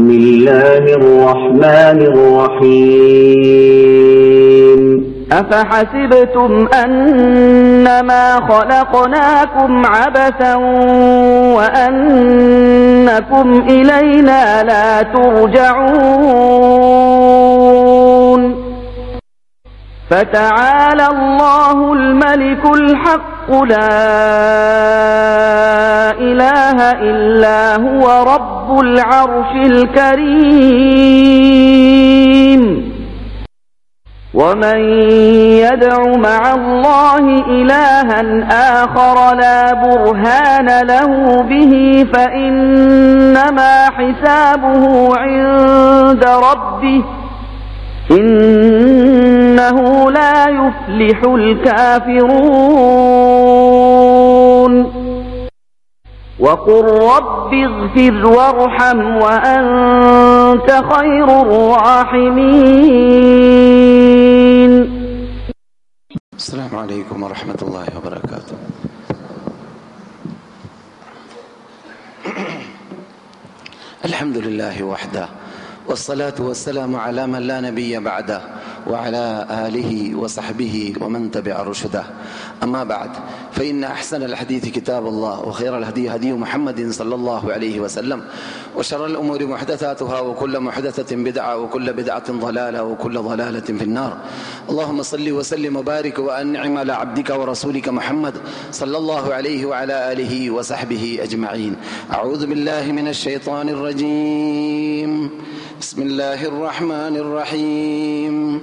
بسم الله الرحمن الرحيم أفحسبتم أنما خلقناكم عبثا وأنكم إلينا لا ترجعون؟ فتعالى الله الملك الحق لا إله إلا هو رب العرش الكريم. ومن يدع مع الله إلها آخر لا برهان له به فإنما حسابه عند ربه. إنه لا يفلح الكافرون. وقل رب اغفر وارحم وأنت خير الراحمين. السلام عليكم ورحمة الله وبركاته. الحمد لله وحده والصلاة والسلام على من لا نبي بعده وعلى آله وصحبه ومن تبع رشده. أما بعد فإن أحسن الحديث كتاب الله وخير الهدي هدي محمد صلى الله عليه وسلم وشر الأمور محدثاتها وكل محدثة بدعة وكل بدعة ضلالة وكل ضلالة في النار. اللهم صل وسلم وبارك وأنعم على عبدك ورسولك محمد صلى الله عليه وعلى آله وصحبه أجمعين. أعوذ بالله من الشيطان الرجيم. بسم الله الرحمن الرحيم.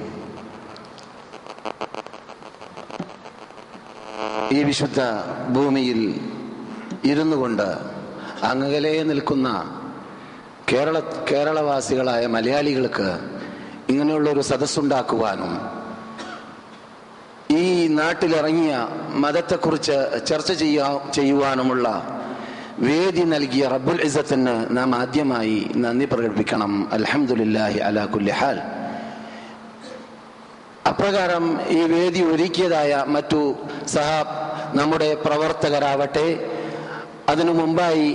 ഈ വിശുദ്ധ ഭൂമിയിൽ ഇരുന്നു കൊണ്ട് അങ്ങകലെ നിൽക്കുന്ന കേരള കേരളവാസികളായ മലയാളികൾക്ക് ഇങ്ങനെയുള്ളൊരു സദസ്സുണ്ടാക്കുവാനും ഈ നാട്ടിലിറങ്ങിയ മതത്തെക്കുറിച്ച് ചർച്ച ചെയ്യാ ചെയ്യുവാനുമുള്ള വേദി നൽകിയ റബ്ബുൽ ഇസത്തിന് നാം ആദ്യമായി നന്ദി പ്രകടിപ്പിക്കണം. അലഹമുല്ലാഹി അലാ കുല്ലി ഹാൽ. അപ്രകാരം ഈ വേദി ഒരുക്കിയതായ മറ്റു സഹാബ് നമ്മുടെ പ്രവർത്തകരാവട്ടെ. അതിനു മുമ്പായി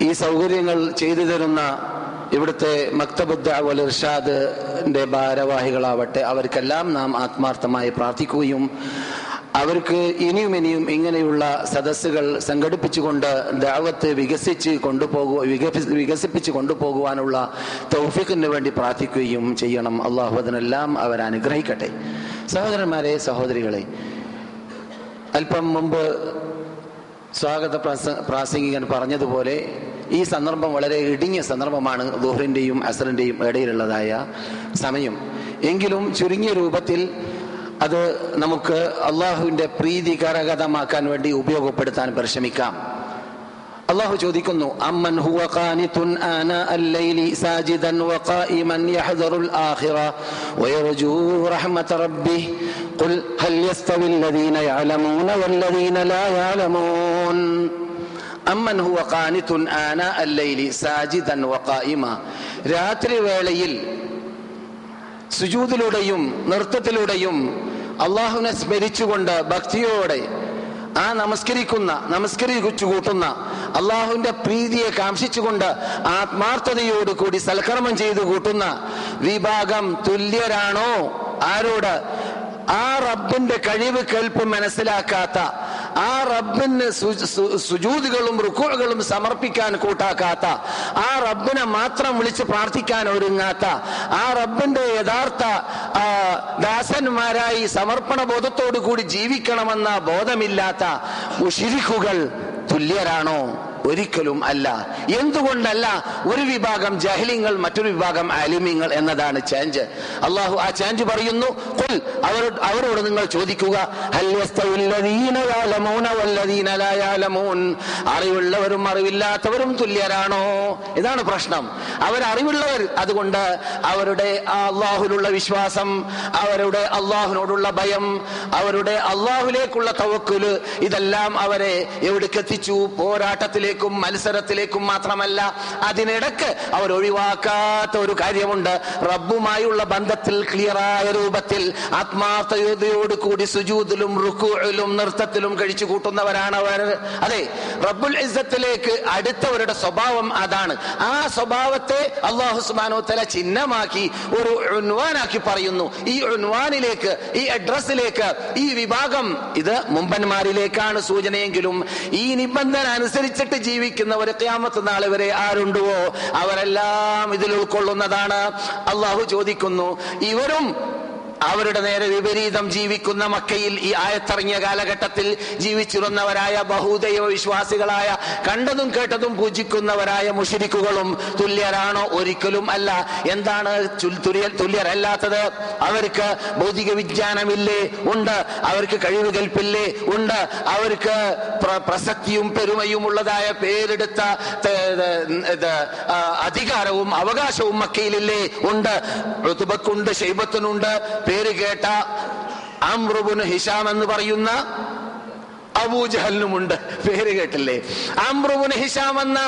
ഈ സൗകര്യങ്ങൾ ചെയ്തു തരുന്ന ഇവിടുത്തെ മക്തബുദ്ധ വൽ ഇർഷാദിന്റെ ഭാരവാഹികളാവട്ടെ. അവർക്കെല്ലാം നാം ആത്മാർത്ഥമായി പ്രാർത്ഥിക്കുകയും അവർക്ക് ഇനിയും ഇനിയും ഇങ്ങനെയുള്ള സദസ്സുകൾ സംഘടിപ്പിച്ചുകൊണ്ട് ദാവത്ത് വികസിച്ച് കൊണ്ടുപോകുക വികസിപ്പിച്ച് കൊണ്ടുപോകുവാനുള്ള തൗഫിക്കിന് വേണ്ടി പ്രാർത്ഥിക്കുകയും ചെയ്യണം. അള്ളാഹു അതിനെല്ലാം അവർ അനുഗ്രഹിക്കട്ടെ. സഹോദരന്മാരെ സഹോദരികളെ അല്പം മുമ്പ് സ്വാഗത പ്രാസ- പ്രാസംഗികൻ പറഞ്ഞതുപോലെ ഈ സന്ദർഭം വളരെ ഇടുങ്ങിയ സന്ദർഭമാണ് ദുഹറിന്റെയും അസറിന്റെയും ഇടയിലുള്ളതായ സമയം. എങ്കിലും ചുരുങ്ങിയ രൂപത്തിൽ അത് നമുക്ക് അള്ളാഹുവിന്റെ പ്രീതി കരഗതമാക്കാൻ വേണ്ടി ഉപയോഗപ്പെടുത്താൻ പരിശ്രമിക്കാം. അള്ളാഹു ചോദിക്കുന്നു അമ്മൻ ഹുവ ഖാനിതുൻ ആന അല്ലൈലി സാജിദൻ വഖായിമൻ യഹ്ദറുൽ ആഖിറ വയർജൂ റഹ്മത റബ്ബി ഖുൽ ഹൽ യസ്തവി ലദീന യഅലമൂന വല്ലദീന ലാ യഅലമൂൻ. അമ്മൻ ഹുവ ഖാനിതുൻ ആന അല്ലൈലി സാജിദൻ വഖായിമ രാത്രി വേളയിൽ സുജൂദിലൂടെയും നൃത്തത്തിലൂടെയും അള്ളാഹുവിനെ സ്മരിച്ചുകൊണ്ട് ഭക്തിയോടെ ആ നമസ്കരിക്കുന്ന നമസ്കരിച്ചു കൂട്ടുന്ന അള്ളാഹുവിന്റെ പ്രീതിയെ കാംക്ഷിച്ചുകൊണ്ട് ആത്മാർത്ഥതയോട് കൂടി സൽക്കർമ്മം ചെയ്തു കൂട്ടുന്ന വിഭാഗം തുല്യരാണോ? ആരോട്? ആ റബ്ബിന്റെ കഴിവ് കേൾപ്പ് മനസ്സിലാക്കാത്ത ആ റബ്ബിന് സുജൂതികളും റുക്കുകളും സമർപ്പിക്കാൻ കൂട്ടാക്കാത്ത ആ റബ്ബിനെ മാത്രം വിളിച്ച് പ്രാർത്ഥിക്കാൻ ഒരുങ്ങാത്ത ആ റബ്ബിന്റെ യഥാർത്ഥ ദാസന്മാരായി സമർപ്പണ ബോധത്തോടു കൂടി ജീവിക്കണമെന്ന ബോധമില്ലാത്ത മുഷിരിക്കുകൾ തുല്യരാണോ? ഒരിക്കലും അല്ല. എന്തുകൊണ്ടല്ല? ഒരു വിഭാഗം ജഹലിങ്ങൾ മറ്റൊരു വിഭാഗം അലിമിങ്ങൾ എന്നതാണ് ചേഞ്ച് അള്ളാഹു ആ ചേഞ്ച് പറയുന്നു. "ഖുൽ" അവരോട് അവരോട് നിങ്ങൾ ചോദിക്കുക? അറിവുള്ളവരും അറിവില്ലാത്തവരും തുല്യരാണോ? ഇതാണ് പ്രശ്നം. അവരറിവുള്ളവർ അതുകൊണ്ട് അവരുടെ അള്ളാഹുലുള്ള വിശ്വാസം അവരുടെ അള്ളാഹുനോടുള്ള ഭയം അവരുടെ അള്ളാഹുലേക്കുള്ള തവക്കുൽ ഇതെല്ലാം അവരെ എവിടേക്ക് എത്തിച്ചു പോരാട്ടത്തിലേക്കും മത്സരത്തിലേക്കും മാത്രമല്ല അതിനിടക്ക് അവർ ഒഴിവാക്കാത്ത ഒരു കാര്യമുണ്ട്. റബ്ബുമായുള്ള ബന്ധത്തിൽ ക്ലിയറായ രൂപത്തിൽ ആത്മാർത്ഥയോധയോട് കൂടി സുജൂതിലും റുക്കുയിലും നൃത്തത്തിലും കഴിച്ചു കൂട്ടുന്നവരാണ് അവർ. അതെ റബ്ബുൽ ഇസ്സത്തിലേക്ക് അടുത്തവരുടെ സ്വഭാവം അതാണ്. ആ സ്വഭാവത്തെ അള്ളാഹു സുബാനോ തല ചിഹ്നമാക്കി ഒരു ഉൻവാനാക്കി പറയുന്നു. ഈ ഉൻവാനിലേക്ക് ഈ അഡ്രസ്സിലേക്ക് ഈ വിഭാഗം ഇത് മുമ്പന്മാരിലേക്കാണ് സൂചനയെങ്കിലും ഈ നിബന്ധന അനുസരിച്ചിട്ട് ജീവിക്കുന്നവർ ക്യാമത്ത് നാളെ വരെ ആരുണ്ടോ അവരെല്ലാം ഇതിൽ ഉൾക്കൊള്ളുന്നതാണ്. അള്ളാഹു ചോദിക്കുന്നു ഇവരും അവരുടെ നേരെ വിപരീതം ജീവിക്കുന്ന മക്കയിൽ ഈ ആയത്തിറങ്ങിയ കാലഘട്ടത്തിൽ ജീവിച്ചിരുന്നവരായ ബഹുദൈവ വിശ്വാസികളായ കണ്ടതും കേട്ടതും പൂജിക്കുന്നവരായ മുഷിരിക്കുകളും തുല്യരാണോ? ഒരിക്കലും അല്ല. എന്താണ് തുല്യരല്ലാത്തത്? അവർക്ക് ഭൗതിക വിജ്ഞാനമില്ലേ? ഉണ്ട്. അവർക്ക് കഴിവ് കൽപ്പില്ലേ ഉണ്ട്. അവർക്ക് പ്ര- പ്രസക്തിയും പെരുമയും ഉള്ളതായ പേരെടുത്ത അധികാരവും അവകാശവും മക്കയിലില്ലേ? ഉണ്ട്. ഋതുബക്കുണ്ട് ഷെയ്ബത്തിനുണ്ട് പേര് കേട്ട അമ്രുബുന് ഹിഷാം എന്ന് പറയുന്ന അബൂജഹലിനുമുണ്ട് പേര് കേട്ടില്ലേ? അമ്രുബുന് ഹിഷാം എന്ന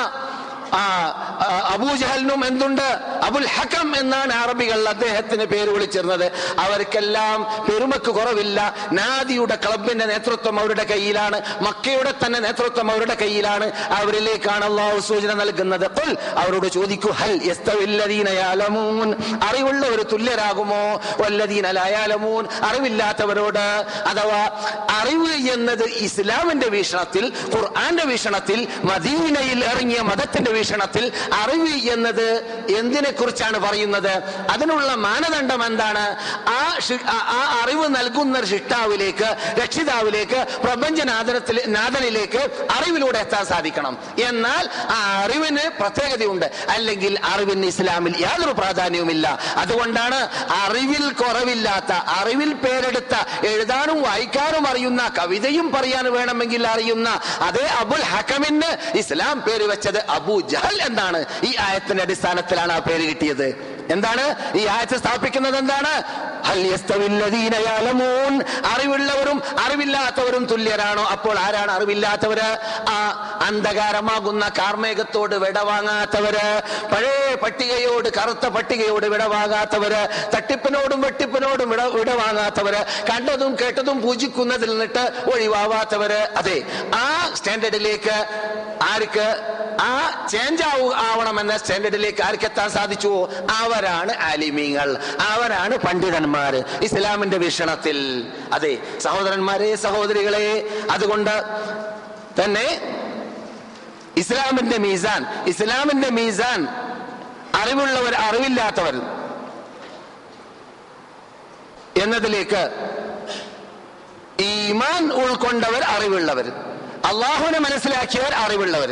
അബൂജഹലിനും എന്തുണ്ട്? അബുൽ ഹക്കം എന്നാണ് അറബികൾ അദ്ദേഹത്തിന് പേര് വിളിച്ചിരുന്നത്. അവർക്കെല്ലാം പെരുമക്ക് കുറവില്ല. നാദിയുടെ ക്ലബിന്റെ നേതൃത്വം അവരുടെ കയ്യിലാണ്. മക്കയുടെ തന്നെ നേതൃത്വം അവരുടെ കയ്യിലാണ്. അവരിലേക്കാണ് അള്ളാഹു സൂചന നൽകുന്നത്. അവരോട് ചോദിക്കൂ ഹൽ യസ്തവില്ലദീന യഅലമൂൻ അറിവുള്ള ഒരു തുല്യരാകുമോ? യഅലമൂൻ അറിവില്ലാത്തവരോട്? അഥവാ അറിവ് എന്നത് ഇസ്ലാമിന്റെ വീക്ഷണത്തിൽ ഖുർആന്റെ വീക്ഷണത്തിൽ മദീനയിൽ ഇറങ്ങിയ മതത്തിന്റെ വീക്ഷണത്തിൽ അറിവ് എന്നത് എന്തിനെ കുറിച്ചാണ് പറയുന്നത്? അതിനുള്ള മാനദണ്ഡം എന്താണ്? ആ ആ- അറിവ് നൽകുന്ന ശിഷ്ടാവിലേക്ക് രക്ഷിതാവിലേക്ക് പ്രപഞ്ചനാഥനത്തിൽ നാഥനിലേക്ക് അറിവിലൂടെ എത്താൻ സാധിക്കണം. എന്നാൽ ആ അറിവിന് പ്രത്യേകതയുണ്ട്. അല്ലെങ്കിൽ അറിവിന് ഇസ്ലാമിൽ യാതൊരു പ്രാധാന്യവുമില്ല. അതുകൊണ്ടാണ് അറിവിൽ കുറവില്ലാത്ത അറിവിൽ പേരെടുത്ത എഴുതാനും വായിക്കാനും അറിയുന്ന കവിതയും പറയാൻ വേണമെങ്കിൽ അറിയുന്ന അതേ അബുൽ ഹക്കമിന് ഇസ്ലാം പേര് വെച്ചത് അബു ജഹൽ എന്നാണ് ഈ ആയത്തിന്റെ അടിസ്ഥാനത്തിലാണ് ആ പേര് കിട്ടിയത്. എന്താണ്? ഈ ആഴ്ച സ്ഥാപിക്കുന്നത് എന്താണ്? അറിവുള്ളവരും അറിവില്ലാത്തവരും തുല്യരാണോ? അപ്പോൾ ആരാണ് അറിവില്ലാത്തവര്? ആ അന്ധകാരമാകുന്ന കാർമേഘത്തോട് വിടവാങ്ങാത്തവര് പഴയ പട്ടികയോട് കറുത്ത പട്ടികയോട് വിടവാങ്ങാത്തവര് തട്ടിപ്പിനോടും വെട്ടിപ്പിനോടും വിട വിടവാങ്ങാത്തവര് കണ്ടതും കേട്ടതും പൂജിക്കുന്നതിൽ നിന്നിട്ട് ഒഴിവാവാത്തവര്. അതെ ആ സ്റ്റാൻഡേർഡിലേക്ക് ആർക്ക്? ആ ചേഞ്ച് ആവണമെന്ന സ്റ്റാൻഡേർഡിലേക്ക് ആർക്ക് എത്താൻ സാധിച്ചുവോ അവരാണ് ആലിമീങ്ങൾ അവരാണ് പണ്ഡിതന്മാർ ഇസ്ലാമിന്റെ വീക്ഷണത്തിൽ. അതെ സഹോദരന്മാരെ സഹോദരികളെ അതുകൊണ്ട് തന്നെ ഇസ്ലാമിന്റെ മീസാൻ ഇസ്ലാമിന്റെ മീസാൻ അറിവുള്ളവർ അറിവില്ലാത്തവർ എന്നതിലേക്ക് ഈമാൻ ഉൾക്കൊണ്ടവർ അറിവുള്ളവർ. അള്ളാഹുവിനെ മനസ്സിലാക്കിയവർ അറിവുള്ളവർ.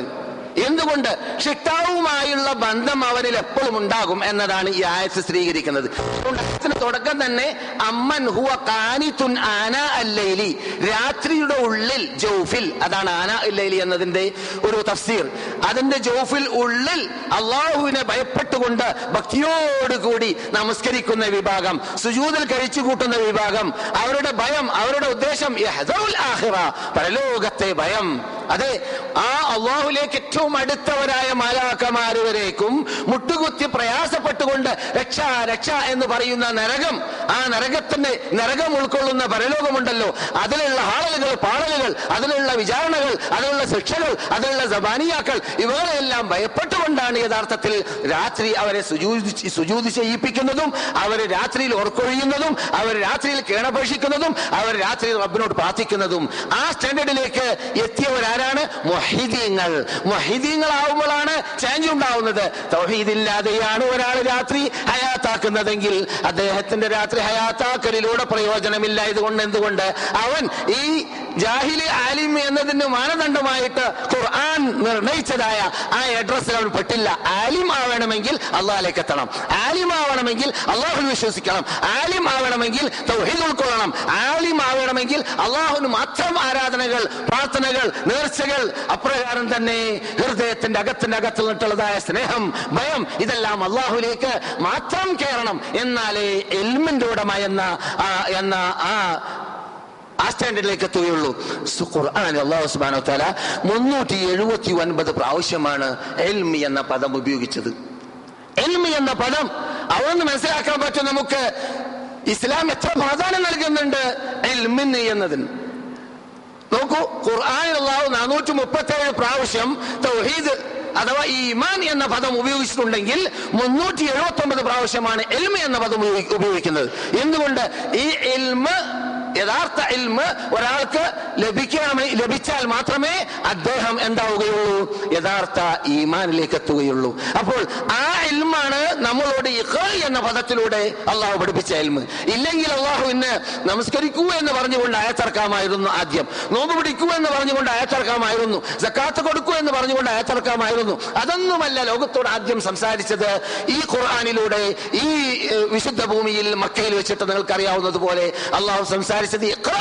എന്തുകൊണ്ട് ഷിട്ടാവുമായുള്ള ബന്ധം അവരിൽ എപ്പോഴും ഉണ്ടാകും എന്നതാണ് ഈ ആയത്ത് സ്ഥിരീകരിക്കുന്നത്. അതുകൊണ്ട് തുടക്കം തന്നെ അമ്മൻ ഹുവ കാനിത്തുൻ ആന അല്ലൈലി. രാത്രിയുടെ ഉള്ളിൽ ജൗഫിൽ അതാണ് ആന അല്ലൈലി എന്നതിന്റെ ഒരു തഫ്സീർ. അതിന്റെ ജൗഫിൽ ഉള്ളിൽ അള്ളാഹുവിനെ ഭയപ്പെട്ടുകൊണ്ട് ഭക്തിയോടുകൂടി നമസ്കരിക്കുന്ന വിഭാഗം സുജൂതിൽ കഴിച്ചു കൂട്ടുന്ന വിഭാഗം അവരുടെ ഭയം അവരുടെ ഉദ്ദേശം പരലോകത്തെ ഭയം. അതെ ആ അള്ളാഹുലേക്ക് ഏറ്റവും അടുത്തവരായ മാലാക്കമാര് വരേക്കും മുട്ടുകുത്തി പ്രയാസപ്പെട്ടുകൊണ്ട് രക്ഷ രക്ഷ എന്ന് പറയുന്ന നരകം ആ നരകത്തിന്റെ നരകം ഉൾക്കൊള്ളുന്ന പരലോകമുണ്ടല്ലോ. അതിലുള്ള ഹാളലുകൾ പാളലുകൾ അതിലുള്ള വിചാരണകൾ അതിലുള്ള ശിക്ഷകൾ അതിലുള്ള സബാനിയാക്കൾ ഇവരെല്ലാം ഭയപ്പെട്ടുകൊണ്ടാണ് യഥാർത്ഥത്തിൽ രാത്രി അവരെ സുജൂതി ചെയ്യിപ്പിക്കുന്നതും അവരെ രാത്രിയിൽ ഓർക്കൊഴിയുന്നതും അവർ രാത്രിയിൽ കേണപേക്ഷിക്കുന്നതും അവർ രാത്രിയിൽ റബ്ബിനോട് പ്രാർത്ഥിക്കുന്നതും. ആ സ്റ്റാൻഡേർഡിലേക്ക് എത്തിയവരാരാണ്? മൊഹിദീങ്ങൾ മൊഹിദീങ്ങളാവുമ്പോഴാണ് ചേഞ്ച് ഉണ്ടാവുന്നത്. തൗഹീദില്ലാതെയാണ് ഒരാൾ രാത്രി ഹയാത്താക്കുന്നതെങ്കിൽ അദ്ദേഹത്തിന്റെ രാത്രി ഹയാത്താക്കലിലൂടെ പ്രയോജനമില്ല ഇതുകൊണ്ട് എന്തുകൊണ്ട്? അവൻ ഈ ജാഹിലി ആലിം എന്നതിന് മാനദണ്ഡമായിട്ട് ഖുർആൻ നിർണയിച്ചതായ ആ അഡ്രസ്സിൽ അവൻ പെട്ടില്ല. ആലിം ആവണമെങ്കിൽ അള്ളാഹിലേക്ക് എത്തണം. ആലിം ആവണമെങ്കിൽ അള്ളാഹുൽ വിശ്വസിക്കണം. ആലിം ആവണമെങ്കിൽ തൗഹീദ് ഉൾക്കൊള്ളണം. ആലിം ആവണമെങ്കിൽ അള്ളാഹുന് മാത്രം ആരാധനകൾ പ്രാർത്ഥനകൾ നേർച്ചകൾ അപ്രകാരം തന്നെ ഹൃദയത്തിന്റെ അകത്തിന്റെ അകത്ത് നിന്നിട്ടുള്ളതായ സ്നേഹം ഭയം ഇതെല്ലാം അള്ളാഹുലേക്ക് മാത്രം കയറണം. എന്നാലേ എൽമിന്റെ ഉടമ എന്ന എന്ന ആ ആ സ്റ്റാൻഡേർഡിലേക്ക് എത്തുകയുള്ളൂ. ഖുർആൻ അള്ളാഹു സുബാനോ തല മുന്നൂറ്റി എഴുപത്തി ഒൻപത് പ്രാവശ്യമാണ് എൽമി എന്ന പദം ഉപയോഗിച്ചത്. എൽമി എന്ന പദം അവിടുന്ന് മനസ്സിലാക്കാൻ പറ്റും നമുക്ക്. ഇസ്ലാം എത്ര പ്രാധാന്യം നൽകുന്നുണ്ട്? എൽമിന് എന്നതിന്. നോക്കൂ ഖുർആനിൽ അള്ളാഹു നാനൂറ്റി മുപ്പത്തേഴ് പ്രാവശ്യം തൗഹീദ് അഥവാ ഈ ഇമാൻ എന്ന പദം ഉപയോഗിച്ചിട്ടുണ്ടെങ്കിൽ മുന്നൂറ്റി എഴുപത്തി ഒമ്പത് പ്രാവശ്യമാണ് എൽമ എന്ന പദം ഉപയോഗിക്കുന്നത്. എന്തുകൊണ്ട്? ഈ എൽമ യഥാർത്ഥ ഇൽമ് ഒരാൾക്ക് ലഭിക്കണമേ ലഭിച്ചാൽ മാത്രമേ അദ്ദേഹം എന്താവുകയുള്ളൂ? യഥാർത്ഥ ഈമാനിലേക്ക് എത്തുകയുള്ളൂ അപ്പോൾ ആ ഇൽമാണ് നമ്മളോട് ഇഖ എന്ന പദത്തിലൂടെ അള്ളാഹു പഠിപ്പിച്ച ഇൽമ്. ഇല്ലെങ്കിൽ അള്ളാഹു ഇന്ന് നമസ്കരിക്കൂ എന്ന് പറഞ്ഞുകൊണ്ട് അയച്ചിറക്കാമായിരുന്നു ആദ്യം. നോമ്പ് പിടിക്കൂ എന്ന് പറഞ്ഞുകൊണ്ട് അയച്ചിറക്കാമായിരുന്നു. സക്കാത്ത് കൊടുക്കൂ എന്ന് പറഞ്ഞുകൊണ്ട് അയച്ചിറക്കാമായിരുന്നു. അതൊന്നുമല്ല ലോകത്തോട് ആദ്യം സംസാരിച്ചത് ഈ ഖുർആാനിലൂടെ ഈ വിശുദ്ധ ഭൂമിയിൽ മക്കയിൽ വെച്ചിട്ട് നിങ്ങൾക്ക് അറിയാവുന്നത് പോലെ അള്ളാഹു സംസാരിച്ചത് ഇഖ്റ,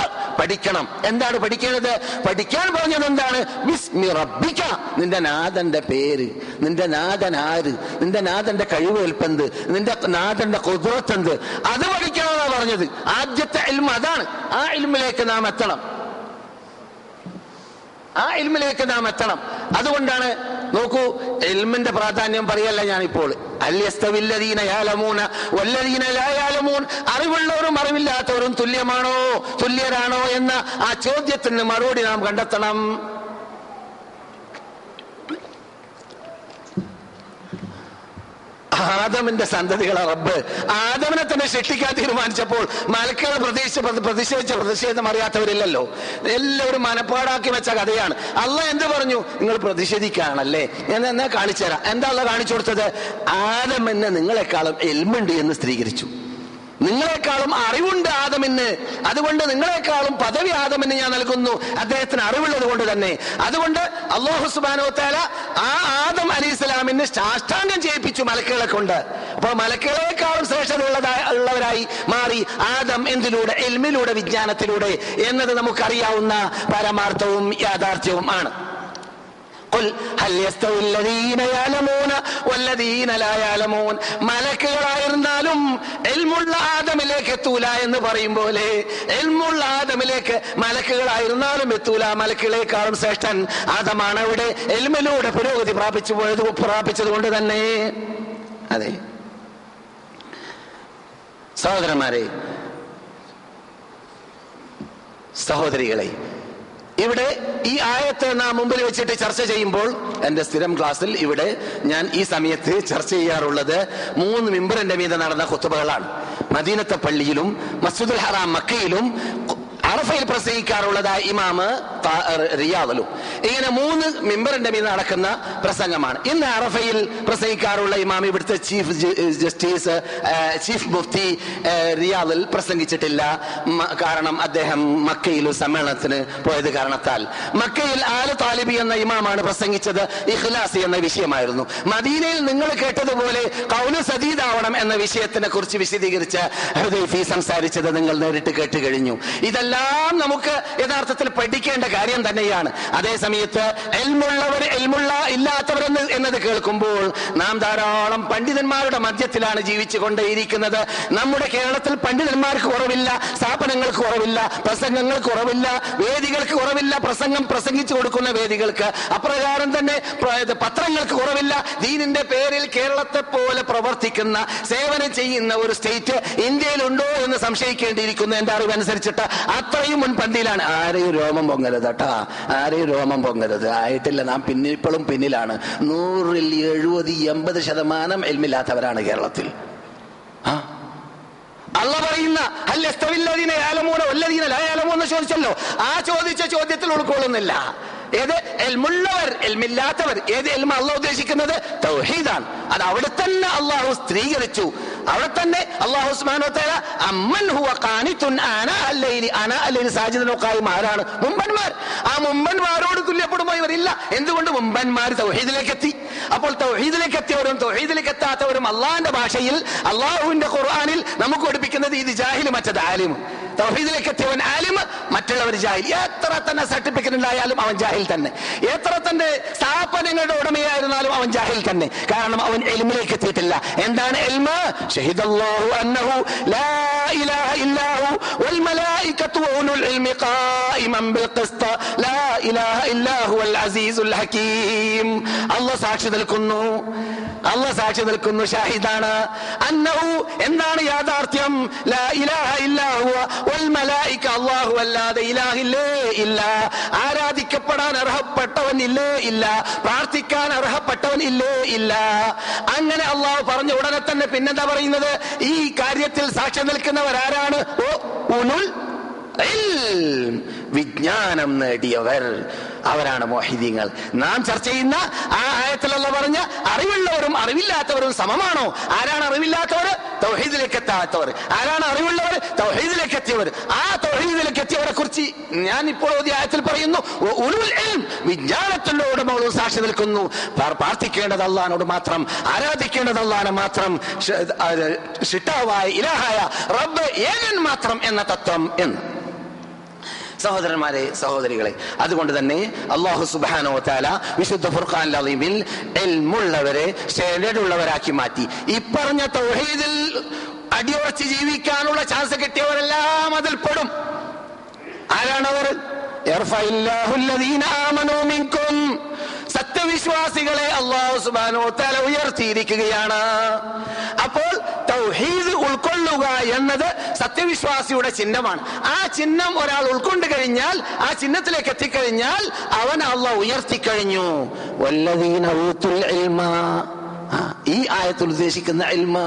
പഠിക്കണം. എന്താണ് പഠിക്കേണ്ടത്? പഠിക്കാൻ പറഞ്ഞത് എന്താണ്? ബിസ്മി റബ്ബിക. നിന്റെ നാഥന്റെ പേര് നിന്റെ നാഥൻ ആര് നിന്റെ നാഥന്റെ കഴിവേൽപ്പെന്ത് നിന്റെ നാഥന്റെ കുതിരത്തെന്ത് അത് പഠിക്കണമെന്നാ പറഞ്ഞത്. ആദ്യത്തെ ഇൽമ അതാണ്. ആ ഇൽമിലേക്ക് നാം എത്തണം. ആ ഇൽമിലേക്ക് നാം എത്തണം. അതുകൊണ്ടാണ് നോക്കൂ എൽമിന്റെ പ്രാധാന്യം പറയല്ല ഞാനിപ്പോൾ. അറിവുള്ളവരും അറിവില്ലാത്തവരും തുല്യമാണോ തുല്യരാണോ എന്ന ആ ചോദ്യത്തിന് മറുപടി നാം കണ്ടെത്തണം. ആദമിന്റെ സന്തതികളെ റബ്ബ്. ആദമിനെ തന്നെ ശിക്ഷിക്കാൻ തീരുമാനിച്ചപ്പോൾ മലക്കുകൾ പ്രതീക്ഷ പ്രതിഷേധിച്ച പ്രതിഷേധം അറിയാത്തവരില്ലല്ലോ. എല്ലാവരും മനപ്പാടാക്കി വെച്ച കഥയാണ്. അല്ല എന്ത് പറഞ്ഞു? നിങ്ങൾ പ്രതിഷേധിക്കുകയാണല്ലേ? ഞാൻ എന്നാ കാണിച്ചു തരാം എന്താ അല്ല കാണിച്ചു കൊടുത്തത്? ആദം എന്ന് നിങ്ങളെക്കാളും എൽമുണ്ട് എന്ന് സ്ഥിരീകരിച്ചു. നിങ്ങളെക്കാളും അറിവുണ്ട് ആദമിന്. അതുകൊണ്ട് നിങ്ങളെക്കാളും പദവി ആദമിന് ഞാൻ നൽകുന്നു. അദ്ദേഹത്തിന് അറിവുള്ളത് കൊണ്ട് തന്നെ. അതുകൊണ്ട് അള്ളാഹു സുബാനോ താല ആ ആദം അലി ഇസ്ലാമിന് സാഷ്ടാംഗം ചെയ്യിപ്പിച്ചു മലക്കുകളെ കൊണ്ട്. അപ്പൊ മലക്കുകളെക്കാളും ശ്രേഷ്ഠത ഉള്ളവരായി മാറി ആദം എന്തിലൂടെ? എൽമിലൂടെ വിജ്ഞാനത്തിലൂടെ എന്നത് നമുക്കറിയാവുന്ന പരമാർത്ഥവും യാഥാർത്ഥ്യവും ആണ്. മലക്കുകളായിരുന്നാലും എൽമുള്ള ആദമിലേക്ക് എത്തൂല എന്ന് പറയും പോലെ. എൽമുള്ള ആദമിലേക്ക് മലക്കുകളായിരുന്നാലും എത്തൂല. മലക്കുകളെക്കാളും ശ്രേഷ്ഠൻ ആദമാണ് അവിടെ എൽമിലൂടെ പുരോഗതി പ്രാപിച്ചു പോയത് പ്രാപിച്ചത് കൊണ്ട് തന്നെ. അതെ. സഹോദരന്മാരെ സഹോദരികളെ ഇവിടെ ഈ ആയത്ത് നാം മുമ്പിൽ വെച്ചിട്ട് ചർച്ച ചെയ്യുമ്പോൾ എന്റെ സ്ഥിരം ക്ലാസ്സിൽ ഇവിടെ ഞാൻ ഈ സമയത്ത് ചർച്ച ചെയ്യാറുള്ളത് മൂന്ന് മിമ്പറിന്റെ മീതെ നടന്ന കുത്തുബകളാണ് മദീനത്തെ പള്ളിയിലും മസ്ജിദുൽ ഹറാം മക്കയിലും അറഫയിൽ പ്രസംഗിക്കാറുള്ളതായ ഇമാമ് റിയാദലും. ഇങ്ങനെ മൂന്ന് മെമ്പറിന്റെ മീൻ നടക്കുന്ന പ്രസംഗമാണ്. ഇന്ന് അറഫയിൽ പ്രസംഗിക്കാറുള്ള ഇമാം ഇവിടുത്തെ ചീഫ് ജസ്റ്റിസ് ചീഫ് മുഫ്തി റിയാദിൽ പ്രസംഗിച്ചിട്ടില്ല. കാരണം അദ്ദേഹം മക്കയിൽ സമ്മേളനത്തിന് പോയത് കാരണത്താൽ. മക്കയിൽ ആൽ താലിബി എന്ന ഇമാമാണ് പ്രസംഗിച്ചത് ഇഖ്ലാസ് എന്ന വിഷയമായിരുന്നു. മദീനയിൽ നിങ്ങൾ കേട്ടതുപോലെ കൗലു സദീദാവണം എന്ന വിഷയത്തിനെ കുറിച്ച് വിശദീകരിച്ച് സംസാരിച്ചത് നിങ്ങൾ നേരിട്ട് കേട്ട് കഴിഞ്ഞു. ഇതെല്ലാം നമുക്ക് യഥാർത്ഥത്തിൽ പഠിക്കേണ്ട കാര്യം തന്നെയാണ്. അതേ സമയത്ത് എൽമുള്ളവർ എൽമുള്ള ഇല്ലാത്തവർ എന്നത് കേൾക്കുമ്പോൾ നാം ധാരാളം പണ്ഡിതന്മാരുടെ മധ്യത്തിലാണ് ജീവിച്ചു കൊണ്ടേയിരിക്കുന്നത് നമ്മുടെ കേരളത്തിൽ പണ്ഡിതന്മാർക്ക് കുറവില്ല സ്ഥാപനങ്ങൾക്ക് കുറവില്ല പ്രസംഗങ്ങൾക്ക് കുറവില്ല വേദികൾക്ക് കുറവില്ല പ്രസംഗം പ്രസംഗിച്ചു കൊടുക്കുന്ന വേദികൾക്ക് അപ്രകാരം തന്നെ പത്രങ്ങൾക്ക് കുറവില്ല. ദീനിന്റെ പേരിൽ കേരളത്തെ പോലെ പ്രവർത്തിക്കുന്ന സേവനം ചെയ്യുന്ന ഒരു സ്റ്റേറ്റ് ഇന്ത്യയിലുണ്ടോ എന്ന് സംശയിക്കേണ്ടിയിരിക്കുന്നു. എന്റെ അറിവനുസരിച്ചിട്ട് അത്രയും മുൻപന്തിയിലാണ്. ആരെയും രോമം പൊങ്ങരുത് കേട്ടാ. ആരെയും രോമം പൊങ്ങരുത്. ആയിട്ടില്ല നാം പിന്നിൽ ഇപ്പോഴും പിന്നിലാണ്. നൂറിൽ എഴുപത് എൺപത് ശതമാനം എൽമില്ലാത്തവരാണ് കേരളത്തിൽ. ആ? അള്ള പറയുന്ന അല്ലസ്തവില്ലതീന യാലമൂന വല്ലതീന ലായാലമോ എന്ന് ചോദിച്ചല്ലോ. ആ ചോദിച്ച ചോദ്യത്തിൽ ഉൾക്കൊള്ളുന്നില്ല. ഏത്? എൽമുള്ളവർ എൽമില്ലാത്തവർ. ഏത് എൽമ അള്ളാഹ് ഉദ്ദേശിക്കുന്നത്? തൗഹീദാണ്. അത് അവിടെ തന്നെ അള്ളാഹു സ്ത്രീകരിച്ചു അവിടെ തന്നെ അള്ളാഹു ആരാണ് മുമ്പന്മാർ. ആ മുമ്പന്മാരോട് തുല്യപ്പെടുമ്പോൾ ഇവരില്ല. എന്തുകൊണ്ട് മുമ്പന്മാർ തൗഹീദിലേക്ക് എത്തി അപ്പോൾ തൗഹീദിലേക്ക് എത്തിയവരും തൗഹീദിലേക്ക് എത്താത്തവരും അള്ളാഹിന്റെ ഭാഷയിൽ അള്ളാഹുവിന്റെ ഖുർആാനിൽ നമുക്ക് പഠിപ്പിക്കുന്നത് ഇത് ജാഹിൽ മറ്റത് ആലിം തൗഹീദിലേക്ക് എത്തിയവൻ ആലിം മറ്റുള്ളവർ ജാഹിൽ. എത്ര തന്നെ സർട്ടിഫിക്കറ്റ് ഉണ്ടായാലും അവൻ ജാഹിൽ തന്നെ. എത്ര തന്റെ സ്ഥാപനങ്ങളുടെ ഉടമയായിരുന്നാലും അവൻ ജാഹിൽ തന്നെ. കാരണം അവൻ എൽമിലേക്ക് എത്തിയിട്ടില്ല എന്താണ് എൽമ? ഷഹിദല്ലാഹു അന്നഹു ലാ ഇലാഹ ഇല്ലാഹു വൽ മലായികത്തു വഉലുൽ ഇൽമി ഖായിമൻ ബിൽ ഖിസ്ത ലാ ഇലാഹ ഇല്ലാഹു അസീസുൽ ഹകീം. അല്ലാഹ് സാക്ഷി നിൽക്കുന്നു. അല്ലാഹ് സാക്ഷി നിൽക്കുന്നു ഷാഹിദാണ്. അന്നഹു എന്താണ് യാഥാർത്ഥ്യം? ലാ ഇലാഹ ഇല്ലാഹു അല്ലാഹു അല്ലാതെ ഇലാഹില്ലേ ഇല്ല. ആരാധിക്കപ്പെടാൻ അർഹപ്പെട്ടവൻ ഇല്ലേ. ഇല്ല പ്രാർത്ഥിക്കാൻ അർഹപ്പെട്ടവൻ ഇല്ലേ. ഇല്ല അങ്ങനെ അള്ളാഹു പറഞ്ഞ ഉടനെ തന്നെ പിന്നെന്താ പറയുന്നത്? ഈ കാര്യത്തിൽ സാക്ഷ്യം നിൽക്കുന്നവരാരാണ്? ഓ ഉലുൽ. വിജ്ഞാനം നേടിയവർ അവരാണ് മോഹിദീങ്ങൾ നാം ചർച്ച ചെയ്യുന്ന ആ ആയത്തിലുള്ള പറഞ്ഞ അറിവുള്ളവരും അറിവില്ലാത്തവരും സമമാണോ? ആരാണ് അറിവില്ലാത്തവർ? തൗഹീദിലേക്ക് എത്താത്തവർ ആരാണ് അറിവുള്ളവർ? തൗഹീദിലേക്ക് എത്തിയവർ ആ തൗഹീദിലേക്ക് എത്തിയവരെ കുറിച്ച് ഞാൻ ഇപ്പോൾ ഒരു ആയത്തിൽ പറയുന്നു "വ ഉലുൽ ഇൽം", വിജ്ഞാനത്തിന്റെ ഉടമകളും സാക്ഷി നിൽക്കുന്നു. പ്രാർത്ഥിക്കേണ്ടത് അള്ളഹാനോട് മാത്രം ആരാധിക്കേണ്ടത് അള്ളഹാനെ മാത്രം ഷിട്ടാവായ ഇലാഹായ റബ്ബ് ഏകൻ മാത്രം എന്ന തത്വം എന്ന്. സഹോദരന്മാരെ സഹോദരികളെ. അതുകൊണ്ട് തന്നെ അള്ളാഹു സുബാനോ താല വിശുദ്ധ ഫുർഖാൻ അലീമിൽ എൽമുള്ളവരെ ഉള്ളവരാക്കി മാറ്റി. ഇപ്പറഞ്ഞ തൗഹീദിൽ അടിയുറച്ച് ജീവിക്കാനുള്ള ചാൻസ് കിട്ടിയവരെല്ലാം അതിൽ പെടും. ആരാണവർ? മിൻകും. സത്യവിശ്വാസികളെ അള്ളാഹു സുബാനോ തല ഉയർത്തിയിരിക്കുകയാണ്. അപ്പോൾ തൗഹീദ് ഉൾക്കൊള്ളുക എന്നത് സത്യവിശ്വാസിയുടെ ചിഹ്നമാണ്. ആ ചിഹ്നം ഒരാൾ ഉൾക്കൊണ്ട് കഴിഞ്ഞാൽ ആ ചിഹ്നത്തിലേക്ക് എത്തിക്കഴിഞ്ഞാൽ അവൻ അള്ളാഹ് ഉയർത്തിക്കഴിഞ്ഞു. ആ, ഈ ആയത്തിൽ ഉദ്ദേശിക്കുന്ന ഇൽമ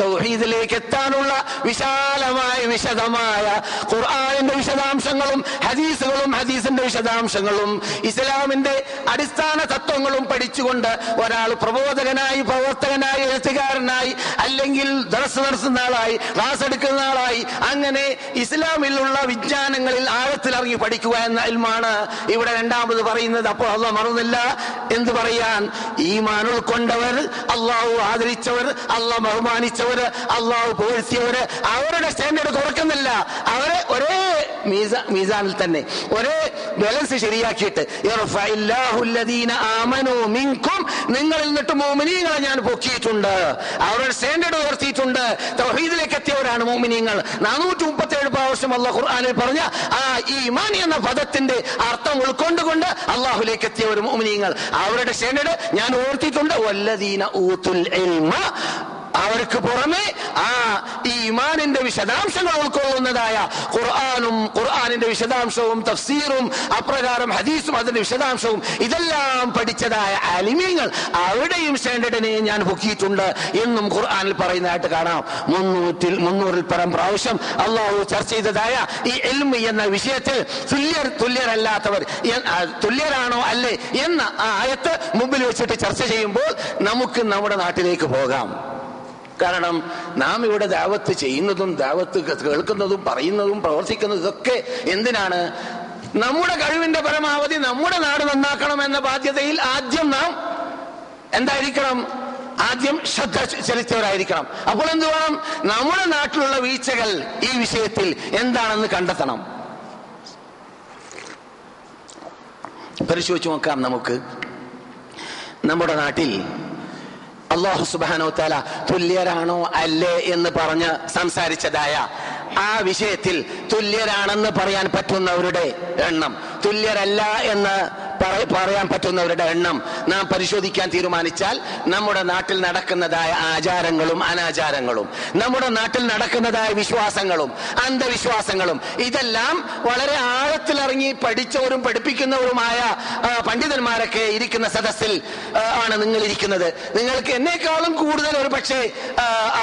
തൗഹീദിലേക്ക് എത്താനുള്ള വിശാലമായ വിശദമായ ഖുർആാനിന്റെ വിശദാംശങ്ങളും ഹദീസുകളും ഹദീസിന്റെ വിശദാംശങ്ങളും ഇസ്ലാമിന്റെ അടിസ്ഥാന തത്വങ്ങളും പഠിച്ചുകൊണ്ട് ഒരാൾ പ്രബോധകനായി പ്രവർത്തകനായി എഴുത്തുകാരനായി അല്ലെങ്കിൽ ദർസ് നടത്തുന്ന ആളായി ക്ലാസ് എടുക്കുന്ന ആളായി അങ്ങനെ ഇസ്ലാമിലുള്ള വിജ്ഞാനങ്ങളിൽ ആഴത്തിലിറങ്ങി പഠിക്കുക എന്ന ഇൽമാണ് ഇവിടെ രണ്ടാമത് പറയുന്നത്. അപ്പോൾ അത് മറന്നില്ല. എന്ന് പറയാൻ? ഈമാൻ ഉൾക്കൊണ്ടവർ അള്ളാഹു ആദരിച്ചവർ അള്ളാഹ് ബഹുമാനിച്ചവർ അള്ളാഹു പോഴ്ത്തിയവര് അവരുടെ സ്റ്റാൻഡേർഡ് കുറക്കുന്നില്ല അവരെ ഒരേ മീസ- മീസാനിൽ തന്നെ ഒരേ ബാലൻസ് ശരിയാക്കിയിട്ട് നിങ്ങളിൽ നിന്നിട്ട് മോമിനീങ്ങളെ ഞാൻ പൊക്കിയിട്ടുണ്ട്. അവരുടെ സ്റ്റാൻഡേർഡ് ഉയർത്തിയിട്ടുണ്ട്. തൗഹീദിലേക്ക് എത്തിയവരാണ് മോമിനീങ്ങൾ. നാനൂറ്റി മുപ്പത്തി ഏഴ് പ്രാവശ്യം അള്ളാഹ് ഖുർആാനിൽ പറഞ്ഞ ആ ഈമാൻ എന്ന പദത്തിന്റെ അർത്ഥം ഉൾക്കൊണ്ടുകൊണ്ട് അള്ളാഹുലേക്ക് എത്തിയവർ മോമിനീങ്ങൾ. അവരുടെ സ്റ്റാൻഡേർഡ് ഞാൻ ഉയർത്തിയിട്ടുണ്ട്. വല്ലദീന ഊത്തുൽ ഇൽമ അവർക്ക് പുറമെ ആ ഈ ഇമാനിന്റെ വിശദാംശങ്ങൾ ഉൾക്കൊള്ളുന്നതായ ഖുർആാനും ഖുർആാനിന്റെ വിശദാംശവും തഫ്സീറും അപ്രകാരം ഹദീസും അതിന്റെ വിശദാംശവും ഇതെല്ലാം പഠിച്ചതായ അലിമ്യങ്ങൾ അവിടെയും സ്റ്റാൻഡേർഡിനെ ഞാൻ പൊക്കിയിട്ടുണ്ട് എന്നും ഖുർആാനിൽ പറയുന്നതായിട്ട് കാണാം. മുന്നൂറ്റിൽ മുന്നൂറിൽ പരം പ്രാവശ്യം അള്ളാഹു ചർച്ച ചെയ്തതായ ഈ എൽമി എന്ന വിഷയത്തിൽ തുല്യർ തുല്യരല്ലാത്തവർ തുല്യരാണോ അല്ലേ എന്ന ആ ആയത്ത് മുമ്പിൽ വെച്ചിട്ട് ചർച്ച ചെയ്യുമ്പോൾ നമുക്ക് നമ്മുടെ നാട്ടിലേക്ക് പോകാം. കാരണം നാം ഇവിടെ ദാവത്ത് ചെയ്യുന്നതും ദാവത്ത് കേൾക്കുന്നതും പറയുന്നതും പ്രവർത്തിക്കുന്നതും ഇതൊക്കെ എന്തിനാണ്? നമ്മുടെ കഴിവിന്റെ പരമാവധി നമ്മുടെ നാട് നന്നാക്കണം എന്ന ബാധ്യതയിൽ ആദ്യം നാം എന്തായിരിക്കണം? ആദ്യം ശ്രദ്ധ ചെലുത്തിയവരായിരിക്കണം. അപ്പോൾ എന്ത് വേണം? നമ്മുടെ നാട്ടിലുള്ള വീഴ്ചകൾ ഈ വിഷയത്തിൽ എന്താണെന്ന് കണ്ടെത്തണം. പരിശോധിച്ച് നോക്കാം നമുക്ക്. നമ്മുടെ നാട്ടിൽ അള്ളാഹു സുബാനോ താല തുല്യരാണോ അല്ലേ എന്ന് പറഞ്ഞ് സംസാരിച്ചതായ ആ വിഷയത്തിൽ തുല്യരാണെന്ന് പറയാൻ പറ്റുന്നവരുടെ എണ്ണം. തുല്യരല്ല എന്ന് പറയാൻ പറ്റുന്നവരുടെ എണ്ണം നാം പരിശോധിക്കാൻ തീരുമാനിച്ചാൽ നമ്മുടെ നാട്ടിൽ നടക്കുന്നതായ ആചാരങ്ങളും അനാചാരങ്ങളും നമ്മുടെ നാട്ടിൽ നടക്കുന്നതായ വിശ്വാസങ്ങളും അന്ധവിശ്വാസങ്ങളും ഇതെല്ലാം വളരെ ആഴത്തിലിറങ്ങി പഠിച്ചവരും പഠിപ്പിക്കുന്നവരുമായ പണ്ഡിതന്മാരൊക്കെ ഇരിക്കുന്ന സദസ്സിൽ ആണ് നിങ്ങൾ ഇരിക്കുന്നത്. നിങ്ങൾക്ക് എന്നെക്കാളും കൂടുതൽ ഒരു പക്ഷേ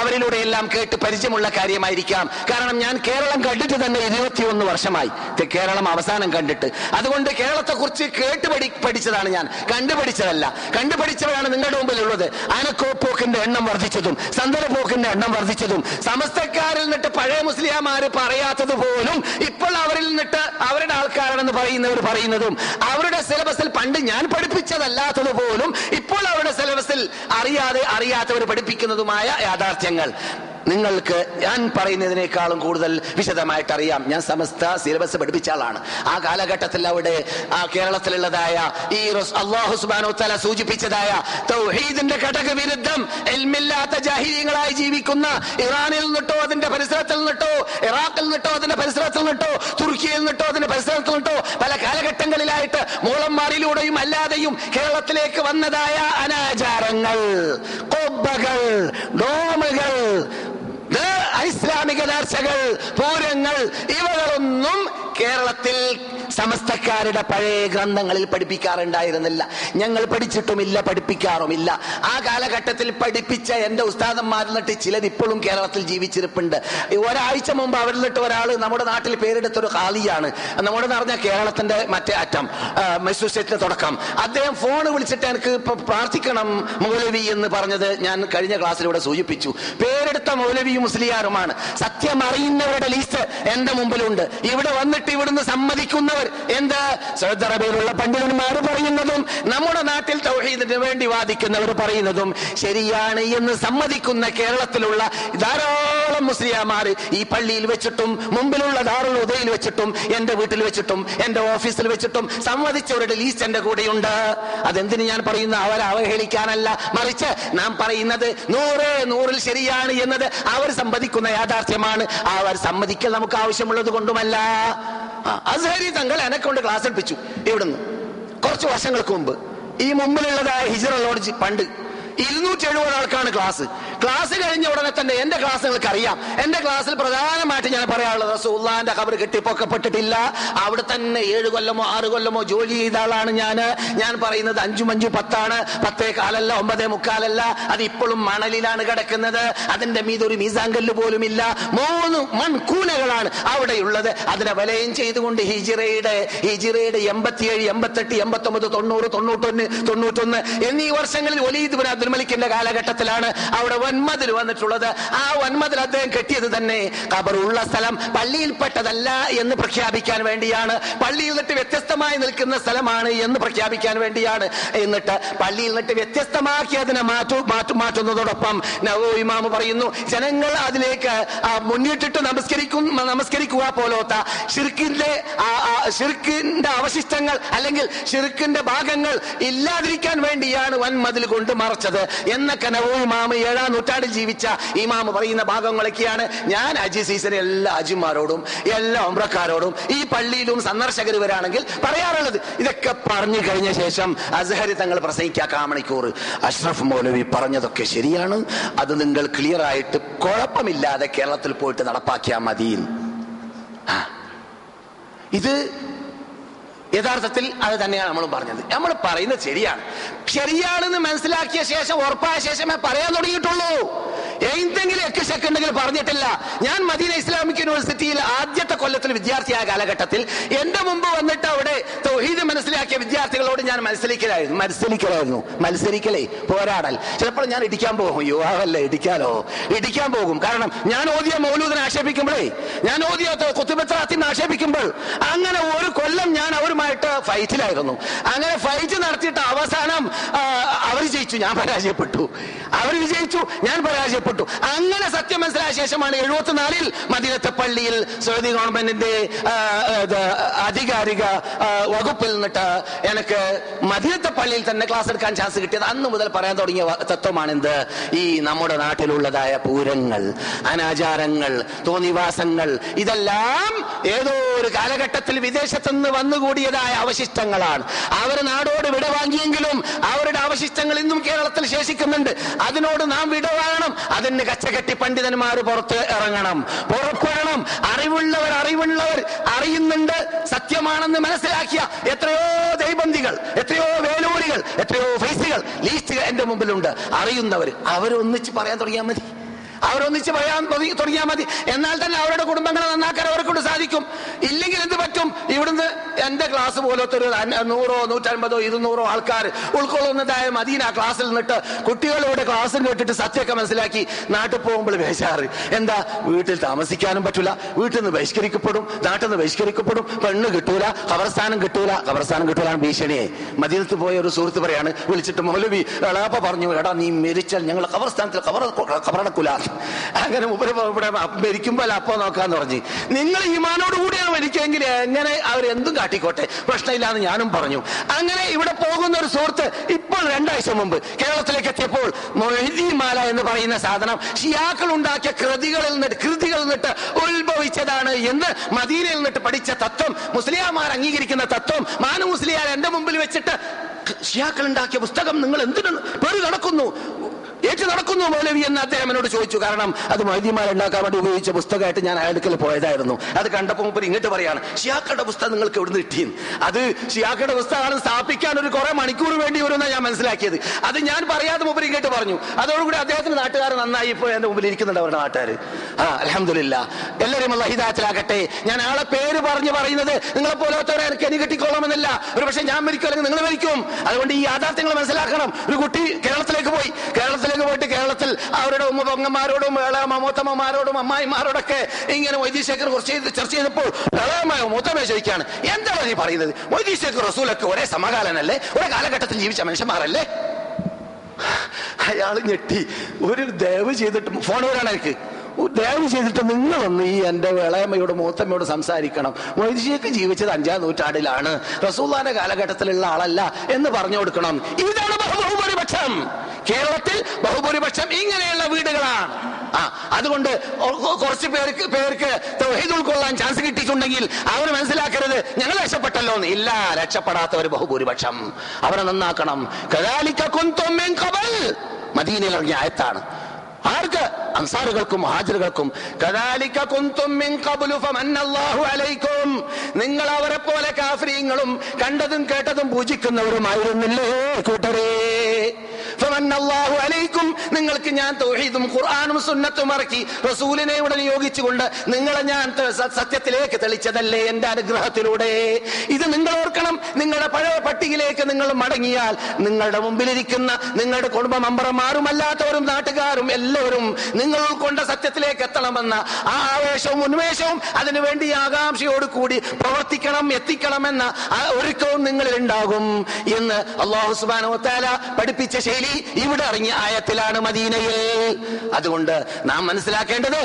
അവരിലൂടെ എല്ലാം കേട്ട് പരിചയമുള്ള കാര്യമായിരിക്കാം. കാരണം ഞാൻ കേരളം കണ്ടിട്ട് തന്നെ ഇരുപത്തിയൊന്ന് വർഷമായി. കേരളം അവസാനം കണ്ടിട്ട്. അതുകൊണ്ട് കേരളത്തെ കുറിച്ച് കേട്ട് പഠി പഠിച്ചതാണ് ഞാൻ. കണ്ടുപഠിച്ചതല്ല. കണ്ടുപഠിച്ചവരാണ് നിങ്ങളുടെ മുമ്പിലുള്ളത്. ആനക്കോപ്പോക്കിന്റെ എണ്ണം വർദ്ധിച്ചതും സന്തനപ്പോക്കിന്റെ എണ്ണം വർദ്ധിച്ചതും സമസ്തക്കാരിൽ നിന്നിട്ട് പഴയ മുസ്ലിയാമാര് പറയാത്തത് പോലും ഇപ്പോൾ അവരിൽ നിന്നിട്ട് അവരുടെ ആൾക്കാരാണെന്ന് പറയുന്നവർ പറയുന്നതും അവരുടെ സിലബസിൽ പണ്ട് ഞാൻ പഠിപ്പിച്ചതല്ലാത്തത് പോലും ഇപ്പോൾ അവരുടെ സിലബസിൽ അറിയാതെ അറിയാത്തവർ പഠിപ്പിക്കുന്നതുമായ യാഥാർത്ഥ്യങ്ങൾ. നിങ്ങൾക്ക് ഞാൻ പറയുന്നതിനേക്കാളും കൂടുതൽ വിശദമായിട്ട് അറിയാം ഞാൻ സമസ്ത സിലബസ് പഠിപ്പിച്ച ആളാണ്. ആ കാലഘട്ടത്തിൽ അവിടെ ആ കേരളത്തിലുള്ളതായ ഈ അള്ളാഹു സുബാനോ തല സൂചിപ്പിച്ചതായ തൗഹീദിന്റെ ഘടക വിരുദ്ധം എൽമില്ലാത്ത ജാഹിര്യങ്ങളായി ജീവിക്കുന്ന ഇറാനിൽ നിന്നിട്ടോ അതിന്റെ പരിസരത്തിൽ നിന്നിട്ടോ ഇറാഖിൽ നിന്നിട്ടോ അതിന്റെ പരിസരത്തിൽ നിന്നിട്ടോ തുർക്കിയിൽ നിന്നിട്ടോ അതിന്റെ പരിസരത്തിൽ നിന്നിട്ടോ പല കാലഘട്ടങ്ങളിലായിട്ട് മൂളന്മാരിലൂടെയും അല്ലാതെയും കേരളത്തിലേക്ക് വന്നതായ അനാചാരങ്ങൾ കൊബ്ബകൾ ഡോമുകൾ ഇത് ഐസ്ലാമിക നേർച്ചകൾ പൂരങ്ങൾ ഇവകളൊന്നും കേരളത്തിൽ സമസ്തക്കാരുടെ പഴയ ഗ്രന്ഥങ്ങളിൽ പഠിപ്പിക്കാറുണ്ടായിരുന്നില്ല. ഞങ്ങൾ പഠിച്ചിട്ടുമില്ല പഠിപ്പിക്കാറുമില്ല. ആ കാലഘട്ടത്തിൽ പഠിപ്പിച്ച എന്റെ ഉസ്താദന്മാരിൽ നിന്നിട്ട് ചിലത് ഇപ്പോഴും കേരളത്തിൽ ജീവിച്ചിരിപ്പുണ്ട്. ഒരാഴ്ച മുമ്പ് അവരിൽ നിന്നിട്ട് ഒരാൾ നമ്മുടെ നാട്ടിൽ പേരെടുത്തൊരു ഹാലിയാണ് നമ്മുടെ പറഞ്ഞ കേരളത്തിന്റെ മറ്റേ അറ്റം സ്റ്റേറ്റിന്റെ തുടക്കം. അദ്ദേഹം ഫോൺ വിളിച്ചിട്ട് എനിക്ക് പ്രാർത്ഥിക്കണം മൗലവി എന്ന് പറഞ്ഞത് ഞാൻ കഴിഞ്ഞ ക്ലാസ്സിലൂടെ സൂചിപ്പിച്ചു. പേരെടുത്ത മൗലവി മുസ്ലിയാറുമാണ് സത്യം അറിയുന്നവരുടെ ലിസ്റ്റ് എന്റെ മുമ്പിലുണ്ട് ഇവിടെ വന്നിട്ട് ഇവിടുന്ന് സമ്മതിക്കുന്നവർ എന്ത്? സൗദി അറേബ്യയിലുള്ള പണ്ഡിതന്മാർ പറയുന്നതും നമ്മുടെ നാട്ടിൽ തൗഹീദിന് വേണ്ടി വാദിക്കുന്നവർ പറയുന്നതും ശരിയാണ് എന്ന് സമ്മതിക്കുന്ന കേരളത്തിലുള്ള ധാരാളം മുസ്ലിയാമാർ ഈ പള്ളിയിൽ വെച്ചിട്ടും മുമ്പിലുള്ള ധാരാളം ഉദയിൽ വെച്ചിട്ടും എന്റെ വീട്ടിൽ വെച്ചിട്ടും എന്റെ ഓഫീസിൽ വെച്ചിട്ടും സമ്മതിച്ചവരുടെ ലീസ്റ്റ് എന്റെ കൂടെയുണ്ട്. അതെന്തിനു ഞാൻ പറയുന്ന അവരെ അവഹേളിക്കാനല്ല. മറിച്ച് നാം പറയുന്നത് നൂറ് നൂറിൽ ശരിയാണ് എന്നത് അവർ സമ്മതിക്കുന്ന യാഥാർത്ഥ്യമാണ്. അവർ സമ്മതിക്കൽ നമുക്ക് ആവശ്യമുള്ളത് കൊണ്ടുമല്ല. അസഹരി തങ്ങൾ എന്നെക്കൊണ്ട് ക്ലാസ് എടുപ്പിച്ചു. ഇവിടുന്ന്. കുറച്ച് വർഷങ്ങൾക്ക് മുമ്പ്. ഈ മുമ്പിലുള്ളതായ ഹിജറ ലോഡ്ജ് പണ്ട് ഇരുന്നൂറ്റി എഴുപത് ആൾക്കാണ് ക്ലാസ് ക്ലാസ് കഴിഞ്ഞ ഉടനെ തന്നെ എന്റെ ക്ലാസ് നിങ്ങൾക്ക് അറിയാം എന്റെ ക്ലാസ്സിൽ പ്രധാനമായിട്ട് ഞാൻ പറയാനുള്ളത് റസൂല്ലാന്റെ ഖബർ കെട്ടിപ്പൊക്കപ്പെട്ടിട്ടില്ല അവിടെ തന്നെ ഏഴ് കൊല്ലമോ ആറ് കൊല്ലമോ ജോലി ചെയ്ത ആളാണ് ഞാൻ ഞാൻ പറയുന്നത് അഞ്ചും അഞ്ചു പത്താണ്. പത്തേ കാലല്ല ഒമ്പതേ മുക്കാലല്ല. അത് ഇപ്പോഴും മണലിലാണ് കിടക്കുന്നത്. അതിന്റെ മീത് ഒരു മീസാങ്കല്ല് ഇല്ല മൂന്ന് മൺകൂനകളാണ് അവിടെയുള്ളത്. അതിനെ വലയം ചെയ്തുകൊണ്ട് ഹിജിറയുടെ ഹിജിറയുടെ എൺപത്തിയേഴ് എൺപത്തെട്ട് എൺപത്തൊമ്പത് തൊണ്ണൂറ് തൊണ്ണൂറ്റൊന്ന് തൊണ്ണൂറ്റൊന്ന് എന്നീ വർഷങ്ങളിൽ ഒലീദ് ബിൻ അബ്ദുൽ മലിക്കിന്റെ കാലഘട്ടത്തിലാണ് അവിടെ വൻമതിൽ വന്നിട്ടുള്ളത്. ആ വൻമതിൽ അദ്ദേഹം കെട്ടിയത് തന്നെ കബറുള്ള സ്ഥലം പള്ളിയിൽപ്പെട്ടതല്ല എന്ന് പ്രഖ്യാപിക്കാൻ വേണ്ടിയാണ്. പള്ളിയിൽ നിന്നിട്ട് വ്യത്യസ്തമായി നിൽക്കുന്ന സ്ഥലമാണ് എന്ന് പ്രഖ്യാപിക്കാൻ വേണ്ടിയാണ്. എന്നിട്ട് പള്ളിയിൽ നിന്നിട്ട് വ്യത്യസ്തമാക്കി അതിനെ മാറ്റു മാറ്റു മാറ്റുന്നതോടൊപ്പം നവോ ഇമാമ് പറയുന്നു ജനങ്ങൾ അതിലേക്ക് മുന്നിട്ടിട്ട് നമസ്കരിക്കും നമസ്കരിക്കുക പോലോത്ത ഷിർക്കിന്റെ ഷിർക്കിന്റെ അവശിഷ്ടങ്ങൾ അല്ലെങ്കിൽ ഷിർക്കിന്റെ ഭാഗങ്ങൾ ഇല്ലാതിരിക്കാൻ വേണ്ടിയാണ് വൻമതിൽ കൊണ്ട് മറച്ചത്. എന്നൊക്കെ നവോ ഇമാമ് ഏഴാം നൂറ്റാണ്ടിൽ ജീവിച്ച ഇമാമ് പറയുന്ന ഭാഗങ്ങളൊക്കെയാണ്. ഞാൻ അജി സീസനെ എല്ലാ അജിമാരോടും എല്ലാ ഉമ്രക്കാരോടും ഈ പള്ളിയിലും സന്ദർശകർ വരാണെങ്കിൽ പറയാറുള്ളത്. ഇതൊക്കെ പറഞ്ഞു കഴിഞ്ഞ ശേഷം അസഹരി തങ്ങൾ പ്രസംഗിക്കുക കാമണിക്കൂർ അഷ്റഫ് മൗലവി പറഞ്ഞതൊക്കെ ശരിയാണ്. അത് നിങ്ങൾ ക്ലിയർ ആയിട്ട് കുഴപ്പമില്ലാതെ കേരളത്തിൽ പോയിട്ട് നടപ്പാക്കിയാൽ മതി ഇത് യഥാർത്ഥത്തിൽ അത് തന്നെയാണ് നമ്മൾ പറഞ്ഞത്. നമ്മൾ പറയുന്നത് ശരിയാണ്. ശരിയാണെന്ന് മനസ്സിലാക്കിയ ശേഷം ഉറപ്പായ ശേഷമേ പറയാൻ തുടങ്ങിയിട്ടുള്ളൂ. എന്തെങ്കിലും ഒക്കെ സെക്കൻഡുകൾ പറഞ്ഞിട്ടില്ല. ഞാൻ മദീന ഇസ്ലാമിക് യൂണിവേഴ്സിറ്റിയിൽ ആദ്യത്തെ കൊല്ലത്തിൽ വിദ്യാർത്ഥിയായ കാലഘട്ടത്തിൽ എന്റെ മുമ്പ് വന്നിട്ട് അവിടെ തൊഹീദ് മനസ്സിലാക്കിയ വിദ്യാർത്ഥികളോട് ഞാൻ മത്സരിക്കലായിരുന്നു. മത്സരിക്കലായിരുന്നു. മത്സരിക്കലേ പോരാടൽ. ചിലപ്പോൾ ഞാൻ ഇടിക്കാൻ പോകും. യുവാവല്ലേ ഇടിക്കാലോ? ഇടിക്കാൻ പോകും. കാരണം ഞാൻ ഓതിയ മൗലൂദിനെ ആക്ഷേപിക്കുമ്പോഴേ ഞാൻ ഓതിയ കുത്തുപത്രാത്തിന് ആക്ഷേപിക്കുമ്പോൾ അങ്ങനെ ഒരു കൊല്ലം ഞാൻ അവരുമായിട്ട് ഫൈറ്റിലായിരുന്നു. അങ്ങനെ ഫൈറ്റ് നടത്തിയിട്ട് അവസാനം അവർ ജയിച്ചു. ഞാൻ പരാജയപ്പെട്ടു. അവർ വിജയിച്ചു. ഞാൻ പരാജയപ്പെട്ടു. അങ്ങനെ അങ്ങനെ സത്യം മനസ്സിലായ ശേഷമാണ് എഴുപത്തിനാലിൽ മദീനത്തെ പള്ളിയിൽ സൗദി ഗവൺമെന്റിന്റെ ആ, ഇത് അധികാരിക ആ, വകുപ്പിൽ നിന്നിട്ട് എനിക്ക് മദീനത്തെ പള്ളിയിൽ തന്നെ ക്ലാസ് എടുക്കാൻ ചാൻസ് കിട്ടിയത്. അന്ന് മുതൽ പറയാൻ തുടങ്ങിയ തത്വമാണ് എന്ത്? ഈ നമ്മുടെ നാട്ടിലുള്ളതായ പൂരങ്ങൾ അനാചാരങ്ങൾ തോന്നിവാസങ്ങൾ ഇതെല്ലാം ഏതോ ഒരു കാലഘട്ടത്തിൽ വിദേശത്തു നിന്ന് വന്നുകൂടിയതായ അവശിഷ്ടങ്ങളാണ്. അവർ നാടോട് വിട വാങ്ങിയെങ്കിലും അവരുടെ അവശിഷ്ടങ്ങൾ ഇന്നും കേരളത്തിൽ ശേഷിക്കുന്നുണ്ട്. അതിനോട് നാം വിടവാങ്ങണം. അതിന് കച്ചകെട്ടി പണ്ഡിതന്മാർ പുറത്ത് ഇറങ്ങണം. പുറപ്പെടണം. അറിവുള്ളവർ അറിവുള്ളവർ അറിയുന്നുണ്ട്. സത്യമാണെന്ന് മനസ്സിലാക്കിയ എത്രയോ ദൈബന്ധികൾ എത്രയോ വേലൂരികൾ എത്രയോ ഫൈസുകൾ ലീസ്റ്റ് എന്റെ മുമ്പിലുണ്ട്. അറിയുന്നവർ അവരൊന്നിച്ച് പറയാൻ തുടങ്ങിയാൽ മതി. അവരൊന്നിച്ച് പറയാൻ തുടങ്ങി- തുടങ്ങിയാൽ മതി. എന്നാൽ തന്നെ അവരുടെ കുടുംബങ്ങളെ നന്നാക്കാൻ അവരെ കൊണ്ട് സാധിക്കും. ഇല്ലെങ്കിൽ എന്ത് പറ്റും? ഇവിടുന്ന് എന്റെ ക്ലാസ് പോലത്തെ ഒരു നൂറോ നൂറ്റൻപതോ ഇരുന്നൂറോ ആൾക്കാർ ഉൾക്കൊള്ളുന്നതായ മദീന ക്ലാസ്സിൽ നിന്നിട്ട് കുട്ടികളോട് ക്ലാസ്സിൽ കേട്ടിട്ട് സത്യമൊക്കെ മനസ്സിലാക്കി നാട്ടിൽ പോകുമ്പോൾ ബേജാറ്. എന്താ? വീട്ടിൽ താമസിക്കാനും പറ്റൂല. വീട്ടിൽ നിന്ന് ബഹിഷ്കരിക്കപ്പെടും. നാട്ടിൽ നിന്ന് ബഹിഷ്കരിക്കപ്പെടും. പെണ്ണ് കിട്ടൂല. കബർസ്ഥാനം കിട്ടൂല. കബർസ്ഥാനം കിട്ടൂലാണ് ഭീഷണിയെ മദീനത്ത് പോയ ഒരു സുഹൃത്ത് പറയാണ്. വിളിച്ചിട്ട് മൗലവി എളാപ്പ പറഞ്ഞു എടാ നീ മരിച്ചാൽ ഞങ്ങൾ കബർസ്ഥാനത്തിൽ കബർ കബറടക്കൂല. അങ്ങനെ ഉപരി ഇവിടെ മരിക്കുമ്പോൾ അപ്പോ നോക്കാന്ന് പറഞ്ഞു. നിങ്ങൾ ഈമാനോട് കൂടിയാണ് മരിക്കുമെങ്കിൽ എങ്ങനെ അവർ അവരെന്തും കാട്ടിക്കോട്ടെ? പ്രശ്നമില്ലാന്ന് ഞാനും പറഞ്ഞു. അങ്ങനെ ഇവിടെ പോകുന്ന ഒരു സുഹൃത്ത് ഇപ്പോൾ രണ്ടാഴ്ച മുമ്പ് കേരളത്തിലേക്ക് എത്തിയപ്പോൾ മാല എന്ന് പറയുന്ന സാധനം ഷിയാക്കൾ ഉണ്ടാക്കിയ കൃതികളിൽ നിന്നിട്ട് കൃതികളിൽ നിന്നിട്ട് ഉത്ഭവിച്ചതാണ് എന്ന് മദീനയിൽ നിന്നിട്ട് പഠിച്ച തത്വം മുസ്ലിയാമാർ അംഗീകരിക്കുന്ന തത്വം മാനു മുസ്ലിയാർ എന്റെ മുമ്പിൽ വെച്ചിട്ട് ഷിയാക്കൾ ഉണ്ടാക്കിയ പുസ്തകം നിങ്ങൾ എന്തിനു പേര് നടക്കുന്നു ഏറ്റു നടക്കുന്നു മൗലവി എന്ന് അദ്ദേഹം എന്നോട് ചോദിച്ചു. കാരണം അത് മൈദ്യമാർ ഉണ്ടാക്കാൻ വേണ്ടി ഉപയോഗിച്ച പുസ്തകമായിട്ട് ഞാൻ അയാൾക്കൽ പോയതായിരുന്നു. അത് കണ്ടപ്പോൾ മുമ്പ് ഇങ്ങോട്ട് പറയാണ് ഷിയാക്കളുടെ പുസ്തകം നിങ്ങൾക്ക് എവിടുന്ന് കിട്ടിയും അത് ഷിയാക്കളുടെ പുസ്തകമാണ് സ്ഥാപിക്കാൻ ഒരു കുറെ മണിക്കൂർ വേണ്ടി വരുമെന്നാണ് ഞാൻ മനസ്സിലാക്കിയത്. അത് ഞാൻ പറയാതെ മുമ്പ് ഇങ്ങോട്ട് പറഞ്ഞു. അതോടുകൂടി അദ്ദേഹത്തിന് നാട്ടുകാർ നന്നായി ഇപ്പോൾ എന്റെ മുമ്പിൽ ഇരിക്കുന്നുണ്ട് അവരുടെ നാട്ടുകാർ ആ അലഹമില്ല എല്ലാവരും അല്ല ഹിതാത്തിലാകട്ടെ ഞാൻ ആളെ പേര് പറഞ്ഞു പറയുന്നത് നിങ്ങളെ പോലത്തവരെ എനിക്ക് എനി കിട്ടിക്കോളണമെന്നല്ല ഒരു പക്ഷേ ഞാൻ മരിക്കും അല്ലെങ്കിൽ നിങ്ങൾ മരിക്കും. അതുകൊണ്ട് ഈ യാഥാർത്ഥ്യങ്ങൾ മനസ്സിലാക്കണം. ഒരു കുട്ടി കേരളത്തിലേക്ക് പോയി. കേരളത്തിലേക്ക് പോയിട്ട് കേരളത്തിൽ അവരുടെ ഉമ്മ പൊങ്ങന്മാരോടും മമൂത്തമ്മമാരോടും അമ്മായിമാരോടൊക്കെ ഇങ്ങനെ വൈദ്യശേഖർ കുറച്ച് ചെയ്ത് ചർച്ച ചെയ്തപ്പോൾ പ്രളയമായ മൂത്തമ്മ ചോദിക്കുകയാണ് എന്താണ് നീ പറയുന്നത്? വൈദ്യശേഖർ റസൂലൊക്കെ ഒരേ സമകാലനല്ലേ? ഒരേ കാലഘട്ടത്തിൽ ജീവിച്ച മനുഷ്യന്മാരല്ലേ? അയാൾ ഞെട്ടി. ഒരു ദയവ് ചെയ്തിട്ട് ഫോൺ വരാണ് എനിക്ക്. ദയവ് ചെയ്തിട്ട് നിങ്ങളൊന്ന് ഈ എന്റെ വിളയമ്മയോട് മൂത്തമ്മയോട് സംസാരിക്കണം. മൊയ്തീഷയൊക്കെ ജീവിച്ചത് അഞ്ചാം നൂറ്റാണ്ടിലാണ്. റസൂല്ലാന്റെ കാലഘട്ടത്തിലുള്ള ആളല്ല എന്ന് പറഞ്ഞു കൊടുക്കണം. ഇതാണ് ബഹു- ബഹുഭൂരിപക്ഷം. കേരളത്തിൽ ബഹുഭൂരിപക്ഷം ഇങ്ങനെയുള്ള വീടുകളാണ്. ആ അതുകൊണ്ട് കുറച്ച് പേർക്ക് പേർക്ക് തൗഹീദ് ഉൾക്കൊള്ളാൻ ചാൻസ് കിട്ടിയിട്ടുണ്ടെങ്കിൽ അവർ മനസ്സിലാക്കരുത്. ഞങ്ങൾ രക്ഷപ്പെട്ടല്ലോ എന്ന്. ഇല്ല ഒരു ബഹുഭൂരിപക്ഷം. അവരെ നന്നാക്കണം. കദാലിക കുന്തും മിൻ ഖബൽ. മദീനയിൽ ഇറങ്ങിയ ആയത്താണ്. ആർക്ക്? അൻസാറുകൾക്കും ഹാജറുകൾക്കും. കദാലിക കുന്തും മിൻ ഖബ്ലു ഫമന്നല്ലാഹു അലൈക്കും. നിങ്ങൾ അവരെ പോലെ കാഫ്രീങ്ങളും കണ്ടതും കേട്ടതും പൂജിക്കുന്നവരുമായിരുന്നില്ലേ കൂട്ടരേ? അലൈക്കും. നിങ്ങൾക്ക് ഞാൻ തൗഹീദും ഖുർആാനും സുന്നത്തും ഇറക്കി റസൂലിനെ ഇവിടെ നിയോഗിച്ചുകൊണ്ട് നിങ്ങളെ ഞാൻ സത്യത്തിലേക്ക് തെളിച്ചതല്ലേ എന്റെ അനുഗ്രഹത്തിലൂടെ. ഇത് നിങ്ങൾ ഓർക്കണം. നിങ്ങളുടെ പഴയ പട്ടികയിലേക്ക് നിങ്ങൾ മടങ്ങിയാൽ നിങ്ങളുടെ മുമ്പിലിരിക്കുന്ന നിങ്ങളുടെ കുടുംബ മെമ്പർമാരും അല്ലാത്തവരും നാട്ടുകാരും എല്ലാവരും നിങ്ങൾ ഉൾക്കൊണ്ട സത്യത്തിലേക്ക് എത്തണമെന്ന ആ ആവേശവും ഉന്മേഷവും അതിനുവേണ്ടി ആകാംക്ഷയോട് കൂടി പ്രവർത്തിക്കണം എത്തിക്കണമെന്ന ഒരുക്കവും നിങ്ങളിൽ ഉണ്ടാകും എന്ന് അള്ളാഹു സുബാനോ പഠിപ്പിച്ച ശൈലി ഇവിടെ ഇറങ്ങിയ ആയത്തിലാണ് മദീനയിൽ. അതുകൊണ്ട് നാം മനസ്സിലാക്കേണ്ടത്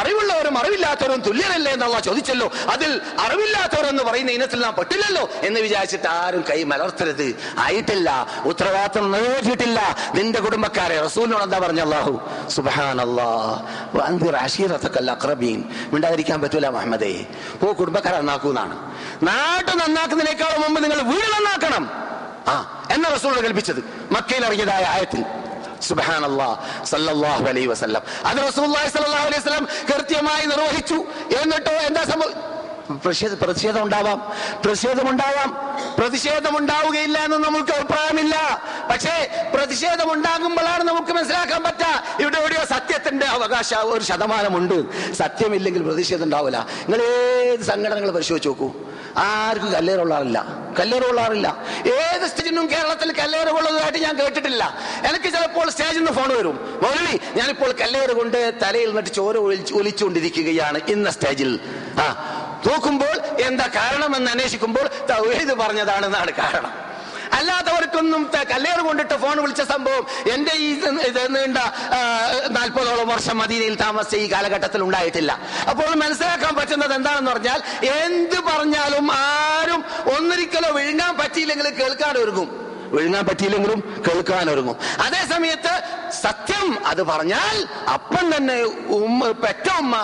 അറിവുള്ളവരും അറിവില്ലാത്തവരും തുല്യരല്ലേ എന്നുള്ള ചോദിച്ചല്ലോ. അതിൽ അറിവില്ലാത്തവരെന്ന് പറയുന്ന ഇനത്തിൽ നാം പെട്ടില്ലല്ലോ എന്ന് വിചാരിച്ചിട്ട് ആരും കൈ മലർത്തരുത്. ആയിട്ടില്ല ഉത്തരവാദിത്വം നിറവേറ്റിയിട്ടില്ല. നിന്റെ കുടുംബക്കാരെ റസൂലിനോട് എന്താ പറഞ്ഞ അള്ളാഹു? മിണ്ടാതിരിക്കാൻ പറ്റൂല മുഹമ്മദേ. ഓ കുടുംബക്കാരെ നന്നാക്കൂന്നാണ് നാട് നന്നാക്കുന്നതിനേക്കാൾ മുമ്പ് നിങ്ങൾ വീട് നന്നാക്കണം. ആ എന്ന റസൂൾ കൽപ്പിച്ചത്. മക്കയിൽ ഇറങ്ങിയതായ ആയത്തിൽ. അത് റസൂൽ കൃത്യമായി നിർവഹിച്ചു. എന്നിട്ടോ എന്താ സംഭവം? പ്രതിഷേധ പ്രതിഷേധം ഉണ്ടാവാം പ്രതിഷേധം ഉണ്ടാവാം പ്രതിഷേധം ഉണ്ടാവുകയില്ല എന്ന് നമുക്ക് അഭിപ്രായമില്ല. പക്ഷേ പ്രതിഷേധം ഉണ്ടാകുമ്പോഴാണ് നമുക്ക് മനസ്സിലാക്കാൻ പറ്റുക. ഇവിടെ എവിടെയോ സത്യത്തിന്റെ അവകാശ ഒരു ശതമാനമുണ്ട്. സത്യമില്ലെങ്കിൽ പ്രതിഷേധം ഉണ്ടാവില്ല. നിങ്ങൾ ഏത് സംഘടനകൾ പരിശോധിച്ച് നോക്കൂ. ആർക്കും കല്ലേറുള്ളാറില്ല കല്ലേറുള്ളാറില്ല ഏത് സ്റ്റേജിനും കേരളത്തിൽ കല്ലേറുള്ളതായിട്ട് ഞാൻ കേട്ടിട്ടില്ല. എനിക്ക് ചിലപ്പോൾ സ്റ്റേജിൽ നിന്ന് ഫോൺ വരും. മൗലവി ഞാനിപ്പോൾ കല്ലേറ് കൊണ്ട് തലയിൽ നിന്നിട്ട് ചോര ഒലിച്ച് ഒലിച്ചുകൊണ്ടിരിക്കുകയാണ് ഇന്ന സ്റ്റേജിൽ. ആ നോക്കുമ്പോൾ എന്താ കാരണം എന്ന് അന്വേഷിക്കുമ്പോൾ തൗഹീദ് പറഞ്ഞതാണെന്നാണ് കാരണം. അല്ലാത്തവർക്കൊന്നും കല്ലേറ് കൊണ്ടിട്ട് ഫോൺ വിളിച്ച സംഭവം എന്റെ ഈ ഇത് നീണ്ട നാൽപ്പതോളം വർഷം മദീനയിൽ താമസിച്ച ഈ കാലഘട്ടത്തിൽ ഉണ്ടായിട്ടില്ല. അപ്പോൾ മനസ്സിലാക്കാൻ പറ്റുന്നത് എന്താണെന്ന് പറഞ്ഞാൽ എന്ത് പറഞ്ഞാലും ആരും ഒന്നിരിക്കലോ വിഴുങ്ങാൻ പറ്റിയില്ലെങ്കിൽ കേൾക്കാൻ ഒരുങ്ങും. വിഴുങ്ങാൻ പറ്റിയില്ലെങ്കിലും കേൾക്കാൻ ഒരുങ്ങും. അതേ സമയത്ത് സത്യം അത് പറഞ്ഞാൽ അപ്പം തന്നെ ഉമ്മ പെറ്റ ഉമ്മ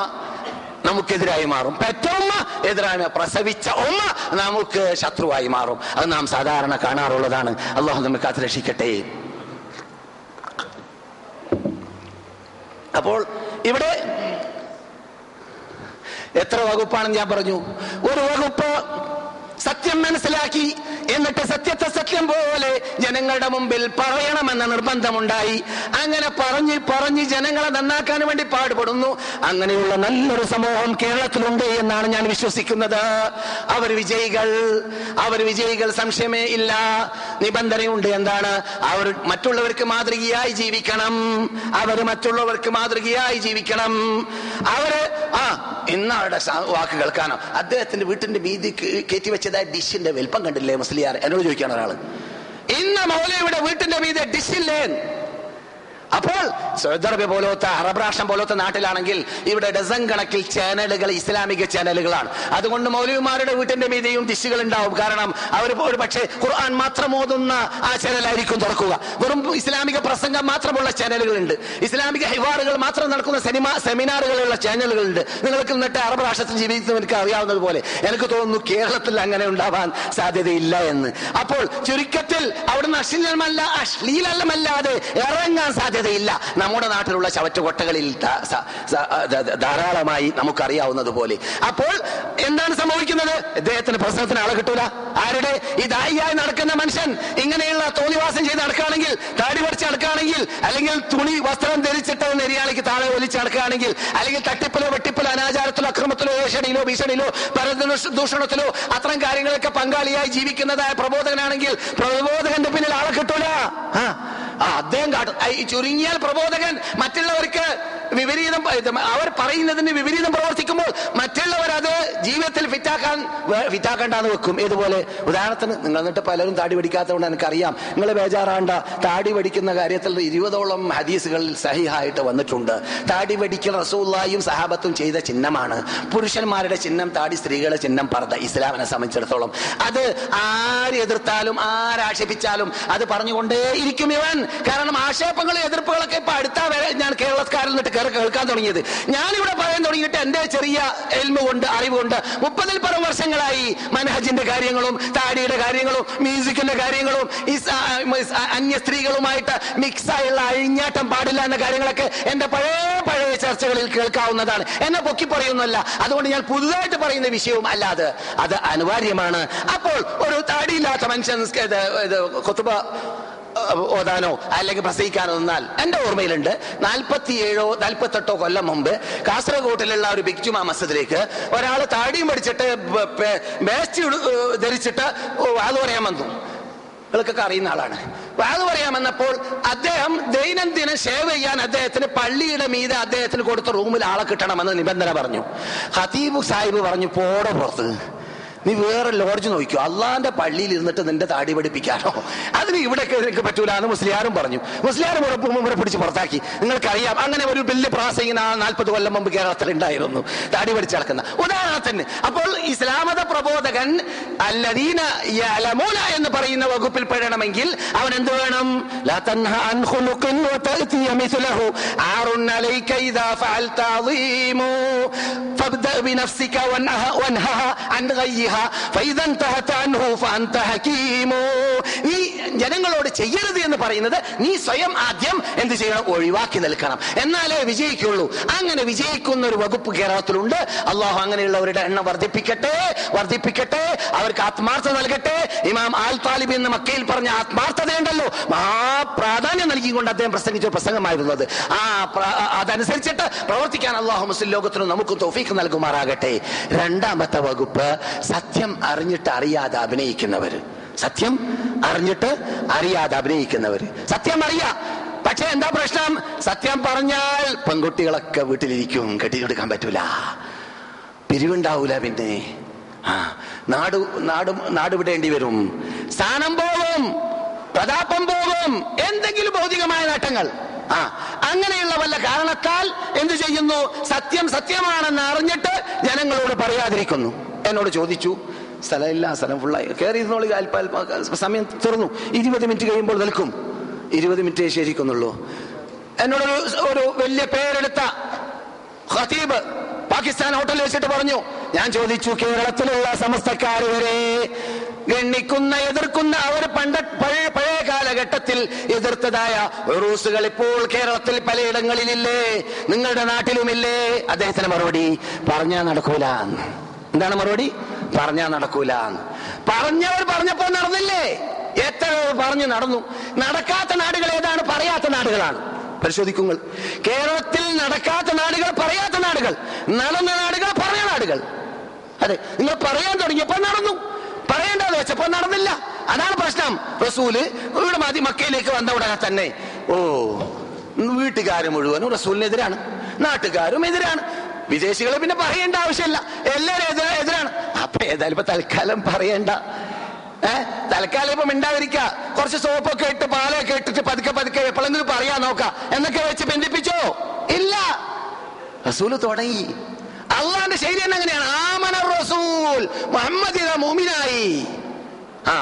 നമുക്കെതിരായി മാറും. പെറ്റ ഉമ്മ എതിരാണ്. പ്രസവിച്ച ഉമ്മ നമുക്ക് ശത്രുവായി മാറും. അത് നാം സാധാരണ കാണാറുള്ളതാണ്. അള്ളാഹു നമുക്ക് അത് രക്ഷിക്കട്ടെ. അപ്പോൾ ഇവിടെ എത്ര വകുപ്പാണെന്ന് ഞാൻ പറഞ്ഞു. ഒരു വകുപ്പ് സത്യം മനസ്സിലാക്കി എന്നിട്ട് സത്യത്തെ സത്യം പോലെ ജനങ്ങളുടെ മുമ്പിൽ പറയണമെന്ന നിർബന്ധമുണ്ടായി. അങ്ങനെ പറഞ്ഞ് പറഞ്ഞ് ജനങ്ങളെ നന്നാക്കാൻ വേണ്ടി പാടുപെടുന്നു. അങ്ങനെയുള്ള നല്ലൊരു സമൂഹം കേരളത്തിലുണ്ട് എന്നാണ് ഞാൻ വിശ്വസിക്കുന്നത്. അവർ വിജയികൾ അവർ വിജയികൾ സംശയമേ ഇല്ല. നിബന്ധനയുണ്ട് എന്താണ്? അവർ മറ്റുള്ളവർക്ക് മാതൃകയായി ജീവിക്കണം. അവർ മറ്റുള്ളവർക്ക് മാതൃകയായി ജീവിക്കണം. അവർ ആ ഇന്നാളുടെ സ- വാക്ക് കേൾക്കാനോ അദ്ദേഹത്തിന്റെ വീട്ടിന്റെ വീതി കയറ്റി വെച്ചതായ ഡിഷിന്റെ വലിപ്പം കണ്ടില്ലേ മുസ്ലിയാർ? എന്നോട് ചോദിക്കാൻ ഒരാൾ ഇന്ന് മൗലയുടെ വീട്ടിന്റെ മീതെ ഡിഷില്ലേ അപ്പോൾ സൗദി അറേബ്യ പോലത്തെ അറബ് രാഷ്ട്രം പോലത്തെ നാട്ടിലാണെങ്കിൽ ഇവിടെ ഡസൻ കണക്കിൽ ചാനലുകൾ ഇസ്ലാമിക ചാനലുകളാണ് അതുകൊണ്ട് മൗലവിമാരുടെ വീട്ടിന്റെ മീതെയും ദിശകൾ ഉണ്ടാവും കാരണം അവർ ഒരു പക്ഷേ ഖുർആൻ മാത്രം ഓതുന്ന ആ ചാനലായിരിക്കും തുറക്കുക. വെറും ഇസ്ലാമിക പ്രസംഗം മാത്രമുള്ള ചാനലുകളുണ്ട് ഇസ്ലാമിക ഹിവാറുകൾ മാത്രം നടക്കുന്ന സിനിമ സെമിനാറുകളുള്ള ചാനലുകളുണ്ട് നിങ്ങൾക്ക് എന്നിട്ട് അറബ് രാഷ്ട്രത്തിൽ ജീവിക്കുന്നവർക്ക് അറിയാവുന്നത് പോലെ എനിക്ക് തോന്നുന്നു കേരളത്തിൽ അങ്ങനെ ഉണ്ടാവാൻ സാധ്യതയില്ല എന്ന്. അപ്പോൾ ചുരുക്കത്തിൽ അവിടുന്ന് അശ്ലീലമല്ല അശ്ലീലമല്ലാതെ ഇറങ്ങാൻ സാധ്യതയില്ല. നമ്മുടെ നാട്ടിലുള്ള ധ- ധാരാളമായി നമുക്കറിയാവുന്നത് പോലെ അപ്പോൾ എന്താണ് സംഭവിക്കുന്നത്? ഇദ്ദേഹത്തിന് പ്രശ്നത്തിന് ആളെ കിട്ടൂല. ആരുടെ? ഈ ദായിയായി നടക്കുന്ന മനുഷ്യൻ. ഇങ്ങനെയുള്ള തോന്നിവാസം ചെയ്ത് നടക്കുകയാണെങ്കിൽ താടി പറിച്ച് നടക്കുകയാണെങ്കിൽ അല്ലെങ്കിൽ തുണി വസ്ത്രം ധരിച്ചിട്ട് നെരിയാളിക്ക് താഴെ ഒലിച്ച് നടക്കുകയാണെങ്കിൽ അല്ലെങ്കിൽ തട്ടിപ്പിലോ വെട്ടിപ്പിലോ അനാചാരത്തിലോ അക്രമത്തിലോ ഏഷണിയിലോ ഭീഷണിയിലോ പരദൂഷണത്തിലോ അത്തരം കാര്യങ്ങളൊക്കെ പങ്കാളിയായി ജീവിക്കുന്നതായ പ്രബോധകനാണെങ്കിൽ പ്രബോധകന്റെ പിന്നിൽ ആളെ കിട്ടൂല. ആ അദ്ദേഹം ഈ ചുരുങ്ങിയാൽ പ്രബോധകൻ മറ്റുള്ളവർക്ക് വിപരീതം അവർ പറയുന്നതിന് വിപരീതം പ്രവർത്തിക്കുമ്പോൾ മറ്റുള്ളവർ അത് ജീവിതത്തിൽ ഫിറ്റാക്കാൻ ഫിറ്റാക്കണ്ടെന്ന് വെക്കും. ഇതുപോലെ ഉദാഹരണത്തിന് നിങ്ങൾ എന്നിട്ട് പലരും താടി പിടിക്കാത്തതുകൊണ്ട് എനിക്കറിയാം. നിങ്ങൾ ബേജാറാണ്ട. താടി പഠിക്കുന്ന കാര്യത്തിൽ ഇരുപതോളം ഹദീസുകളിൽ സഹിഹായിട്ട് വന്നിട്ടുണ്ട്. താടി പഠിക്കൽ റസൂല്ലായും സഹാബത്തും ചെയ്ത ചിഹ്നമാണ്. പുരുഷന്മാരുടെ ചിഹ്നം താടി സ്ത്രീകളുടെ ചിഹ്നം പറത ഇസ്ലാമിനെ സംബന്ധിച്ചിടത്തോളം അത് ആര് എതിർത്താലും ആരാക്ഷേപിച്ചാലും അത് പറഞ്ഞുകൊണ്ടേ ഇരിക്കും ഇവൻ. കാരണം ആക്ഷേപങ്ങളും എതിർപ്പുകളൊക്കെ ഇപ്പൊ അടുത്ത വരെ ഞാൻ കേരളക്കാരിൽ നിന്നിട്ട് കയറി കേൾക്കാൻ തുടങ്ങിയത്. ഞാനിവിടെ പറയാൻ തുടങ്ങിയിട്ട് എന്റെ ചെറിയ എൽമ കൊണ്ട് അറിവുകൊണ്ട് മുപ്പതിൽ പരം വർഷങ്ങളായി മനഹജിന്റെ കാര്യങ്ങളും താടിയുടെ കാര്യങ്ങളും മ്യൂസിക്കിന്റെ കാര്യങ്ങളും അന്യ സ്ത്രീകളുമായിട്ട് മിക്സായുള്ള അഴിഞ്ഞാട്ടം പാടില്ല എന്ന കാര്യങ്ങളൊക്കെ എന്റെ പഴയ പഴയ ചർച്ചകളിൽ കേൾക്കാവുന്നതാണ്. എന്നെ പൊക്കി പറയുന്നല്ല അതുകൊണ്ട് ഞാൻ പുതുതായിട്ട് പറയുന്ന വിഷയവും അല്ലാതെ അത് അനിവാര്യമാണ്. അപ്പോൾ ഒരു താടിയില്ലാത്ത മനുഷ്യൻ കൊത്തുപ ഓതാനോ അല്ലെങ്കിൽ പ്രസംഗിക്കാനോ നിന്നാൽ എന്റെ ഓർമ്മയിലുണ്ട് നാൽപ്പത്തിയേഴോ നാൽപ്പത്തെട്ടോ കൊല്ലം മുമ്പ് കാസർഗോട്ടിലുള്ള ഒരു ബിഗ്ജുമാ മസ്ജിദിലേക്ക് ഒരാൾ താടിയും പഠിച്ചിട്ട് വേസ്റ്റ് ധരിച്ചിട്ട് അത് പറയാൻ വന്നു. നിങ്ങൾക്കൊക്കെ അറിയുന്ന ആളാണ്. അത് പറയാമെന്നപ്പോൾ അദ്ദേഹം ദൈനംദിന സേവ ചെയ്യാൻ അദ്ദേഹത്തിന് പള്ളിയുടെ മീതെ അദ്ദേഹത്തിന് കൊടുത്ത റൂമിൽ ആളെ കിട്ടണമെന്ന് നിബന്ധന പറഞ്ഞു. ഹതീബ് സാഹിബ് പറഞ്ഞു പോടെ പുറത്ത്. നീ വേറെ ലോഡ്ജ് നോക്കിയോ അള്ളാന്റെ പള്ളിയിൽ ഇരുന്നിട്ട് നിന്റെ താടി പഠിപ്പിക്കാനോ? അതിന് ഇവിടെ നിനക്ക് പറ്റൂല എന്ന് മുസ്ലിയാരും പറഞ്ഞു. മുസ്ലിയാരും ഇവിടെ പിടിച്ച് പുറത്താക്കി. നിങ്ങൾക്കറിയാം അങ്ങനെ ഒരു വലിയ ആ നാൽപ്പത് കൊല്ലം മുമ്പ് കേരളത്തിൽ ഉണ്ടായിരുന്നു. താടി പഠിച്ച് നടക്കുന്ന. ഉദാഹരണത്തിന് അപ്പോൾ ഇസ്ലാമത പ്രബോധകൻ അല്ലദീന അലമൂല എന്ന് പറയുന്ന വകുപ്പിൽ പെടണമെങ്കിൽ അവൻ എന്ത് വേണം? ലാ തൻഹ നീ ജനങ്ങളോട് ചെയ്യരുത് എന്ന് പറയുന്നത് നീ സ്വയം ആദ്യം എന്ത് ചെയ്യണം? ഒഴിവാക്കി നിൽക്കണം. എന്നാലേ വിജയിക്കുള്ളൂ. അങ്ങനെ വിജയിക്കുന്ന ഒരു വകുപ്പ് കേരളത്തിലുണ്ട്. അള്ളാഹു അങ്ങനെയുള്ളവരുടെ എണ്ണം വർദ്ധിപ്പിക്കട്ടെ വർദ്ധിപ്പിക്കട്ടെ അവർക്ക് ആത്മാർത്ഥ നൽകട്ടെ. ഇമാം ആൽ താലിബ് എന്ന് മക്കയിൽ പറഞ്ഞ ആത്മാർത്ഥതയുണ്ടല്ലോ. മഹാപ്രാധാന്യം നൽകിക്കൊണ്ട് അദ്ദേഹം പ്രസംഗിച്ച പ്രസംഗമായിരുന്നത് ആ അതനുസരിച്ചിട്ട് പ്രവർത്തിക്കാൻ അള്ളാഹു മുസ്ലിം ലോകത്തിനും നമുക്ക് തോഫീക്ക് നൽകുമാറാകട്ടെ. രണ്ടാമത്തെ വകുപ്പ് സത്യം അറിഞ്ഞിട്ട് അറിയാതെ അഭിനയിക്കുന്നവർ സത്യം അറിഞ്ഞിട്ട് അറിയാതെ അഭിനയിക്കുന്നവർ സത്യം അറിയാം. പക്ഷെ എന്താ പ്രശ്നം? സത്യം പറഞ്ഞാൽ പെൺകുട്ടികളൊക്കെ വീട്ടിലിരിക്കും. കെട്ടിക്കൊടുക്കാൻ പറ്റൂല. പിരിവുണ്ടാവൂല പിന്നെ. ആ നാട് നാട് നാട് വിടേണ്ടി വരും. സ്ഥാനം പോകും പ്രതാപം പോകും എന്തെങ്കിലും ഭൗതികമായ നേട്ടങ്ങൾ. ആ അങ്ങനെയുള്ള വല്ല കാരണത്താൽ എന്ത് ചെയ്യുന്നു? സത്യം സത്യമാണെന്ന് അറിഞ്ഞിട്ട് ജനങ്ങളോട് പറയാതിരിക്കുന്നു. എന്നോട് ചോദിച്ചു സ്ഥലമില്ല സ്ഥലം ഫുള്ളായി കയറി ഇരുന്നോളി അല്പ സമയം തുറന്നു. ഇരുപത് മിനിറ്റ് കഴിയുമ്പോൾ നിൽക്കും. ഇരുപത് മിനിറ്റ് ശരിക്കുന്നുള്ളൂ. എന്നോട് ഒരു വലിയ പേരെടുത്ത ഖതീബ് പാകിസ്ഥാൻ ഹോട്ടലിൽ വെച്ചിട്ട് പറഞ്ഞു ഞാൻ ചോദിച്ചു കേരളത്തിലുള്ള സമസ്തക്കാർ വരെ ഗണ്ണിക്കുന്ന എതിർക്കുന്ന അവർ പണ്ട പഴയ പഴയ കാലഘട്ടത്തിൽ എതിർത്തതായ റൂസുകൾ ഇപ്പോൾ കേരളത്തിൽ പലയിടങ്ങളിലില്ലേ? നിങ്ങളുടെ നാട്ടിലുമില്ലേ? അദ്ദേഹത്തിന് മറുപടി പറഞ്ഞാൽ നടക്കൂല എന്താണ് മറുപടി? പറഞ്ഞാ നടക്കൂല പറഞ്ഞവർ പറഞ്ഞപ്പോ നടന്നില്ലേ? എത്ര പറഞ്ഞു നടന്നു. നടക്കാത്ത നാടുകൾ ഏതാണ്? പറയാത്ത നാടുകളാണ്. പരിശോധിക്കുങ്ങൾ. കേരളത്തിൽ നടക്കാത്ത നാടുകൾ പറയാത്ത നാടുകൾ. നടന്ന നാടുകൾ പറഞ്ഞ നാടുകൾ. അതെ നിങ്ങൾ പറയാൻ തുടങ്ങിയപ്പോ നടന്നു. പറയേണ്ടത് വെച്ചപ്പോ നടന്നില്ല. അതാണ് പ്രശ്നം. റസൂൽ ഇവിടെ മതി മക്കയിലേക്ക് വന്ന ഉടനെ തന്നെ. ഓ വീട്ടുകാർ മുഴുവനും റസൂലിനെതിരാണ്. നാട്ടുകാരും എതിരാണ്. വിദേശികളെ പിന്നെ പറയേണ്ട ആവശ്യമില്ല. എല്ലാവരും എതിരാ എതിരാണ്. അപ്പൊ ഏതായാലും ഇപ്പൊ തൽക്കാലം പറയേണ്ട. ഏഹ് തൽക്കാലം ഇപ്പൊ മിണ്ടാതിരിക്ക. കുറച്ച് സോപ്പൊക്കെ ഇട്ട് പാലൊക്കെ ഇട്ടിട്ട് പതുക്കെ പതുക്കെ എപ്പോഴെങ്കിലും പറയാ നോക്ക. എന്നൊക്കെ വെച്ച് ബന്ധിപ്പിച്ചോ? ഇല്ല. റസൂൽ തുടങ്ങി. അള്ളാന്റെ ശൈലി അങ്ങനെയാണ്. ആമന റസൂൽ. മുഹമ്മദ് മൂമിനായി ആ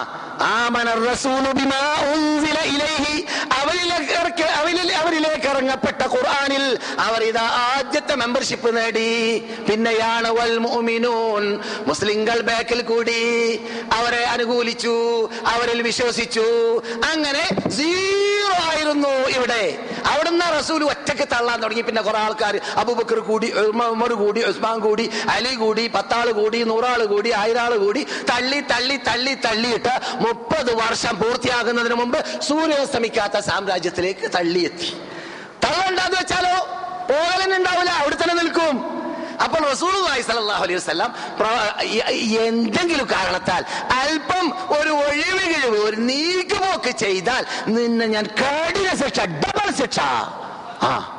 അവരിലേക്ക് ഇറങ്ങപ്പെട്ട ഖുർആാനിൽ അവർ ഇതാ ആദ്യത്തെ മെമ്പർഷിപ്പ് നേടി. പിന്നെയാണ് മുസ്ലിങ്ങൾ ബാക്കിൽ കൂടി. അവരെ അനുകൂലിച്ചു അവരിൽ വിശ്വസിച്ചു. അങ്ങനെ സീറോ ആയിരുന്നു ഇവിടെ. അവിടുന്ന് റസൂൽ ഒറ്റയ്ക്ക് തള്ളാൻ തുടങ്ങി. പിന്നെ കുറെ ആൾക്കാർ അബുബക്കർ കൂടി ഉമർ കൂടി ഉസ്മാൻ കൂടി അലി കൂടി പത്താൾ കൂടി നൂറാൾ കൂടി ആയിരാൾ കൂടി തള്ളി തള്ളി തള്ളി തള്ളി. തള്ളിയിട്ട് മുപ്പത് വർഷം പൂർത്തിയാകുന്നതിന് മുമ്പ് സൂര്യാസ്തമിക്കാത്ത സാമ്രാജ്യത്തിലേക്ക് തള്ളിയെത്തി. തള്ളണ്ടെന്ന് വെച്ചാലോ? പോകലനുണ്ടാവില്ല അവിടെ തന്നെ നിൽക്കും. അപ്പോൾ റസൂൽ സ്വല്ലല്ലാഹു അലൈഹി വസല്ലം പ്ര- എന്തെങ്കിലും കാരണത്താൽ അല്പം ഒരു ഒഴിവ് കിഴിവ് ഒരു നീക്കുപോക്ക് ചെയ്താൽ നിന്നെ ഞാൻ കഠിന ശിക്ഷ ഡബിൾ ശിക്ഷ. ആ.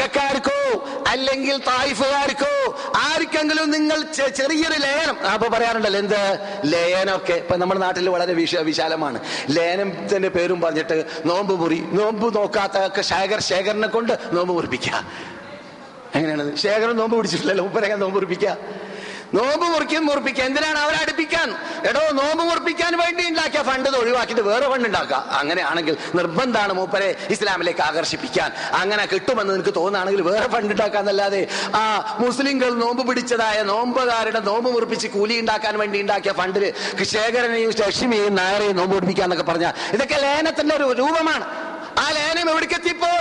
മക്കാർക്കോ അല്ലെങ്കിൽ തായിഫുകാർക്കോ ആർക്കെങ്കിലും നിങ്ങൾ ചെറിയൊരു ലയനം അപ്പൊ പറയാറുണ്ടല്ലോ എന്ത്? ലയനമൊക്കെ. ഇപ്പൊ നമ്മുടെ നാട്ടിൽ വളരെ വിശ വിശാലമാണ്. ലയനത്തിന്റെ പേരും പറഞ്ഞിട്ട് നോമ്പ് മുറി നോമ്പ് നോക്കാത്ത ശേഖർ ശേഖരനെ കൊണ്ട് നോമ്പ് മുറിപ്പിക്കുക. എങ്ങനെയാണത്? ശേഖരൻ നോമ്പ് പിടിച്ചിട്ടില്ലല്ലോ ഉപ്പരങ്ങ നോമ്പ് മുറിപ്പിക്കുക. നോമ്പ് മുറിക്കും മുറിപ്പിക്കുക എന്തിനാണ് അവരെ അടുപ്പിക്കാൻ? എടോ നോമ്പ് മുറിപ്പിക്കാൻ വേണ്ടി ഉണ്ടാക്കിയ ഫണ്ട് ഒഴിവാക്കിയിട്ട് വേറെ ഫണ്ട് ഉണ്ടാക്കുക. അങ്ങനെയാണെങ്കിൽ നിർബന്ധമാണ് മൂപ്പരെ ഇസ്ലാമിലേക്ക് ആകർഷിപ്പിക്കാൻ. അങ്ങനെ കിട്ടുമെന്ന് നിനക്ക് തോന്നുകയാണെങ്കിൽ വേറെ ഫണ്ട് ഉണ്ടാക്കാന്നല്ലാതെ ആ മുസ്ലിംകൾ നോമ്പ് പിടിച്ചതായ നോമ്പുകാരുടെ നോമ്പ് മുറിപ്പിച്ച് കൂലി ഉണ്ടാക്കാൻ വേണ്ടി ഉണ്ടാക്കിയ ഫണ്ടിൽ ശേഖരനെയും ലക്ഷ്മിയെയും നായരെയും നോമ്പ് പിടിപ്പിക്കാന്നൊക്കെ പറഞ്ഞാൽ ഇതൊക്കെ ലേനത്തിന്റെ ഒരു രൂപമാണ്. ആ ലേനം എവിടേക്കെത്തിയപ്പോൾ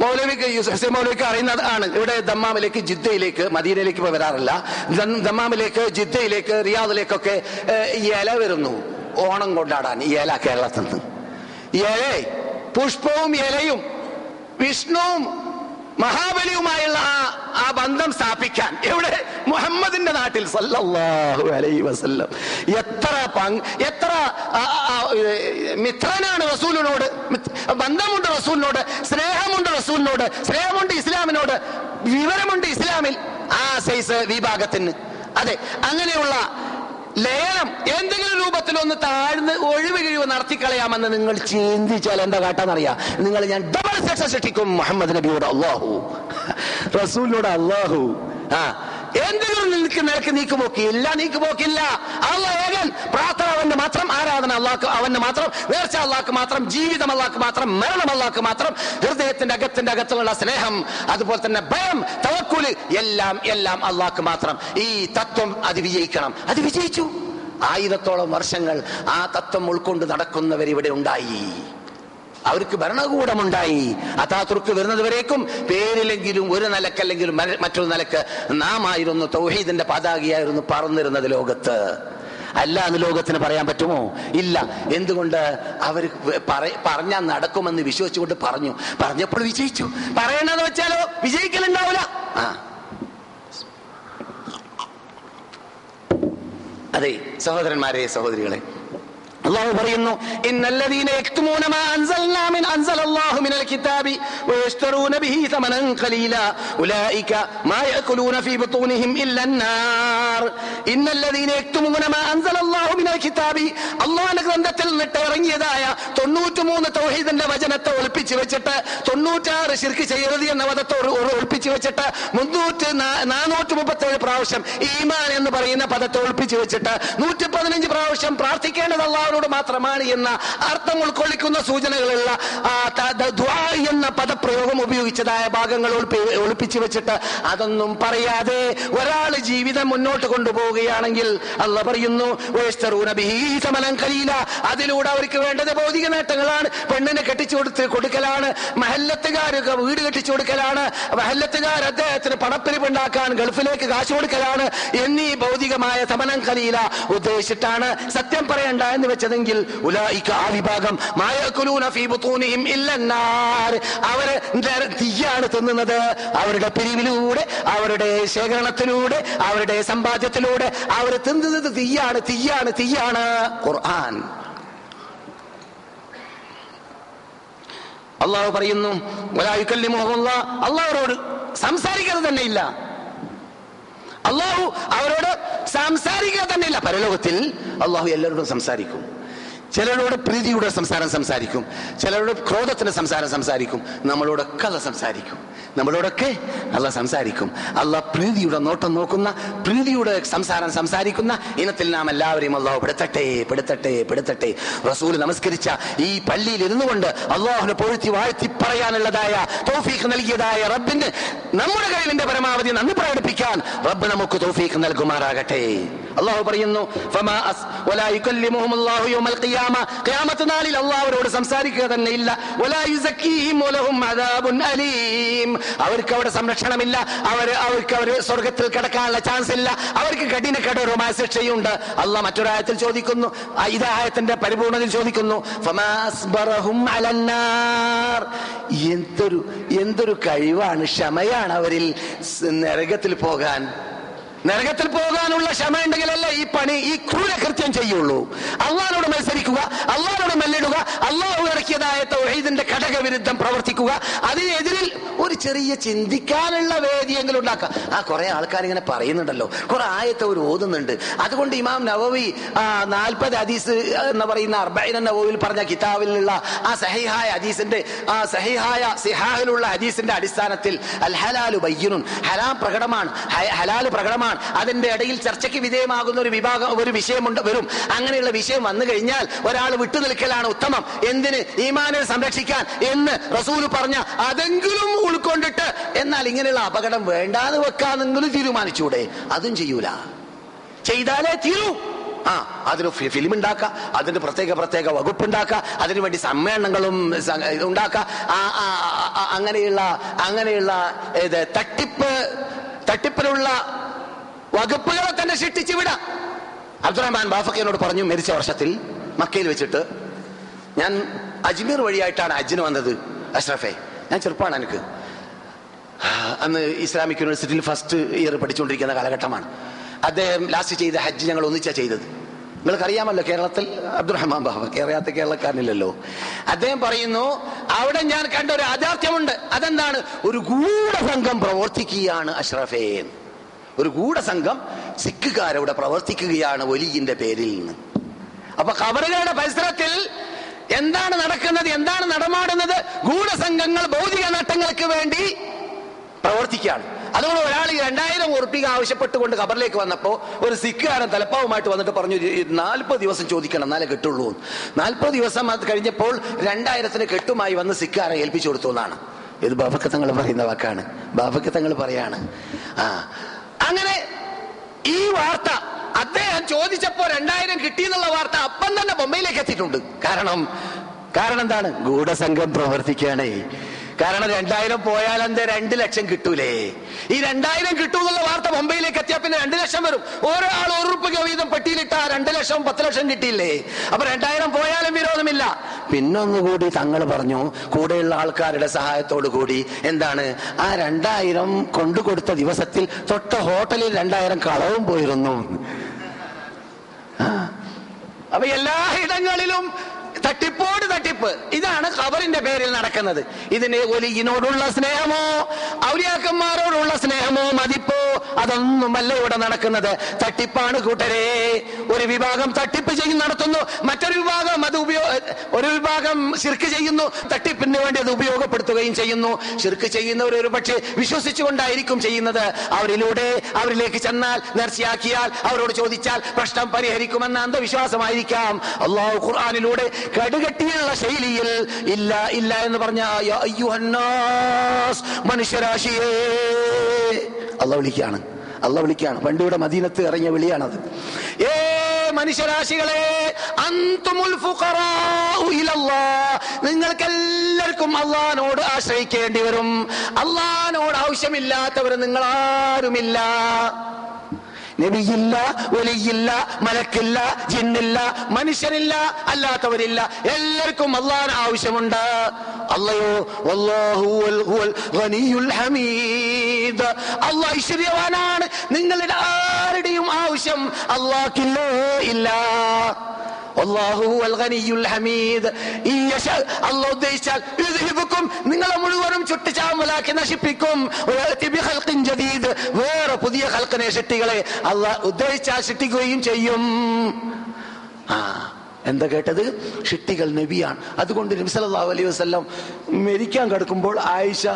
മൗലവിക്ക് ഹുസൈൻ മൗലവിക്ക് അറിയുന്നത് ആണ്. ഇവിടെ ദമ്മാമിലേക്ക് ജിദ്ദയിലേക്ക് മദീനയിലേക്ക് ഇപ്പൊ വരാറില്ല. ദമ്മാമിലേക്ക് ജിദ്ദയിലേക്ക് റിയാദിലേക്കൊക്കെ ഇല വരുന്നു. ഓണം കൊണ്ടാടാൻ ഇല കേരളത്തിൽ നിന്ന് ഇല പുഷ്പവും ഇലയും വിഷ്ണുവും മഹാബലിയുമായുള്ള ആ ആ ബന്ധം സ്ഥാപിക്കാൻ. എവിടെ? മുഹമ്മദിന്റെ നാട്ടിൽ സല്ലല്ലാഹു അലൈഹി വസല്ലം. എത്ര പങ്ക് എത്ര മിത്രനാണ് റസൂലിനോട്? ബന്ധമുണ്ട് റസൂലിനോട് സ്നേഹമുണ്ട് റസൂലിനോട് സ്നേഹമുണ്ട് ഇസ്ലാമിനോട് വിവരമുണ്ട് ഇസ്ലാമിൽ. ആ സൈസ് വിഭാഗത്തിന്. അതെ അങ്ങനെയുള്ള ലയനം എന്തെങ്കിലും രൂപത്തിൽ ഒന്ന് താഴ്ന്ന് ഒഴിവ് കിഴിവ് നടത്തിക്കളയാമെന്ന് നിങ്ങൾ ചിന്തിച്ചാൽ എന്താ കാട്ടാന്നറിയാം? നിങ്ങൾ ഞാൻ ഡബിൾ സക്സസ് സൃഷ്ടിക്കും മുഹമ്മദ് നബിയോട് അള്ളാഹു. റസൂലിനോട് അള്ളാഹു. ആ എന്തെങ്കിലും നിനക്ക് നിനക്ക് നീക്കുപോക്കില്ല നീക്കുപോക്കില്ല. അള്ള ഏകൻ പ്രാർത്ഥന അവന് മാത്രം ആരാധന അള്ളാഹ് അവന് മാത്രം നേർച്ച അള്ളാഹ് മാത്രം ജീവിതം അള്ളാഹ് മാത്രം മരണം അള്ളാഹ് മാത്രം ഹൃദയത്തിന്റെ അകത്തിന്റെ അകത്തുള്ള സ്നേഹം അതുപോലെ തന്നെ ഭയം തവക്കൂൽ എല്ലാം എല്ലാം അള്ളാഹ് മാത്രം. ഈ തത്വം അത് വിജയിക്കണം. അത് വിജയിച്ചു. ആയിരത്തോളം വർഷങ്ങൾ ആ തത്വം ഉൾക്കൊണ്ട് നടക്കുന്നവർ ഇവിടെ ഉണ്ടായി. അവർക്ക് ഭരണകൂടമുണ്ടായി. അതാതുർക്ക് വരുന്നത് വരേക്കും പേരിലെങ്കിലും ഒരു നിലക്കല്ലെങ്കിലും മറ്റൊരു നിലയ്ക്ക് നാം ആയിരുന്നു തൗഹീദിന്റെ പതാകയായിരുന്നു പറന്നിരുന്നത് ലോകത്ത്. അല്ല എന്ന് ലോകത്തിന് പറയാൻ പറ്റുമോ? ഇല്ല. എന്തുകൊണ്ട് അവർ പറഞ്ഞാൽ നടക്കുമെന്ന് വിശ്വസിച്ചുകൊണ്ട് പറഞ്ഞു. പറഞ്ഞപ്പോൾ വിജയിച്ചു. പറയണെന്ന് വെച്ചാലോ വിജയിക്കലുണ്ടാവില്ല ആ. അതെ സഹോദരന്മാരെ സഹോദരികളെ അള്ളാഹു പറയുന്നു ഗ്രന്ഥത്തിൽ നിന്നിട്ട് ഇറങ്ങിയതായ തൊണ്ണൂറ്റിമൂന്ന് തൗഹീദിന്റെ വചനത്തെ ഒളിപ്പിച്ചു വെച്ചിട്ട് തൊണ്ണൂറ്റാറ് ശിർക്ക് ചെയ്യരുത് എന്ന വധത്തോട് ഒളിപ്പിച്ചു വെച്ചിട്ട് മുന്നൂറ്റി നാനൂറ്റി മുപ്പത്തേഴ് പ്രാവശ്യം ഈമാൻ എന്ന് പറയുന്ന പദത്തെ ഒളിപ്പിച്ചു വെച്ചിട്ട് നൂറ്റി പതിനഞ്ച് പ്രാവശ്യം പ്രാർത്ഥിക്കേണ്ടത് അള്ളാഹുവിനോട് മാത്രമാണ് എന്ന അർത്ഥം ഉൾക്കൊള്ളിക്കുന്ന സൂചനകളുള്ള എന്ന പദപ്രയോഗം ഉപയോഗിച്ചതായ ഭാഗങ്ങൾ ഒളിപ്പിച്ചു വെച്ചിട്ട് അതൊന്നും പറയാതെ ഒരാൾ ജീവിതം മുന്നോട്ട് കൊണ്ടുപോവുകയാണെങ്കിൽ അല്ല പറയുന്നു. അതിലൂടെ അവർക്ക് വേണ്ടത് ഭൗതിക നേട്ടങ്ങളാണ്. പെണ്ണിനെ കെട്ടിച്ചു കൊടുത്ത് കൊടുക്കലാണ്. മഹല്ലത്തുകാർ വീട് കെട്ടിച്ചു കൊടുക്കലാണ്. മഹല്ലത്തുകാർ അദ്ദേഹത്തിന് പണപ്പിരിപ്പുണ്ടാക്കാൻ ഗൾഫിലേക്ക് കാശ് കൊടുക്കലാണ്. എന്നീ ഭൗതികമായ സമനം കലീല ഉദ്ദേശിച്ചിട്ടാണ് സത്യം പറയണ്ട എന്ന് വെച്ചതെങ്കിൽ ഉലായിക്ക ആ വിഭാഗം അവർ തീയാണ് തിന്നുന്നത്? അവരുടെ പിരിവിലൂടെ അവരുടെ ശേഖരണത്തിലൂടെ അവരുടെ സമ്പാദ്യത്തിലൂടെ അവർ തിന്നുന്നത് തീയാണ് തീയാണ് തീയാണ്. ഖുർആൻ. അള്ളാഹു പറയുന്നു അള്ളാഹുരോട് സംസാരിക്കാതെ തന്നെ ഇല്ല. അള്ളാഹു അവരോട് സംസാരിക്കുക ഇല്ല. പരലോകത്തിൽ അള്ളാഹു എല്ലാവരോടും സംസാരിക്കും. ചിലരോട് പ്രീതിയുടെ സംസാരം സംസാരിക്കും ചിലരോട് ക്രോധത്തിന്റെ സംസാരം സംസാരിക്കും നമ്മളോടൊക്കെ അല്ല സംസാരിക്കും. നമ്മളോടൊക്കെ അല്ല സംസാരിക്കും. അല്ല പ്രീതിയുടെ നോട്ടം നോക്കുന്ന പ്രീതിയുടെ സംസാരം സംസാരിക്കുന്ന ഇനത്തിൽ നാം എല്ലാവരെയും അള്ളാഹു പെടുത്തട്ടെ പെടുത്തട്ടെ പെടുത്തട്ടെ. റസൂൽ നമസ്കരിച്ച ഈ പള്ളിയിൽ ഇരുന്നു കൊണ്ട് അള്ളാഹുനെ പൊഴുത്തി വാഴ്ത്തി പറയാനുള്ളതായ തോഫീഖ് നൽകിയതായ റബ്ബിന് നമ്മുടെ കഴിവിന്റെ പരമാവധി നന്ദി പ്രകടിപ്പിക്കാൻ റബ്ബ് നമുക്ക് തോഫീഖ് നൽകുമാറാകട്ടെ. അള്ളാഹു പറയുന്നു അള്ളാഹുരോട് സംസാരിക്കുക തന്നെ ഇല്ല അവർക്ക് അവിടെ സംരക്ഷണമില്ല. അവർ അവർക്ക് അവർ സ്വർഗത്തിൽ കിടക്കാനുള്ള ചാൻസ് ഇല്ല അവർക്ക് കഠിന കഠോരമായ ശിക്ഷയുണ്ട് അള്ളാഹ് മറ്റൊരായത്തിൽ ചോദിക്കുന്നു ഇതായത്തിന്റെ പരിപൂർണതയിൽ ചോദിക്കുന്നു എന്തൊരു എന്തൊരു കഴിവാണ് ക്ഷമയാണ് അവരിൽ നരകത്തിൽ പോകാൻ. നരകത്തിൽ പോകാനുള്ള ക്ഷമ ഉണ്ടെങ്കിലല്ലേ ഈ പണി ഈ ക്രൂരകൃത്യം ചെയ്യുള്ളൂ. അള്ളാഹിനോട് മത്സരിക്കുക അള്ളാഹിനോട് മല്ലിടുക അള്ളാഹു ഇറക്കിയതായ തൗഹീദിന്റെ ഘടകവിരുദ്ധം പ്രവർത്തിക്കുക. അതിനെതിരിൽ ഒരു ചെറിയ ചിന്തിക്കാനുള്ള വേദിയെങ്കിലും ഉണ്ടാക്കുക. ആ കുറെ ആൾക്കാർ ഇങ്ങനെ പറയുന്നുണ്ടല്ലോ. കുറെ ആയത്തെ ഒരു ഓതുന്നുണ്ട്. അതുകൊണ്ട് ഇമാം നവവി നാൽപ്പത് ഹദീസ് എന്ന് പറയുന്ന അർബൈന നവവിൽ പറഞ്ഞ കിതാബിലുള്ള ആ സഹിഹായ ഹദീസിന്റെ ആ സഹിഹായ സിഹാഹിലുള്ള ഹദീസിന്റെ അടിസ്ഥാനത്തിൽ അൽ ഹലാലു ബയ്യനുൻ ഹലാം പ്രകടമാണ് ഹലാൽ ഹലാൽ അതിന്റെ ഇടയിൽ ചർച്ചയ്ക്ക് വിധേയമാകുന്ന ഒരു വിഭാഗം ഒരു വിഷയമുണ്ട് വരും. അങ്ങനെയുള്ള വിഷയം വന്നു കഴിഞ്ഞാൽ ഒരാൾ വിട്ടുനിൽക്കലാണ് ഉത്തമം. എന്തിന്? ഈമാനെ സംരക്ഷിക്കാൻ എന്ന് റസൂൽ പറഞ്ഞ അതെങ്കിലും ഉൾക്കൊണ്ടിട്ട്. എന്നാൽ ഇങ്ങനെയുള്ള അപകടം വേണ്ടാന്ന് വെക്കാന്നെങ്കിലും തീരുമാനിച്ചൂടെ. അതും ചെയ്യൂല. ചെയ്താലേ തീരൂ. ആ അതിന് ഫിലിം ഉണ്ടാക്കുക അതിന് പ്രത്യേക പ്രത്യേക വകുപ്പ് ഉണ്ടാക്കുക അതിനു വേണ്ടി സമ്മേളനങ്ങളും ഉണ്ടാക്കുക അങ്ങനെയുള്ള അങ്ങനെയുള്ള തട്ടിപ്പ് തട്ടിപ്പിനുള്ള വകുപ്പുകളെ തന്നെ സൃഷ്ടിച്ചു വിടാം. അബ്ദുറഹ്മാൻ ബാഫക്കിനോട് പറഞ്ഞു മരിച്ച വർഷത്തിൽ മക്കയിൽ വെച്ചിട്ട് ഞാൻ അജ്മീർ വഴിയായിട്ടാണ് അജിന് വന്നത് അഷ്റഫെ. ഞാൻ ചെറുപ്പമാണ് എനിക്ക്. അന്ന് ഇസ്ലാമിക് യൂണിവേഴ്സിറ്റിയിൽ ഫസ്റ്റ് ഇയർ പഠിച്ചുകൊണ്ടിരിക്കുന്ന കാലഘട്ടമാണ്. അദ്ദേഹം ലാസ്റ്റ് ചെയ്ത ഹജ്ജ് ഞങ്ങൾ ഒന്നിച്ചാ ചെയ്തത്. നിങ്ങൾക്കറിയാമല്ലോ കേരളത്തിൽ അബ്ദുറഹ്മാൻ ബാബ കേരളത്തെ കേരളക്കാരനില്ലല്ലോ. അദ്ദേഹം പറയുന്നു അവിടെ ഞാൻ കണ്ട ഒരു യാഥാർത്ഥ്യമുണ്ട്. അതെന്താണ്? ഒരു ഗൂഢസംഘം പ്രവർത്തിക്കുകയാണ് അഷ്റഫേ എന്ന്. ഒരു ഗൂഢസംഘം സിഖുകാരവിടെ പ്രവർത്തിക്കുകയാണ് ഒലിയിന്റെ പേരിൽ നിന്ന്. അപ്പൊ കബറുകളുടെ പരിസരത്തിൽ എന്താണ് നടക്കുന്നത് എന്താണ് നടമാടുന്നത്? ഗൂഢസംഘങ്ങൾ ഭൗതിക നേട്ടങ്ങൾക്ക് വേണ്ടി പ്രവർത്തിക്കുകയാണ്. അതുകൊണ്ട് ഒരാൾ ഈ രണ്ടായിരം ഉറുപ്പിക ആവശ്യപ്പെട്ടുകൊണ്ട് ഖബറിലേക്ക് വന്നപ്പോൾ ഒരു സിഖുകാരൻ തലപ്പാവുമായിട്ട് വന്നിട്ട് പറഞ്ഞു നാൽപ്പത് ദിവസം ചോദിക്കണം എന്നാലേ കിട്ടുള്ളൂ നാൽപ്പത് ദിവസം അത് കഴിഞ്ഞപ്പോൾ രണ്ടായിരത്തിന് കെട്ടുമായി വന്ന് സിഖുകാരെ ഏൽപ്പിച്ചു കൊടുത്തു എന്നാണ്. ഇത് ബാബക്കത്തങ്ങൾ പറയുന്ന വാക്കാണ്. ബാബക്കത്തങ്ങൾ പറയാണ്. ആ അങ്ങനെ ഈ വാർത്ത അദ്ദേഹം ചോദിച്ചപ്പോ രണ്ടായിരം കിട്ടിയെന്നുള്ള വാർത്ത അപ്പം തന്നെ ബൊമ്മയിലേക്ക് എത്തിയിട്ടുണ്ട്. കാരണം കാരണം എന്താണ്? ഗൂഢസംഘം പ്രവർത്തിക്കുകയാണേ. കാരണം രണ്ടായിരം പോയാൽ എന്ത് രണ്ട് ലക്ഷം കിട്ടൂലേ? ഈ രണ്ടായിരം കിട്ടൂ എന്നുള്ള വാർത്ത മുംബൈയിലേക്ക് എത്തിയാൽ പിന്നെ രണ്ട് ലക്ഷം വരും. ഓരോ ആൾ ഒരു റുപ്യ വീതം പെട്ടിയിലിട്ട രണ്ട് ലക്ഷം പത്ത് ലക്ഷം കിട്ടിയില്ലേ? അപ്പൊ രണ്ടായിരം പോയാലും വിരോധമില്ല. പിന്നൊന്നുകൂടി തങ്ങൾ പറഞ്ഞു കൂടെയുള്ള ആൾക്കാരുടെ സഹായത്തോടു കൂടി എന്താണ്? ആ രണ്ടായിരം കൊണ്ടുകൊടുത്ത ദിവസത്തിൽ തൊട്ട ഹോട്ടലിൽ രണ്ടായിരം കളവും പോയിരുന്നു. അപ്പൊ എല്ലാ ഇടങ്ങളിലും തട്ടിപ്പോട് തട്ടിപ്പ്. ഇതാണ് ഖബറിന്റെ പേരിൽ നടക്കുന്നത്. ഇതിന് ഒലിയിനോടുള്ള സ്നേഹമോ ഔലിയാക്കന്മാരോടുള്ള സ്നേഹമോ മതിപ്പോ അതൊന്നുമല്ല ഇവിടെ നടക്കുന്നത്. തട്ടിപ്പാണ് കൂട്ടരെ. ഒരു വിഭാഗം തട്ടിപ്പ് ചെയ്യുന്നു നടത്തുന്നു. മറ്റൊരു വിഭാഗം അത് ഉപയോഗ ഒരു വിഭാഗം ശിർക്ക് ചെയ്യുന്നു. തട്ടിപ്പിന് വേണ്ടി അത് ഉപയോഗപ്പെടുത്തുകയും ചെയ്യുന്നു. ശിർക്ക് ചെയ്യുന്നവർ ഒരു പക്ഷേ വിശ്വസിച്ചുകൊണ്ടായിരിക്കും ചെയ്യുന്നത്. അവരിലൂടെ അവരിലേക്ക് ചെന്നാൽ നേർച്ചയാക്കിയാൽ അവരോട് ചോദിച്ചാൽ പ്രശ്നം പരിഹരിക്കുമെന്ന അന്ധവിശ്വാസമായിരിക്കാം. അള്ളാഹു ഖുർആാനിലൂടെ കടുകട്ടിയുള്ള ശൈലിയിൽ ഇല്ല ഇല്ല എന്ന് പറഞ്ഞ മനുഷ്യരാശിയെ. അള്ള വിളിക്കാണ് അള്ള വിളിക്കാണ് വണ്ടിയുടെ മദീനത്ത് ഇറങ്ങിയ വിളിയാണത്. ഏ മനുഷ്യരാശികളെ അന്തുമുൽ. നിങ്ങൾക്കെല്ലാവർക്കും അള്ളഹാനോട് ആശ്രയിക്കേണ്ടി വരും. അള്ളഹാനോട് ആവശ്യമില്ലാത്തവർ നിങ്ങൾ ആരുമില്ല നബിയില്ല ഒലിയില്ല മലക്കില്ല ജിന്നില്ല മനുഷ്യനില്ല അല്ലാത്തവരില്ല. എല്ലാവർക്കും അള്ളാൻ ആവശ്യമുണ്ട്. അല്ലയോ ഹമീദ്. അള്ളാഹ് ഐശ്വര്യവാനാണ് നിങ്ങളുടെ ആരുടെയും ആവശ്യം. അള്ളാഹ്ക്കില്ലേ ഇല്ല. അള്ളാഹു ഉദ്ദേശിച്ചാൽ നിങ്ങളെ മുഴുവനും ചുട്ടുചാമ്പലാക്കി നശിപ്പിക്കും. വേറെ പുതിയ ഹൽക്കനെ സൃഷ്ടികളെ അള്ളാഹ് ഉദ്ദേശിച്ചാൽ സൃഷ്ടിക്കുകയും ചെയ്യും. ആ എന്താ കേട്ടത്? ഷിട്ടികൾ നബിയാണ്. അതുകൊണ്ട് നബി സല്ലല്ലാഹു അലൈഹി വസല്ലം മരിക്കാൻ കിടക്കുമ്പോൾ ആയിഷ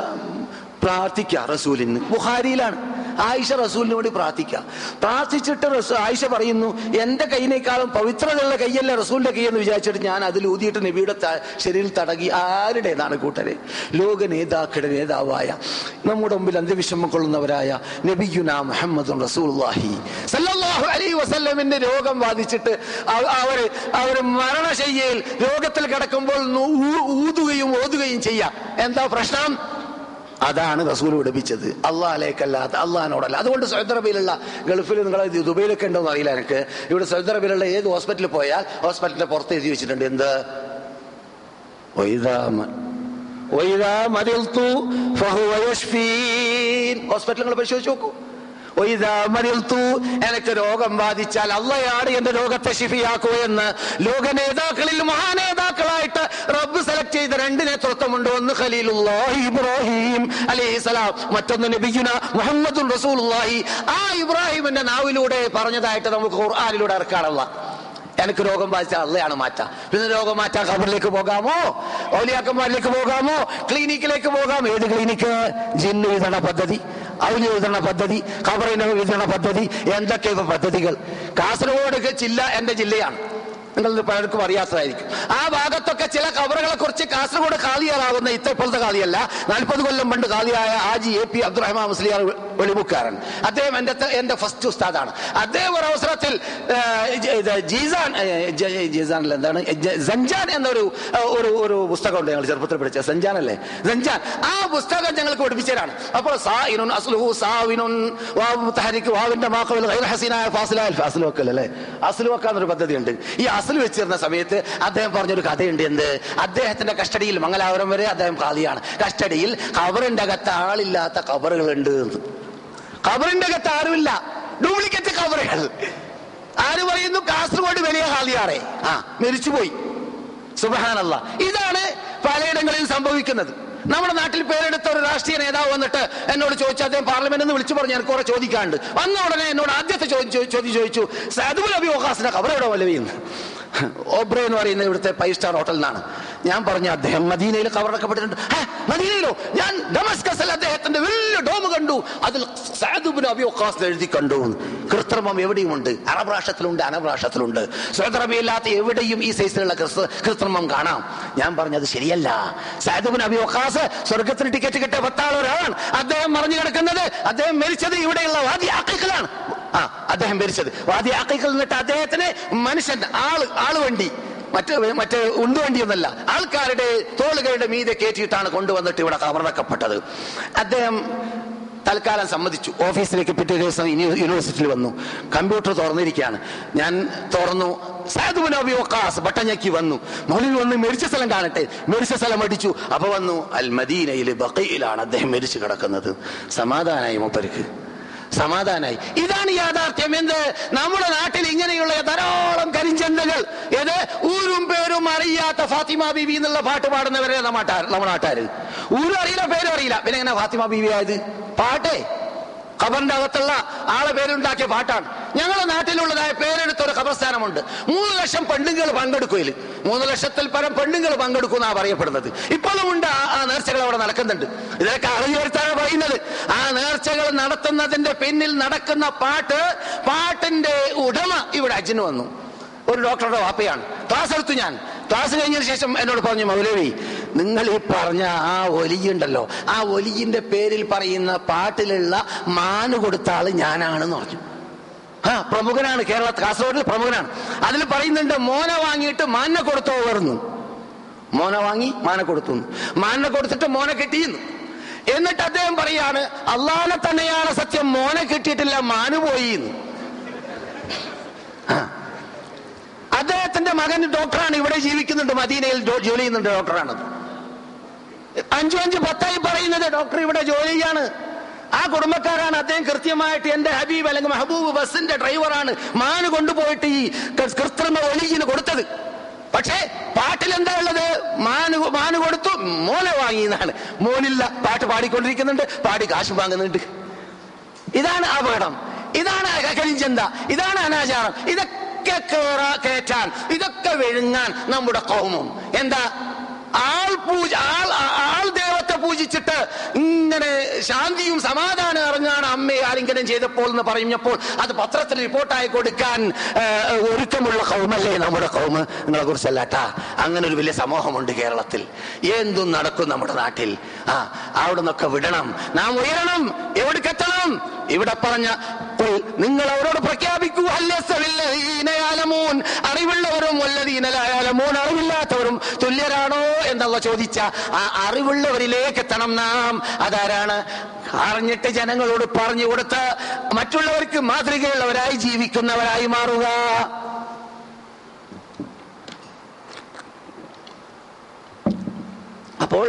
പ്രാർത്ഥിക്കുക റസൂലിന്. ബുഹാരിയിലാണ് ആയിഷ റസൂലിന് വേണ്ടി പ്രാർത്ഥിക്കുക പ്രാർത്ഥിച്ചിട്ട് ആയിഷ പറയുന്നു എന്റെ കൈയിനേക്കാളും പവിത്രതയുള്ള കൈയല്ല റസൂലിന്റെ കൈ എന്ന് വിചാരിച്ചിട്ട് ഞാൻ അതിൽ ഊതിയിട്ട് നബിയുടെ ശരീരത്തിൽ തടകി ആരുടേതാണ് കൂട്ടരെ? ലോക നേതാക്കളുടെ നേതാവായ നമ്മുടെ മുമ്പിൽ അന്ത്യവിഷമം കൊള്ളുന്നവരായ നബിയുന മുഹമ്മദ് റസൂൽഹി വസല്ലമിന്റെ രോഗം ബാധിച്ചിട്ട് അവ- അവർ അവർ മരണശയ്യയിൽ രോഗത്തിൽ കിടക്കുമ്പോൾ ഊതുകയും ഓതുകയും ചെയ്യാം. എന്താ പ്രശ്നം? അതാണ് റസൂൽ പഠിപ്പിച്ചത് അള്ളാഹലേക്കല്ലാത്ത അള്ളഹാനോടല്ല. അതുകൊണ്ട് സൗദി അറബിയിലുള്ള ഗൾഫിൽ നിങ്ങൾ ദുബൈയിലൊക്കെ ഉണ്ടോന്ന് അറിയില്ല എനിക്ക് ഇവിടെ സൗദി അറബിയിലുള്ള ഏത് ഹോസ്പിറ്റലിൽ പോയാൽ ഹോസ്പിറ്റലിന്റെ പുറത്ത് എഴുതി വെച്ചിട്ടുണ്ട്. എന്ത്? ഹോസ്പിറ്റലുകൾ പരിശോധിച്ച് നോക്കൂ. എനിക്ക് രോഗം ബാധിച്ചാൽ അള്ളയാണ് എന്റെ രോഗത്തെ ശിഫിയാക്കൂ എന്ന് ലോക നേതാക്കളിൽ മഹാന ചെയ്ത രണ്ട് നേതൃത്വമുണ്ട്. ഒന്ന് ഖലീലുല്ലാഹി ഇബ്രാഹിം അലൈഹിസ്സലാം മറ്റൊന്ന് നബിയുന മുഹമ്മദുൽ റസൂലുള്ളാഹി. ആ ഇബ്രാഹിമിന്റെ നാവിലൂടെ പറഞ്ഞതായിട്ട് നമുക്ക് ഖുർആനിലൂടെ ഇറക്കാനുള്ള. എനിക്ക് രോഗം ബാധിച്ച അള്ളയാണ് മാറ്റാം. പിന്നെ രോഗം മാറ്റാൻ ഖബറിലേക്ക് പോകാമോ? ഓലിയാക്കന്മാരിലേക്ക് പോകാമോ? ക്ലിനിക്കിലേക്ക് പോകാം. ഏത് ക്ലിനിക്ക്? ജിന്ന് വിതരണ പദ്ധതി അവന് വിതരണ പദ്ധതി ഖബറിന് വിതരണ പദ്ധതി എന്തൊക്കെ പദ്ധതികൾ? കാസർഗോഡ് ജില്ല എന്റെ ജില്ലയാണ്. നിങ്ങൾ പലർക്കും അറിയാത്തതായിരിക്കും. ആ ഭാഗത്തൊക്കെ ചില കബറുകളെ കുറിച്ച് കാസർഗോഡ് കാലിയാറാകുന്ന ഇത്തപ്പോഴത്തെ കാലിയല്ല. നാൽപ്പത് കൊല്ലം പണ്ട് കാലിയായ ആജി എ പി അബ്ദുറഹ്മാൻ മുസ്ലിയാർ വെളിമുക്കാരൻ. അദ്ദേഹം എന്റെ എന്റെ ഫസ്റ്റ് ഉസ്താദാണ്. അദ്ദേഹം ഒരു അവസരത്തിൽ ജീസാൻ ജീസാൻ എന്താണ്? സഞ്ചാൻ എന്നൊരു ഒരു ഒരു പുസ്തകമുണ്ട് ഞങ്ങൾ ചെറുപ്പത്തിൽ പഠിച്ച. സഞ്ചാൻ അല്ലേ? സഞ്ചാൻ ആ പുസ്തകം ഞങ്ങൾക്ക് പഠിപ്പിച്ചതാണ് അപ്പോൾ സാഇനുൻ അസ്ലുഹു സാവിനുൻ വാവ് തഹരിക്ക് വാവിന്റെ മാക്കവൽ ഹസീനായ ഫാസിലായ ഫാസിലുവക്കൽ വെക്കൽ അല്ലേ? അസ്ലു വെക്കാന്നൊരു പദ്ധതി ഉണ്ട് ഈ അസ്ലു വെച്ചിരുന്ന സമയത്ത് അദ്ദേഹം പറഞ്ഞൊരു കഥയുണ്ട് എന്ത്? അദ്ദേഹത്തിന്റെ കസ്റ്റഡിയിൽ മംഗലാപുരം വരെ അദ്ദേഹം ഖാദിയാണ്. കസ്റ്റഡിയിൽ ഖബറിന്റെ അകത്ത് ആളില്ലാത്ത ഖബറുകളുണ്ട് എന്ന്. ഖബറിന്റെ അകത്ത് ആരുമില്ല. ഡ്യൂപ്ലിക്കേറ്റ് ഖബറുകൾ. ആര് പറയുന്നു? കാസർഗോഡ് വലിയ ഖാദിയാറേ ആ മരിച്ചുപോയി. സുബഹാനല്ല. ഇതാണ് പലയിടങ്ങളിൽ സംഭവിക്കുന്നത്. നമ്മുടെ നാട്ടിൽ പേരെടുത്ത ഒരു രാഷ്ട്രീയ നേതാവ് വന്നിട്ട് എന്നോട് ചോദിച്ചു അദ്ദേഹം പാർലമെന്റ് എന്ന് വിളിച്ചു പറഞ്ഞു എനിക്ക് കുറെ ചോദിക്കാണ്ട് വന്ന ഉടനെ എന്നോട് ആദ്യത്തെ ചോദ്യം ചോദിച്ചു സദുൽ അബി ഓഹാസിന്റെ ഖബർ എവിടെ വല്ലവിയെന്ന് ഓബ്രേ എന്ന് പറയുന്ന ഇവിടുത്തെ ഫൈവ് സ്റ്റാർ ഹോട്ടൽ ഞാൻ പറഞ്ഞു അദ്ദേഹം മദീനയിൽ കവറക്കപ്പെട്ടിട്ടുണ്ട് മദീനയിലോ? ഞാൻ അദ്ദേഹത്തിന്റെ ഡോം കണ്ടു. അതിൽ എഴുതി കണ്ടു. കൃത്രിമം എവിടെയുമുണ്ട്? അറബ് രാഷ്ട്രത്തിലുണ്ട് അനബ് രാഷ്ട്രത്തിലുണ്ട്. സൗദി എവിടെയും ഈ സൈസിലുള്ള കൃത്രിമം കാണാം. ഞാൻ പറഞ്ഞത് ശരിയല്ല. സഅദുബ്നു അബി വഖാസ് സ്വർഗത്തിന് ടിക്കറ്റ് കിട്ടിയ പത്താളൊരാളാണ്. അദ്ദേഹം മറിഞ്ഞു കിടക്കുന്നത് അദ്ദേഹം മരിച്ചത് ഇവിടെയുള്ള വാദി ആ അദ്ദേഹം മരിച്ചത്. വാദി എന്നിട്ട് അദ്ദേഹത്തിന് മനുഷ്യൻ ആൾ ആൾ മറ്റേ മറ്റ് ഉണ്ടുവണ്ടിയൊന്നല്ല. ആൾക്കാരുടെ തോളുകളുടെ മീതെ കയറ്റിയിട്ടാണ് കൊണ്ടുവന്നിട്ട് ഇവിടെ കവർന്നക്കപ്പെട്ടത്. അദ്ദേഹം തൽക്കാലം സമ്മതിച്ചു. ഓഫീസിലേക്ക് പിറ്റേ ദിവസം യൂണി- യൂണിവേഴ്സിറ്റിയിൽ വന്നു. കമ്പ്യൂട്ടർ തുറന്നിരിക്കുകയാണ്. ഞാൻ തുറന്നു. സാധുബിൻ അബി വക്കാസ് ബട്ടഞ്ഞക്കി വന്നു. മൗലിൽ വന്ന് മരിച്ച സ്ഥലം കാണട്ടെ. മരിച്ച സ്ഥലം അടിച്ചു. അപ്പൊ വന്നു. അൽ മദീനയിൽ ബക്കയിലാണ് അദ്ദേഹം മരിച്ചു കിടക്കുന്നത്. സമാധാനായി മൂപ്പർക്ക്. സമാധാനായി. ഇതാണ് യാഥാർത്ഥ്യം. എന്ത്? നമ്മുടെ നാട്ടിൽ ഇങ്ങനെയുള്ള ധാരാളം കരിഞ്ചന്തകൾ. ഏത്? ഊരും പേരും അറിയാത്ത ഫാത്തിമ ബീവി എന്നുള്ള പാട്ട് പാടുന്നവരെ നമ്മുടെ നാട്ടാർ നമ്മുടെ നാട്ടാര്. ഊരും അറിയില്ല പേരും അറിയില്ല. പിന്നെ എങ്ങനെ ഫാത്തിമ ബീവി ആയത്? പാട്ടേ? ഖബറിന്റെ അകത്തുള്ള ആളെ പേരുണ്ടാക്കിയ പാട്ടാണ്. ഞങ്ങളുടെ നാട്ടിലുള്ളതായ പേരെടുത്ത ഒരു ഖബർസ്ഥാനമുണ്ട്. മൂന്ന് ലക്ഷം പെണ്ണുങ്ങൾ പങ്കെടുക്കുകയിൽ മൂന്ന് ലക്ഷത്തിൽ പരം പെണ്ണുങ്ങൾ പങ്കെടുക്കുന്ന പറയപ്പെടുന്നത്. ഇപ്പോഴും ഉണ്ട്. ആ- നേർച്ചകൾ അവിടെ നടക്കുന്നുണ്ട്. ഇതൊക്കെ അറിയുവരുത്താണ് പറയുന്നത്. ആ നേർച്ചകൾ നടത്തുന്നതിന്റെ പിന്നിൽ നടക്കുന്ന പാട്ട് പാട്ടിന്റെ ഉടമ ഇവിടെ അജിന് വന്നു. ഒരു ഡോക്ടറുടെ വാപ്പയാണ്. ക്ലാസ് എടുത്തു ഞാൻ. ക്ലാസ് കഴിഞ്ഞതിന് ശേഷം എന്നോട് പറഞ്ഞു മൗലവി നിങ്ങൾ ഈ പറഞ്ഞ ആ ഒലിയുണ്ടല്ലോ ആ ഒലിയിന്റെ പേരിൽ പറയുന്ന പാട്ടിലുള്ള മാന് കൊടുത്ത ആൾ ഞാനാണെന്ന് പറഞ്ഞു ആ പ്രമുഖനാണ് കേരള കാസർഗോഡിൽ പ്രമുഖനാണ് അതിൽ പറയുന്നുണ്ട് മോനെ വാങ്ങിയിട്ട് മാനെ കൊടുത്തോ വരുന്നു മോനെ വാങ്ങി മാനെ കൊടുത്തു. മാനെ കൊടുത്തിട്ട് മോനെ കെട്ടിയുന്നു എന്നിട്ട് അദ്ദേഹം പറയാണ് അള്ളാനെ തന്നെയാണ് സത്യം മോനെ കിട്ടിയിട്ടില്ല മാനു പോയി. അദ്ദേഹത്തിന്റെ മകൻ ഡോക്ടറാണ്. ഇവിടെ ജീവിക്കുന്നുണ്ട്. മദീനയിൽ ജോലി ചെയ്യുന്നുണ്ട് ഡോക്ടറാണ്. അഞ്ചു അഞ്ച് പത്തായി പറയുന്നത് ഡോക്ടർ ഇവിടെ ജോലി ചെയ്യാണ് ആ കുടുംബക്കാരാണ്. അദ്ദേഹം കൃത്യമായിട്ട് എന്റെ ഹബീബ് അല്ലെങ്കിൽ മെഹബൂബ് ബസിന്റെ ഡ്രൈവറാണ്. മാന് കൊണ്ടുപോയിട്ട് ഈ കൃത്രിമ ഒലിജിന് കൊടുത്തത്. പക്ഷേ പാട്ടിൽ എന്താ ഉള്ളത്? മാന് മാന് കൊടുത്തു. മോനെ വാങ്ങി എന്നാണ്. മോനില്ല. പാട്ട് പാടിക്കൊണ്ടിരിക്കുന്നുണ്ട്. പാടി കാശ് വാങ്ങുന്നുണ്ട്. ഇതാണ് അപകടം. ഇതാണ് കരിഞ്ചന്ത. ഇതാണ് അനാചാരം. ഇതൊക്കെ കേറാ കയറ്റാൻ ഇതൊക്കെ വിഴുങ്ങാൻ നമ്മുടെ കോമും. എന്താ? ആൾ പൂജ ആൾ ആൾ ദൈവത്തെ പൂജിച്ചിട്ട് ഇങ്ങനെ ശാന്തിയും സമാധാനം അറിഞ്ഞാണ് അമ്മയെ ആലിംഗനം ചെയ്തപ്പോൾ എന്ന് പറഞ്ഞപ്പോൾ അത് പത്രത്തിൽ റിപ്പോർട്ടായി കൊടുക്കാൻ ഒരുക്കമുള്ള കൗമല്ലേ നമ്മുടെ കൗമ്. നിങ്ങളെ കുറിച്ചല്ലാട്ടാ അങ്ങനെ ഒരു വലിയ സമൂഹമുണ്ട് കേരളത്തിൽ. എന്തും നടക്കും നമ്മുടെ നാട്ടിൽ. ആ അവിടെ നിന്നൊക്കെ വിടണം. നാം ഉയരണം എവിടേക്കെത്തണം? ഇവിടെ പറഞ്ഞ "ഖുൽ", നിങ്ങൾ അവരോട് പ്രഖ്യാപിക്കൂ അറിവുള്ളവരും വല്ലതീനലായാലമൂൻ അറിവില്ലാത്തവരും തുല്യരാണോ എന്നുള്ള ചോദിച്ച ആ അറിവുള്ളവരിലേക്ക് എത്തണം നാം. അതാരാണ്? അറിഞ്ഞിട്ട് ജനങ്ങളോട് പറഞ്ഞു കൊടുത്ത് മറ്റുള്ളവർക്ക് മാതൃകയുള്ളവരായി ജീവിക്കുന്നവരായി മാറുക. അപ്പോൾ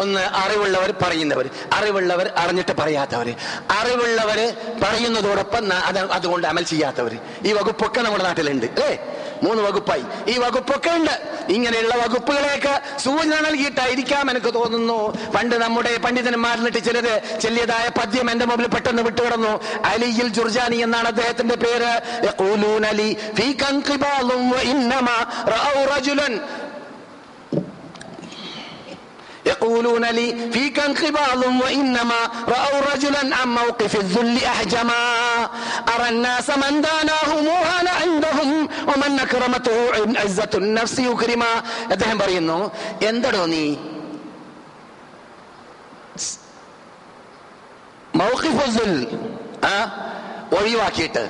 ഒന്ന് അറിവുള്ളവർ പറയുന്നവർ. അറിവുള്ളവർ അറിഞ്ഞിട്ട് പറയാത്തവർ. അറിവുള്ളവർ പറയുന്നതോടൊപ്പം അത് അതുകൊണ്ട് അമൽ ചെയ്യാത്തവർ. ഈ വകുപ്പൊക്കെ നമ്മുടെ നാട്ടിലുണ്ട് അല്ലേ? മൂന്ന് വകുപ്പായി. ഈ വകുപ്പൊക്കെ ഉണ്ട്. ഇങ്ങനെയുള്ള വകുപ്പുകളെയൊക്കെ സൂചന നൽകിയിട്ടായിരിക്കാം എനിക്ക് തോന്നുന്നു. പണ്ട് നമ്മുടെ പണ്ഡിതന്മാരിലിട്ട് ചിലര് ചെല്ലിയതായ പദ്യം എന്റെ മുമ്പിൽ പെട്ടെന്ന് വിട്ടുകിടന്നു അലിയിൽ ജുർജാനി എന്നാണ് അദ്ദേഹത്തിന്റെ പേര്. يقولون لي فيك انقباض وانما راوا رجلا عن موقف الذل احجما ارى الناس من داناهم وهان عندهم ومن اكرمته عزه النفس يكرما അദ്ദേഹം പറയുന്നു എന്തടോ നീ മൗഖിഫുൽ ആ ഒഴിവാക്കിയിട്ട്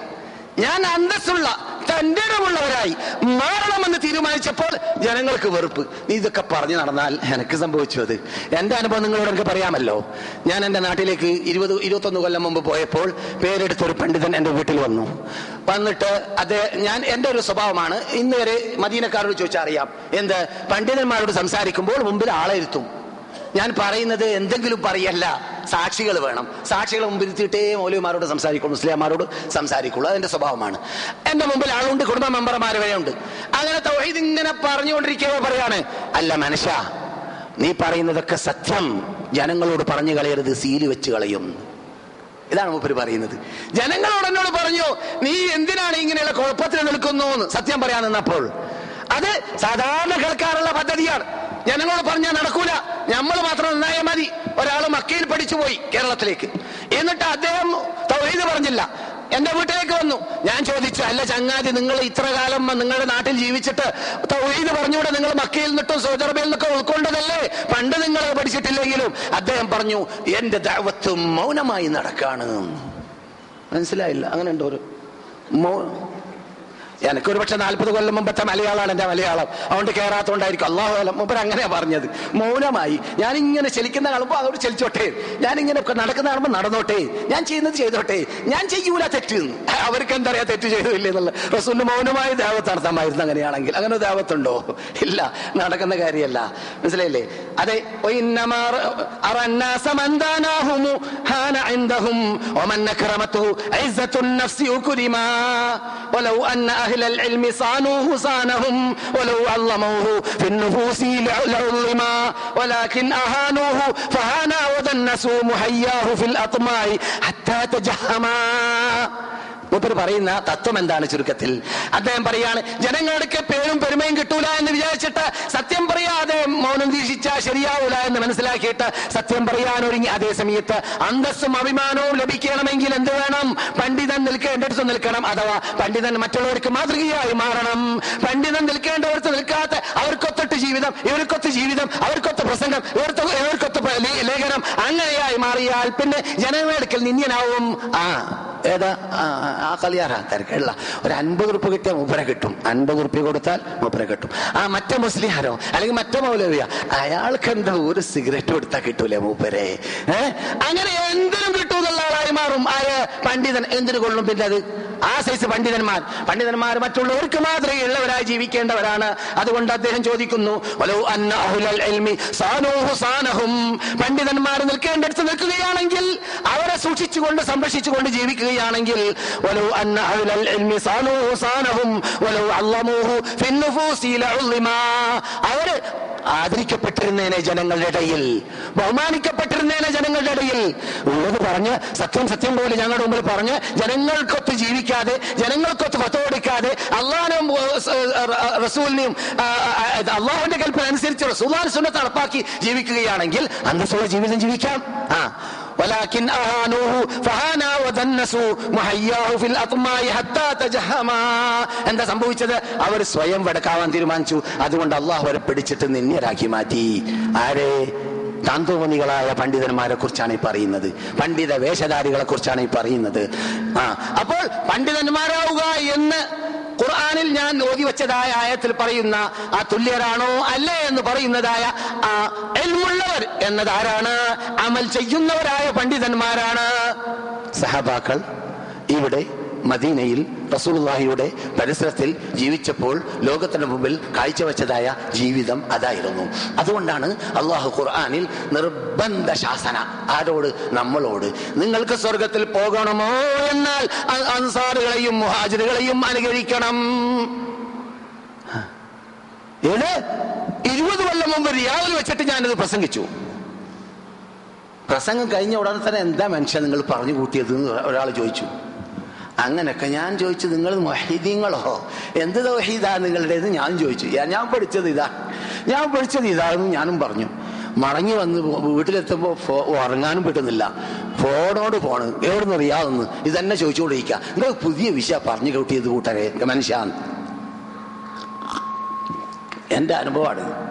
ഞാൻ അന്തസ്സുള്ള തന്റെ ഇടമുള്ളവരായി മാറണമെന്ന് തീരുമാനിച്ചപ്പോൾ ജനങ്ങൾക്ക് വെറുപ്പ്. നീ ഇതൊക്കെ പറഞ്ഞു നടന്നാൽ എനിക്ക് സംഭവിച്ചു അത്. എന്റെ അനുഭവം നിങ്ങളോട് എനിക്ക് പറയാമല്ലോ. ഞാൻ എന്റെ നാട്ടിലേക്ക് ഇരുപത് ഇരുപത്തൊന്ന് കൊല്ലം മുമ്പ് പോയപ്പോൾ പേരെടുത്തൊരു പണ്ഡിതൻ എന്റെ വീട്ടിൽ വന്നു. വന്നിട്ട് അത് ഞാൻ എന്റെ ഒരു സ്വഭാവമാണ്. ഇന്ന് വരെ മദീനക്കാരോട് ചോദിച്ചാൽ അറിയാം. എന്ത്? പണ്ഡിതന്മാരോട് സംസാരിക്കുമ്പോൾ മുമ്പിൽ ആളെ ഇരുത്തും. ഞാൻ പറയുന്നത് എന്തെങ്കിലും പറയല്ല. സാക്ഷികൾ വേണം. സാക്ഷികളെ മുമ്പിൽ തീട്ടേ മൗലവിമാരോട് സംസാരിക്കുള്ളൂ മുസ്ലിംമാരോട് സംസാരിക്കുള്ളൂ. അതിന്റെ സ്വഭാവമാണ്. എന്റെ മുമ്പിൽ ആളുണ്ട് കുടുംബ മെമ്പർമാർ വരെ ഉണ്ട്. അങ്ങനെ തൗഹീദ് ഇങ്ങനെ പറഞ്ഞുകൊണ്ടിരിക്കുക പറയാണ് അല്ല മനുഷ്യ നീ പറയുന്നതൊക്കെ സത്യം. ജനങ്ങളോട് പറഞ്ഞു കളയരുത് സീൽ വെച്ച് കളയും. ഇതാണ് മൂപ്പര് പറയുന്നത്. ജനങ്ങളോട് എന്നോട് പറഞ്ഞു നീ എന്തിനാണ് ഇങ്ങനെയുള്ള കുഴപ്പത്തിൽ നിൽക്കുന്നു? സത്യം പറയാൻ നിന്നപ്പോൾ അത് സാധാരണ കേൾക്കാറുള്ള പദ്ധതിയാണ്. ജനങ്ങളോട് പറഞ്ഞാൽ നടക്കൂല. നമ്മൾ മാത്രം നന്നായാൽ മതി. ഒരാൾ മക്കയിൽ പഠിച്ചു പോയി കേരളത്തിലേക്ക്. എന്നിട്ട് അദ്ദേഹം തൗഹീദ് പറഞ്ഞില്ല. എന്റെ വീട്ടിലേക്ക് വന്നു. ഞാൻ ചോദിച്ചു അല്ല ചങ്ങാതി നിങ്ങൾ ഇത്ര കാലം നിങ്ങളുടെ നാട്ടിൽ ജീവിച്ചിട്ട് തൗഹീദ് പറഞ്ഞുകൂടെ? നിങ്ങൾ മക്കയിൽ നിന്നിട്ടും സൗദി അറേബ്യയിൽ നിന്നൊക്കെ ഉൾക്കൊണ്ടതല്ലേ? പണ്ട് നിങ്ങൾ പഠിച്ചിട്ടില്ലെങ്കിലും. അദ്ദേഹം പറഞ്ഞു എന്റെ ദൈവത്വം മൗനമായി നടക്കാണ്. മനസ്സിലായില്ല? അങ്ങനെ ഉണ്ടോ ഒരു എനിക്ക് ഒരുപക്ഷെ നാൽപ്പത് കൊല്ലം മുമ്പത്തെ മലയാളമാണ് എന്റെ മലയാളം. അതുകൊണ്ട് കയറാത്തോണ്ടായിരിക്കും അള്ളാഹു അലം. മുമ്പ് അങ്ങനെ പറഞ്ഞത്. മൗനമായി. ഞാൻ ഇങ്ങനെ ചലിക്കുന്ന കാണുമ്പോൾ അതോട് ചലിച്ചോട്ടെ. ഞാൻ ഇങ്ങനെ നടക്കുന്ന കാണുമ്പോൾ നടന്നോട്ടെ. ഞാൻ ചെയ്യുന്നത് ചെയ്തോട്ടെ. ഞാൻ ചെയ്യൂല തെറ്റ്. അവർക്ക് എന്തറിയാ തെറ്റ് ചെയ്തില്ലേ എന്നുള്ള. റസൂലിന് മൗനമായ ദേവത്ത് അർത്ഥമായിരുന്നു അങ്ങനെയാണെങ്കിൽ. അങ്ങനെ ദേവത്തുണ്ടോ? ഇല്ല. നടക്കുന്ന കാര്യമല്ല. മനസ്സിലായില്ലേ? അതെ. ഒമന്ന أهل العلم صانوه صانهم ولو علموه في النفوس لعظما ولكن أهانوه فهانا ودنسوا محياه في الأطماع حتى تجهما. മൂപ്പർ പറയുന്ന തത്വം എന്താണ് ചുരുക്കത്തിൽ? അദ്ദേഹം പറയാണ് ജനങ്ങൾക്ക് പേരും പെരുമയും കിട്ടൂല എന്ന് വിചാരിച്ചിട്ട് സത്യം പറയാതെ മൗനം വീക്ഷിച്ച ശരിയാവൂല എന്ന് മനസ്സിലാക്കിയിട്ട് സത്യം പറയാൻ ഒരുങ്ങി അതേ സമയത്ത് അന്തസ്സും അഭിമാനവും ലഭിക്കണമെങ്കിൽ എന്ത് വേണം? പണ്ഡിതൻ നിൽക്കേണ്ടടുത്ത് നിൽക്കണം അഥവാ പണ്ഡിതൻ മറ്റുള്ളവർക്ക് മാതൃകയായി മാറണം. പണ്ഡിതൻ നിൽക്കേണ്ടവർക്ക് നിൽക്കാത്ത അവർക്കൊത്തൊട്ട് ജീവിതം ഇവർക്കൊത്ത് ജീവിതം അവർക്കൊത്ത് പ്രസംഗം ഇവർക്ക് ഇവർക്കൊത്ത് ലേഖനം അങ്ങനെയായി മാറിയാൽ പിന്നെ ജനങ്ങളുടെ അടുക്കൽ നിന്ദ്യനാവും. ആ ഏതാ? ആ, ആ കളിയാറാ തിരക്കുള്ള ഒരു അൻപത് ഉറുപ്പ് കിട്ടിയാൽ മൂപ്പരെ കിട്ടും. അൻപത് ഉറുപ്പ്യ കൊടുത്താൽ മൂപ്പരെ കിട്ടും. ആ മറ്റേ മുസ്ലിഹാരോ അല്ലെങ്കിൽ മറ്റേ മൗലവിയ അയാൾക്ക് എന്താ ഒരു സിഗരറ്റ് കൊടുത്താൽ കിട്ടൂലേ മൂപ്പരെ? ഏഹ് അങ്ങനെ എന്തിനും കിട്ടൂന്നുള്ള ആളായി മാറും. ആര്? പണ്ഡിതൻ. എന്തിനു കൊള്ളും പിന്നെ അത്? ആ സൈസ് പണ്ഡിതന്മാർ. പണ്ഡിതന്മാർ മറ്റുള്ളവർക്ക് മാത്രമേ ഉള്ളവരായി ജീവിക്കേണ്ടവരാണ്. അതുകൊണ്ട് അദ്ദേഹം ചോദിക്കുന്നു പണ്ഡിതന്മാർ നിൽക്കേണ്ടടുത്ത് നിൽക്കുകയാണെങ്കിൽ അവരെ സൂക്ഷിച്ചുകൊണ്ട് സംരക്ഷിച്ചുകൊണ്ട് ജീവിക്കുകയാണെങ്കിൽ വലൗ أهل العلم ഇൽമി صانهم സാനഹും വലൗ في النفوس لعلما അവർ ആദരിക്കപ്പെട്ടിരുന്നേനെ ജനങ്ങളുടെ ഇടയിൽ. ബഹുമാനിക്കപ്പെട്ടിരുന്നേനെ ജനങ്ങളുടെ ഇടയിൽ. ഉള്ളത് പറഞ്ഞ് സത്യം സത്യം പോലെ ഞങ്ങളുടെ മുമ്പിൽ പറഞ്ഞ് ജനങ്ങൾക്കൊത്ത് ജീവിക്കാതെ ജനങ്ങൾക്കൊത്ത് ഫത്തോടിക്കാതെ അള്ളാനും റസൂലിനെയും അള്ളാഹുവിന്റെ കൽപ്പന അനുസരിച്ച് റസൂലാൻ സുന്നത്ത് നടപ്പാക്കി ജീവിക്കുകയാണെങ്കിൽ അന്തസ്സുള്ള ജീവിതം ജീവിക്കാം. ആ ولكن أهانوه فهانا ودنسوا محياه في الأطماء حتى تجهما എന്താ സംഭവിച്ചത് അവർ സ്വയം വെടക്കാവാൻ തീരുമാനിച്ചു അതുകൊണ്ട് അള്ളാഹു അവരെ പിടിച്ചിട്ട് നിന്യരാക്കി മാറ്റി ആരെ താന്തോമണികളായ പണ്ഡിതന്മാരെ കുറിച്ചാണ് ഈ പറയുന്നത് പണ്ഡിത വേഷധാരികളെ കുറിച്ചാണ് ഈ പറയുന്നത് ആ അപ്പോൾ പണ്ഡിതന്മാരാവുക എന്ന് ഖുർആനിൽ ഞാൻ ഓതി വെച്ചതായ ആയത്തിൽ പറയുന്ന ആ തുല്യരാണോ അല്ലേ എന്ന് പറയുന്നതായ ആ എൽമുള്ളവർ എന്നതാരാണ്? അമൽ ചെയ്യുന്നവരായ പണ്ഡിതന്മാരാണ്. സഹബാക്കൾ ഇവിടെ മദീനയിൽ റസൂലുള്ളാഹിയുടെ പരിസരത്തിൽ ജീവിച്ചപ്പോൾ ലോകത്തിന് മുമ്പിൽ കാഴ്ചവെച്ചതായ ജീവിതം അതായിരുന്നു. അതുകൊണ്ടാണ് അള്ളാഹു ഖുർആാനിൽ നിർബന്ധ ശാസന. ആരോട്? നമ്മളോട്. നിങ്ങൾക്ക് സ്വർഗത്തിൽ പോകണമോ എന്നാൽ അൻസാറുകളെയും മുഹാജിറുകളെയും അനുകരിക്കണം. ഏത് ഇരുപത് കൊല്ലം മുമ്പ് റിയാദിൽ വെച്ചിട്ട് ഞാനിത് പ്രസംഗിച്ചു. പ്രസംഗം കഴിഞ്ഞ ഉടനെ തന്നെ എന്താ മനുഷ്യൻ നിങ്ങൾ പറഞ്ഞു കൂട്ടിയത് ഒരാൾ ചോദിച്ചു. അങ്ങനൊക്കെ ഞാൻ ചോദിച്ചു നിങ്ങൾ മൊഹീദീങ്ങളോ? എന്ത് തൗഹീദാ നിങ്ങളുടേത്? ഞാൻ ചോദിച്ചു. ഞാൻ പഠിച്ചത് ഇതാ. ഞാൻ പഠിച്ചത് ഇതാന്ന് ഞാനും പറഞ്ഞു. മടങ്ങി വന്ന് വീട്ടിലെത്തുമ്പോൾ ഫോ- ഉറങ്ങാനും പറ്റുന്നില്ല. ഫോണോട് ഫോണ്. എവിടുന്ന് അറിയാവുന്ന? ഇതന്നെ ചോദിച്ചുകൊണ്ടിരിക്കുക നിങ്ങൾ പുതിയ വിഷയ പറഞ്ഞു കൂട്ടിയത് കൂട്ടരെ മനുഷ്യാന്ന് എന്റെ അനുഭവമാണ്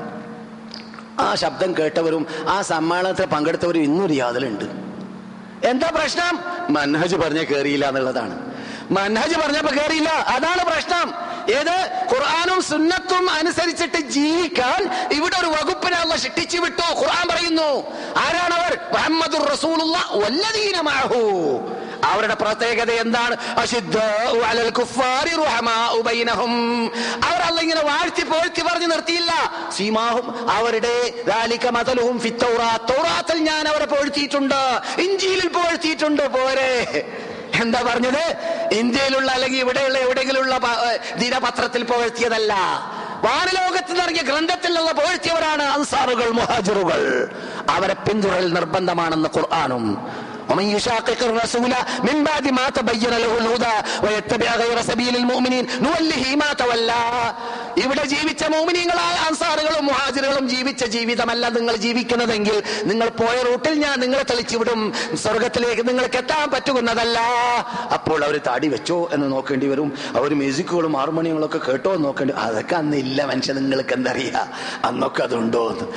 ആ ശബ്ദം കേട്ടവരും ആ സമ്മേളനത്തിൽ പങ്കെടുത്തവരും ഇന്നും അറിയാതിലുണ്ട് എന്താ പ്രശ്നം? മൻഹജ് പറഞ്ഞ കേറിയില്ല എന്നുള്ളതാണ്. മനഹജ് പറഞ്ഞപ്പോ കയറിയില്ല അതാണ് പ്രശ്നം. ഏത്? ഖുർആാനും സുന്നത്തും അനുസരിച്ചിട്ട് ജീവിക്കാൻ ഇവിടെ ഒരു വകുപ്പിനെ അവ ശിക്ഷിച്ചു വിട്ടു. ഖുർആൻ പറയുന്നു ആരാണവർ? മുഹമ്മദ് റസൂലുള്ള അവരുടെ പ്രത്യേകത എന്താണ്? അവർ ഇങ്ങനെ വാഴ്ത്തി പോഴ്ത്തി പറഞ്ഞു നിർത്തിയില്ല. സീമാഹും അവരുടെ ഞാൻ അവരെ പോഴ്ത്തിയിട്ടുണ്ട്. ഇഞ്ചിയിൽ പോഴ്ത്തിയിട്ടുണ്ട്. പോരെ. എന്താ പറഞ്ഞത്? ഇന്ത്യയിലുള്ള അല്ലെങ്കിൽ ഇവിടെയുള്ള എവിടെയെങ്കിലുള്ള ദിനപത്രത്തിൽ പുകഴ്ത്തിയതല്ല. വാനലോകത്ത് നിറങ്ങിയ ഗ്രന്ഥത്തിൽ നിന്ന് പോഴ്ത്തിയവരാണ് അൻസാറുകൾ മുഹാജിറുകൾ. അവരെ പിന്തുടരൽ നിർബന്ധമാണെന്ന് ഖുർആാനും ومن يشاقق الرسول من بعد ما تبين له الهدى ويتبع غير سبيل المؤمنين نوله ما تولى ഇവിടെ ജീവിച്ച മോമിനിയങ്ങളായ അൻസാറുകളും മുഹാജിറുകളും ജീവിച്ച ജീവിതമല്ല നിങ്ങൾ ജീവിക്കുന്നതെങ്കിൽ നിങ്ങൾ പോയ റൂട്ടിൽ ഞാൻ നിങ്ങളെ തെളിച്ചുവിടും സ്വർഗത്തിലേക്ക് നിങ്ങൾക്ക് എത്താൻ പറ്റുന്നതല്ല അപ്പോൾ അവർ താടി വെച്ചോ എന്ന് നോക്കേണ്ടി വരും അവർ മ്യൂസിക്കുകളും ഹാർമോണിയങ്ങളും ഒക്കെ കേട്ടോ എന്ന് നോക്കേണ്ടി അതൊക്കെ അന്ന് ഇല്ല മനുഷ്യൻ നിങ്ങൾക്ക് എന്തറിയാ അന്നൊക്കെ അതുണ്ടോ എന്ന്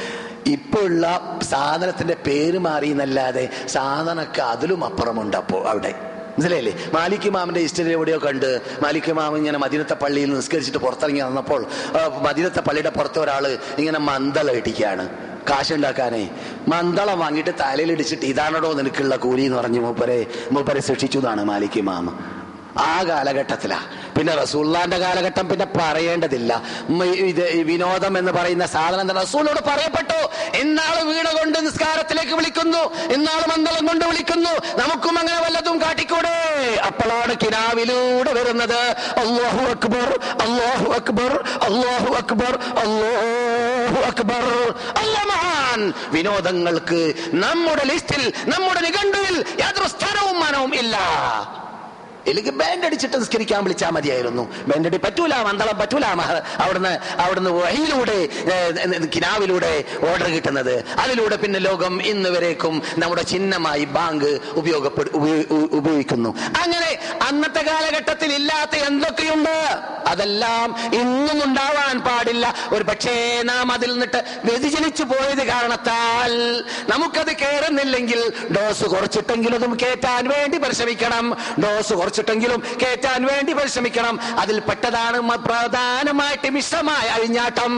ഇപ്പൊ ഉള്ള സാധനത്തിന്റെ പേര് മാറി എന്നല്ലാതെ സാധനമൊക്കെ അതിലും അപ്പുറമുണ്ട് അപ്പോ അവിടെ. മനസ്സിലായില്ലേ? മാലിക് മാമിന്റെ ഹിസ്റ്ററി എവിടെയോ കണ്ട് മാലിക് മാമ ഇങ്ങനെ മദീനത്തെ പള്ളിയിൽ നിസ്കരിച്ചിട്ട് പുറത്തിറങ്ങി വന്നപ്പോൾ മദിനത്തെ പള്ളിയുടെ പുറത്ത് ഒരാൾ ഇങ്ങനെ മന്ദള ഇടിക്കുകയാണ്. കാശുണ്ടാക്കാനേ മന്ദളം വാങ്ങിയിട്ട് തലയിൽ ഇടിച്ചിട്ട് ഇതാണോ നിനക്കുള്ള കൂലി എന്ന് പറഞ്ഞു മൂപ്പരെ. മൂപ്പരെ ശിക്ഷിച്ചു എന്നാണ് മാലിക് ഇമാം ആ കാലഘട്ടത്തിലാ. പിന്നെ റസൂള്ളാന്റെ കാലഘട്ടം പിന്നെ പറയേണ്ടതില്ല. ഇത് വിനോദം എന്ന് പറയുന്ന സാധനം റസൂലോട് പറയപ്പെട്ടു. ഇന്നാൾ വീണ കൊണ്ട് നിസ്കാരത്തിലേക്ക് വിളിക്കുന്നു. ഇന്നാൾ മന്ദളം കൊണ്ട് വിളിക്കുന്നു. നമുക്കും അങ്ങനെ വല്ലതും കാട്ടിക്കൂടെ? അപ്പോഴാണ് കിനാവിലൂടെ വരുന്നത്. അള്ളാഹു അക്ബർ അള്ളാഹു അക്ബർ അള്ളാഹു അക്ബർ അള്ളാഹു അക്ബർ. അല്ലമാൻ വിനോദങ്ങൾക്ക് നമ്മുടെ ലിസ്റ്റിൽ നമ്മുടെ നിഘണ്ടുവിൽ യാതൊരു സ്ഥാനവും മാനവും ഇല്ല. എനിക്ക് ബാൻഡ് അടിച്ചിട്ട് നിസ്കരിക്കാൻ വിളിച്ചാൽ മതിയായിരുന്നു. ബാൻഡ് അടി പറ്റൂല മന്ദളം പറ്റൂല അവിടുന്ന് അവിടുന്ന് വഴിയിലൂടെ കിനാവിലൂടെ ഓർഡർ കിട്ടുന്നത്. അതിലൂടെ പിന്നെ ലോകം ഇന്ന് വരേക്കും നമ്മുടെ ചിഹ്നമായി ബാങ്ക് ഉപയോഗപ്പെടു ഉപയോഗിക്കുന്നു. അങ്ങനെ അന്നത്തെ കാലഘട്ടത്തിൽ ഇല്ലാത്ത എന്തൊക്കെയുണ്ട്? അതെല്ലാം ഇന്നും ഉണ്ടാവാൻ പാടില്ല. ഒരു പക്ഷേ നാം അതിൽ നിന്നിട്ട് വ്യതിചലിച്ചു പോയത് കാരണത്താൽ നമുക്കത് കയറുന്നില്ലെങ്കിൽ ഡോസ് കുറച്ചിട്ടെങ്കിലും അതും കയറ്റാൻ വേണ്ടി പരിശ്രമിക്കണം. ഡോസ് കുറച്ചിട്ടെങ്കിലും കേറ്റാൻ വേണ്ടി പരിശ്രമിക്കണം. അതിൽ പെട്ടതാണ് പ്രധാനമായിട്ട് മിശ്രമായ അഴിഞ്ഞാട്ടം.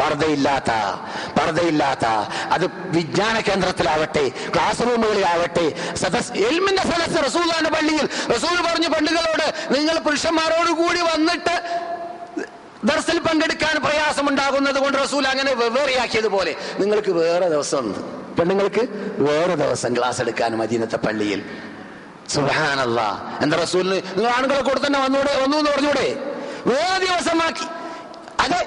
പർദ്ദയില്ലാത്ത പർദ്ദയില്ലാത്ത. അത് വിജ്ഞാന കേന്ദ്രത്തിലാവട്ടെ ക്ലാസ് റൂമുകളിലാവട്ടെ സദസ് എൽമിന്റെ സദസ് റസൂലാണ് പള്ളിയിൽ. റസൂൽ പറഞ്ഞു പെണ്ണുകളോട് നിങ്ങൾ പുരുഷന്മാരോട് കൂടി വന്നിട്ട് ദർസിൽ പങ്കെടുക്കാൻ പ്രയാസമുണ്ടാകുന്നത് കൊണ്ട് റസൂൽ അങ്ങനെ വെവ്വേറെയാക്കിയതുപോലെ നിങ്ങൾക്ക് വേറെ ദിവസം പെണ്ണുങ്ങൾക്ക് വേറെ ദിവസം ക്ലാസ് എടുക്കാൻ മദീനത്തെ പള്ളിയിൽ. സുഹാനല്ല എന്റെ റസൂലിന്? നിങ്ങൾ ആണുങ്ങളെ കൂടെ തന്നെ വന്നൂടെ? വന്നു എന്ന് പറഞ്ഞൂടെ? വേറെ ദിവസമാക്കി. അതെ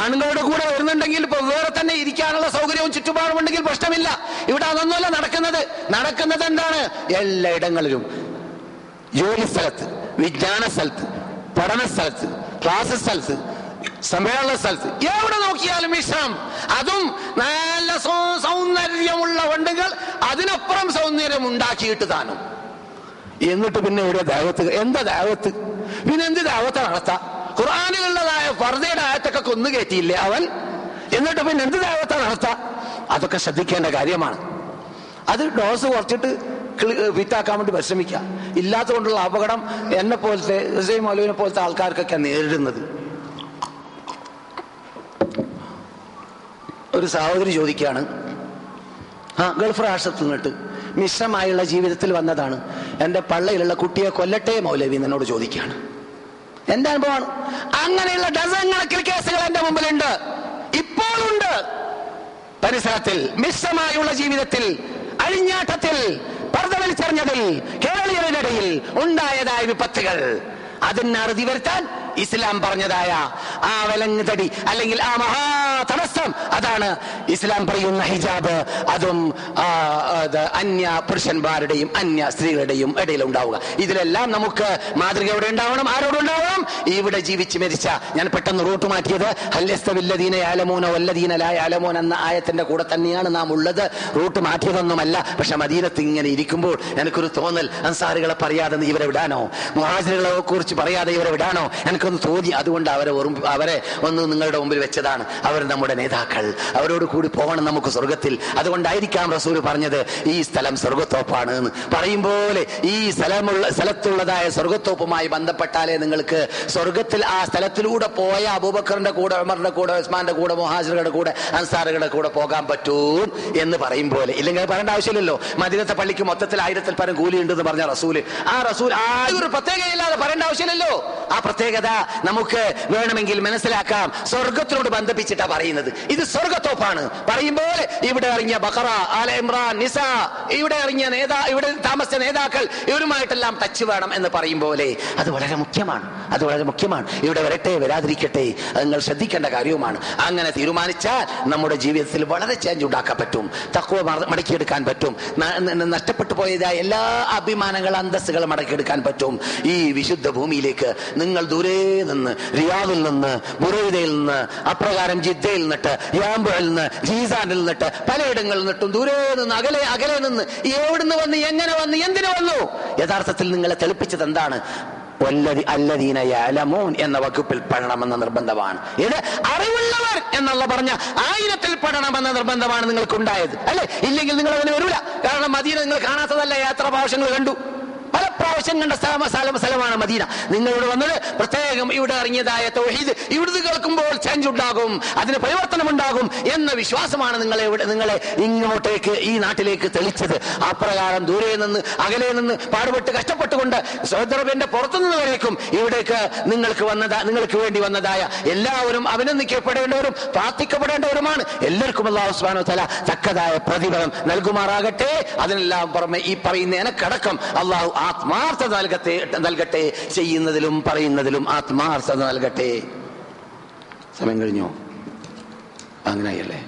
ആണുങ്ങളുടെ കൂടെ വരുന്നുണ്ടെങ്കിൽ ഇപ്പൊ വേറെ തന്നെ ഇരിക്കാനുള്ള സൗകര്യവും ചുറ്റുപാടും ഉണ്ടെങ്കിൽ പ്രശ്നമില്ല. ഇവിടെ അതൊന്നുമല്ല നടക്കുന്നത്. നടക്കുന്നത് എന്താണ്? എല്ലായിടങ്ങളിലും. ജോലി സ്ഥലത്ത് വിജ്ഞാന സ്ഥലത്ത് പഠന സ്ഥലത്ത് ക്ലാസ് സ്ഥലത്ത് സമ്മേളന സ്ഥലത്ത് എവിടെ നോക്കിയാലും വിശ്രം അതും നല്ല സൗന്ദര്യമുള്ള വണ്ടുകൾ അതിനപ്പുറം സൗന്ദര്യം ഉണ്ടാക്കിയിട്ട് താനും. എന്നിട്ട് പിന്നെ ഇവിടെ ദാവത്ത് എന്താ ദാവത്ത്? പിന്നെ എന്ത് ദാവത്ത നടത്താ? ഖുർആാനുകളുടേതായ ഫർദയുടെ ആയത്തൊക്കെ കൊന്നു കയറ്റിയില്ലേ അവൻ? എന്നിട്ട് പിന്നെ എന്ത് ദാവത്ത നടത്താ? അതൊക്കെ ശ്രദ്ധിക്കേണ്ട കാര്യമാണ്. അത് ഡോസ് കുറച്ചിട്ട് വിത്താക്കാൻ വേണ്ടി പരിശ്രമിക്കുക. ഇല്ലാത്തതുകൊണ്ടുള്ള അപകടം എന്നെ പോലത്തെ ഹുസൈൻ മൗലുവിനെ പോലത്തെ ആൾക്കാർക്കൊക്കെ നേരിടുന്നത്. ഒരു സഹോദരി ചോദിക്കുകയാണ് ആ ഗൾഫ് രാഷ്ട്രത്തിൽ നിന്നിട്ട് മിശ്രമായുള്ള ജീവിതത്തിൽ വന്നതാണ്. എന്റെ പള്ളയിലുള്ള കുട്ടിയെ കൊല്ലട്ടെ മൗലവി എന്നോട് ചോദിക്കുകയാണ്. എന്റെ അനുഭവമാണ്. അങ്ങനെയുള്ള ഡസൻ കേസുകൾ എന്റെ മുമ്പിലുണ്ട്. ഇപ്പോഴുണ്ട്. പരിസരത്തിൽ മിശ്രമായുള്ള ജീവിതത്തിൽ അഴിഞ്ഞാട്ടത്തിൽ പർദ്ദ വലിച്ചെറിഞ്ഞതിൽ കേരളീയരുടെ ഉണ്ടായതായ വിപത്തുകൾ. അതിന് അറുതി വരുത്താൻ ഇസ്ലാം പറഞ്ഞതായ ആ വിലങ്ങ് തടി അല്ലെങ്കിൽ ആ മഹാ തടസ്സം അതാണ് ഇസ്ലാം പറയുന്ന ഹിജാബ്. അതും അന്യ പുരുഷന്മാരുടെയും അന്യ സ്ത്രീകളുടെയും ഇടയിൽ ഉണ്ടാവുക ഇതിലെല്ലാം നമുക്ക് മാതൃക എവിടെ ഉണ്ടാവണം? ആരോട് ഉണ്ടാവണം? ഇവിടെ ജീവിച്ച് മരിച്ച ഞാൻ പെട്ടെന്ന് റൂട്ട് മാറ്റിയത് ഹല്യസ്തവില്ലദീന യാലമൂന വല്ലദീന ആലമോൻ എന്ന ആയത്തിന്റെ കൂടെ തന്നെയാണ് നാം ഉള്ളത്. റൂട്ട് മാറ്റിയതൊന്നുമല്ല പക്ഷെ മദീനത്ത് ഇങ്ങനെ ഇരിക്കുമ്പോൾ എനിക്കൊരു തോന്നൽ. അൻസാറുകളെ പറയാതെ ഇവരെ വിടാനോ? മുഹാജിറുകളെ കുറിച്ച് പറയാതെ ഇവരെ വിടാനോ? എനിക്കൊന്ന് തോന്നി അതുകൊണ്ട് അവരെ ഓർമ്മ അവരെ ഒന്ന് നിങ്ങളുടെ മുമ്പിൽ വെച്ചതാണ്. അവർ നമ്മുടെ നേതാക്കൾ. അവരോട് കൂടി പോകണം നമുക്ക് സ്വർഗത്തിൽ. അതുകൊണ്ടായിരിക്കാം റസൂൽ പറഞ്ഞത് ഈ സ്ഥലം സ്വർഗത്തോപ്പാണ് എന്ന്. പറയും പോലെ ഈ സ്ഥലമുള്ള സ്ഥലത്തുള്ളതായ സ്വർഗത്തോപ്പുമായി ബന്ധപ്പെട്ടാലേ നിങ്ങൾക്ക് സ്വർഗത്തിൽ ആ സ്ഥലത്തിലൂടെ പോയ അബൂബക്കറിന്റെ കൂടെ ഉമറിന്റെ കൂടെ ഉസ്മാന്റെ കൂടെ മൊഹാജറുടെ കൂടെ അൻസാറുകളുടെ കൂടെ പോകാൻ പറ്റൂ എന്ന് പറയും പോലെ. ഇല്ലെങ്കിൽ പറയേണ്ട ആവശ്യമില്ലല്ലോ. മദിനത്തെ പള്ളിക്ക് മൊത്തത്തിൽ ആയിരത്തിൽ പരം കൂലിയുണ്ടെന്ന് പറഞ്ഞ റസൂൽ. ആ റസൂൽ ആ ഒരു പ്രത്യേകതയില്ലാതെ പറയേണ്ട ആവശ്യമില്ലല്ലോ. ആ പ്രത്യേകത നമുക്ക് വേണമെങ്കിൽ മനസ്സിലാക്കാം. സ്വർഗത്തിനോട് ബന്ധിപ്പിച്ചിട്ടാ പറയുന്നത്. ഇത് സ്വർഗത്തോപ്പാണ് പറയുമ്പോൾ ഇവിടെ ഇറങ്ങിയ ബഹറ ആല ഇമ്രാൻ നിസ ഇവിടെ ഇറങ്ങിയ നേതാ ഇവിടെ താമസിച്ച നേതാക്കൾ ഇവരുമായിട്ടെല്ലാം ടച്ച് വേണം എന്ന് പറയും പോലെ അത് വളരെ മുഖ്യമാണ്. അത് വളരെ മുഖ്യമാണ്. ഇവിടെ വരട്ടെ വരാതിരിക്കട്ടെ. നിങ്ങൾ ശ്രദ്ധിക്കേണ്ട കാര്യവുമാണ്. അങ്ങനെ തീരുമാനിച്ചാൽ നമ്മുടെ ജീവിതത്തിൽ വളരെ ചേഞ്ച് ഉണ്ടാക്കാൻ പറ്റും. തക്കുവ മട- മടക്കിയെടുക്കാൻ പറ്റും. നഷ്ടപ്പെട്ടു പോയതായ എല്ലാ അഭിമാനങ്ങൾ അന്തസ്സുകൾ മടക്കിയെടുക്കാൻ പറ്റും. ഈ വിശുദ്ധ ഭൂമിയിലേക്ക് നിങ്ങൾ ദൂരെ നിന്ന് റിയാദിൽ നിന്ന് ബുറൈദയിൽ നിന്ന് അപ്രകാരം ജിദ്ദയിൽ നിന്നിട്ട് യാമ്പുഴയിൽ നിന്ന് ജീസാനിൽ നിന്നിട്ട് പലയിടങ്ങളിൽ നിന്നിട്ടും ദൂരെ നിന്ന് അകലെ അകലെ നിന്ന് എവിടുന്ന് വന്ന് എങ്ങനെ വന്ന് എന്തിനു വന്നു? യഥാർത്ഥത്തിൽ നിങ്ങളെ തെളിപ്പിച്ചത് എന്താണ്? അല്ലദീന എന്ന വകുപ്പിൽ പെടണമെന്ന നിർബന്ധമാണ്. ഇത് അറിവുള്ളവർ എന്നുള്ള പറഞ്ഞ ആയിരത്തിൽ പെടണമെന്ന നിർബന്ധമാണ് നിങ്ങൾക്ക് ഉണ്ടായത് അല്ലെ? ഇല്ലെങ്കിൽ നിങ്ങൾ അതിന് വരൂല. കാരണം മദീന നിങ്ങൾ കാണാത്തതല്ല യാത്ര കണ്ടു. ആവശ്യം കണ്ട സ്ഥലം സ്ഥലം സ്ഥലമാണ് മദീന. നിങ്ങൾ ഇവിടെ വന്നത് പ്രത്യേകം ഇവിടെ ഇറങ്ങിയതായ തൗഹീദ് ഇവിടുന്ന് കേൾക്കുമ്പോൾ ചേഞ്ച് ഉണ്ടാകും അതിന് പരിവർത്തനം ഉണ്ടാകും എന്ന വിശ്വാസമാണ് നിങ്ങളെ നിങ്ങളെ ഇങ്ങോട്ടേക്ക് ഈ നാട്ടിലേക്ക് തെളിച്ചത്. അപ്രകാരം ദൂരെ നിന്ന് അകലെ നിന്ന് പാടുപെട്ട് കഷ്ടപ്പെട്ടുകൊണ്ട് സഹോദരന്റെ പുറത്തുനിന്ന് വരേക്കും. ഇവിടേക്ക് നിങ്ങൾക്ക് വന്നതാ നിങ്ങൾക്ക് വേണ്ടി വന്നതായ എല്ലാവരും അഭിനന്ദിക്കപ്പെടേണ്ടവരും പ്രാർത്ഥിക്കപ്പെടേണ്ടവരുമാണ്. എല്ലാവർക്കും അള്ളാഹു സുബ്ഹാനഹു തല തക്കതായ പ്രതിഫലം നൽകുമാറാകട്ടെ. അതിനെല്ലാം പുറമെ ഈ പറയുന്ന എനക്കടക്കം അള്ളാഹു ആത്മാർത്ഥത നൽകട്ടെ നൽകട്ടെ ചെയ്യുന്നതിലും പറയുന്നതിലും ആത്മാർത്ഥത നൽകട്ടെ. സമയം കഴിഞ്ഞോ? അങ്ങനെയല്ലേ?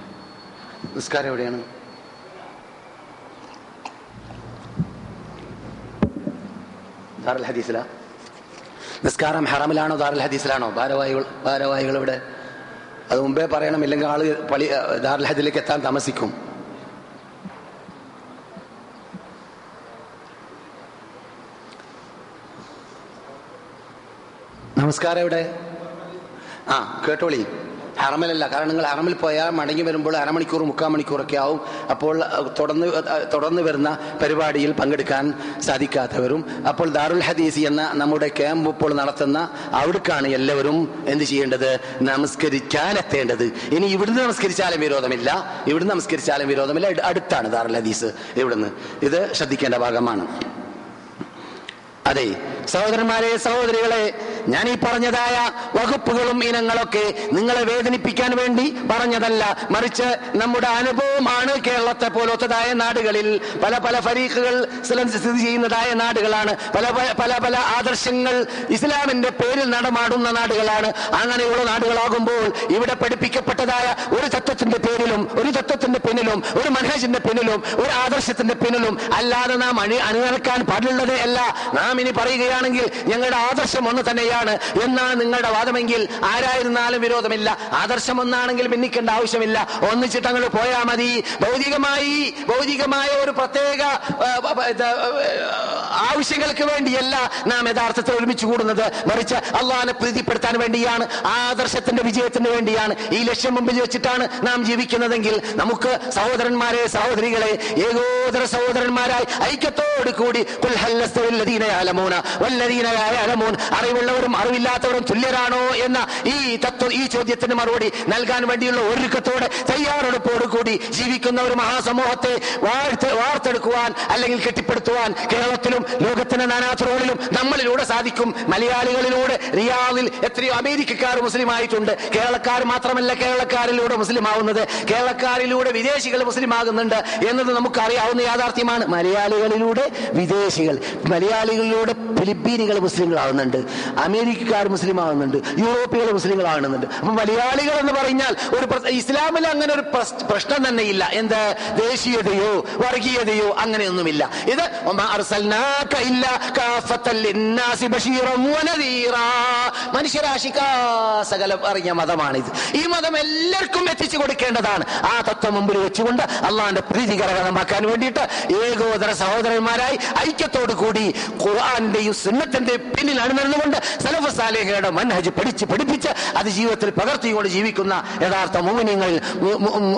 നിസ്കാരം എവിടെയാണ്? ദാറുൽ ഹദീസിലാ? നിസ്കാരം ഹറമിലാണോ ദാറുൽ ഹദീസിലാണോ? ഭാരവാഹികൾ ഭാരവാഹികൾ ഇവിടെ അത് മുമ്പേ പറയണം ഇല്ലെങ്കിൽ ആൾ പളി ദാറുൽ ഹദീസിലേക്ക് എത്താൻ താമസിക്കും. നമസ്കാരം എവിടെ ആ കേട്ടോളി. ഹറമിലല്ല കാരണം നിങ്ങൾ ഹറമിൽ പോയാൽ മടങ്ങി വരുമ്പോൾ അരമണിക്കൂർ മുക്കാൽ മണിക്കൂറൊക്കെ ആവും. അപ്പോൾ തുടർന്ന് തുടർന്ന് വരുന്ന പരിപാടിയിൽ പങ്കെടുക്കാൻ സാധിക്കാത്തവരും അപ്പോൾ ദാറുൽ ഹദീസ് എന്ന നമ്മുടെ ക്യാമ്പ് ഇപ്പോൾ നടത്തുന്ന അവിടേക്കാണ് എല്ലാവരും എന്ത് ചെയ്യേണ്ടത്? നമസ്കരിക്കാൻ എത്തേണ്ടത് ഇനി ഇവിടുന്ന് നമസ്കരിച്ചാലും വിരോധമില്ല. ഇവിടുന്ന് നമസ്കരിച്ചാലും വിരോധമില്ല. അടുത്താണ് ദാറുൽ ഹദീസ് ഇവിടുന്ന്. ഇത് ശ്രദ്ധിക്കേണ്ട ഭാഗമാണ്. അതെ സഹോദരന്മാരെ സഹോദരികളെ ഞാൻ ഈ പറഞ്ഞതായ വകുപ്പുകളും ഇനങ്ങളൊക്കെ നിങ്ങളെ വേദനിപ്പിക്കാൻ വേണ്ടി പറഞ്ഞതല്ല. മറിച്ച് നമ്മുടെ അനുഭവമാണ് കേരളത്തെ പോലത്തതായ നാടുകളിൽ പല പല ഫരീഖുകൾ സ്ഥിതി ചെയ്യുന്നതായ നാടുകളാണ്. പല പല- പല ആദർശങ്ങൾ ഇസ്ലാമിന്റെ പേരിൽ നടമാടുന്ന നാടുകളാണ്. അങ്ങനെയുള്ള നാടുകളാകുമ്പോൾ ഇവിടെ പഠിപ്പിക്കപ്പെട്ടതായ ഒരു തത്വത്തിന്റെ പേരിലും ഒരു തത്വത്തിന്റെ പിന്നിലും ഒരു മനഹജിന്റെ പിന്നിലും ഒരു ആദർശത്തിന്റെ പിന്നിലും അല്ലാതെ നാം അണി അണിനിൽക്കാൻ പാടുള്ളത് അല്ല. നാം ഇനി പറയുകയാണെങ്കിൽ ഞങ്ങളുടെ ആദർശം ഒന്ന് തന്നെയാണ്. എന്നാണ് നിങ്ങളുടെ വാദമെങ്കിൽ ആരായിരുന്നാലും വിരോധമില്ല. ആദർശം ഒന്നാണെങ്കിൽ ഭിന്നിക്കേണ്ട ആവശ്യമില്ല. ഒന്നിച്ചിട്ട് അങ്ങോട്ട് പോയാൽ മതി. ഭൗതികമായി ഭൗതികമായ ഒരു പ്രത്യേക ആവശ്യങ്ങൾക്ക് വേണ്ടിയല്ല നാം യഥാർത്ഥത്തിൽ ഒരുമിച്ച് കൂടുന്നത്. മറിച്ച് അള്ളാഹിനെ പ്രീതിപ്പെടുത്താൻ വേണ്ടിയാണ് ആദർശത്തിന്റെ വിജയത്തിന് വേണ്ടിയാണ് ഈ ലക്ഷ്യം മുമ്പിൽ വെച്ചിട്ടാണ് നാം ജീവിക്കുന്നതെങ്കിൽ നമുക്ക് സഹോദരന്മാരെ സഹോദരികളെ ഏകോദര സഹോദരന്മാരായി ഐക്യത്തോട് കൂടി അറിവുള്ളവരും അറിവില്ലാത്തവരും തുല്യരാണോ എന്ന ഈ തത്വ ഈ ചോദ്യത്തിന് മറുപടി നൽകാൻ വേണ്ടിയുള്ള ഒരുക്കത്തോടെ തയ്യാറെടുപ്പോട് കൂടി ജീവിക്കുന്ന ഒരു മഹാസമൂഹത്തെ വാർത്തെടുക്കുവാൻ അല്ലെങ്കിൽ കെട്ടിപ്പടുത്തുവാൻ കേരളത്തിലും ലോകത്തിന്റെ നാനാതുറകളിലും നമ്മളിലൂടെ സാധിക്കും. മലയാളികളിലൂടെ റിയാദിൽ എത്രയോ അമേരിക്കക്കാർ മുസ്ലിം ആയിട്ടുണ്ട് കേരളക്കാർ മാത്രമല്ല കേരളക്കാരിലൂടെ മുസ്ലിം ആവുന്നത് കേരളക്കാരിലൂടെ വിദേശികൾ മുസ്ലിം ആകുന്നുണ്ട് എന്നത് നമുക്ക് അറിയാവുന്ന യാഥാർത്ഥ്യമാണ്. മലയാളികളിലൂടെ വിദേശികൾ മലയാളികളിലൂടെ ഫിലിപ്പീനികൾ മുസ്ലിങ്ങളാവുന്നുണ്ട്. അമേരിക്കക്കാർ മുസ്ലിം ആവുന്നുണ്ട് യൂറോപ്പികൾ മുസ്ലിങ്ങളാവുന്നുണ്ട്. അപ്പൊ മലയാളികൾ എന്ന് പറഞ്ഞാൽ ഒരു ഇസ്ലാമിൽ അങ്ങനെ ഒരു പ്രശ്നം തന്നെയില്ല. എന്ത്? ദേശീയതയോ വർഗീയതയോ അങ്ങനെയൊന്നുമില്ല. ഇത് മനുഷ്യരാശിക്കാ സകലം അറിഞ്ഞ മതമാണിത്. ഈ മതം എല്ലാവർക്കും എത്തിച്ചു കൊടുക്കേണ്ടതാണ്. ആ തത്വം മുമ്പിൽ വെച്ചുകൊണ്ട് അള്ളാന്റെ പ്രീതി കരകരമാക്കാൻ വേണ്ടിയിട്ട് ഏകോദര സഹോദരന്മാരായി ഐക്യത്തോടു കൂടി ഖുർആാന്റെയും സുന്നത്തിന്റെയും പിന്നിലാണ് നടന്നുകൊണ്ട് സലഫ് സാലേഹയുടെ മൻഹജ് പഠിച്ച് പഠിപ്പിച്ച് അത് ജീവിതത്തിൽ പകർത്തിക്കൊണ്ട് ജീവിക്കുന്ന യഥാർത്ഥ മോമിനിയങ്ങൾ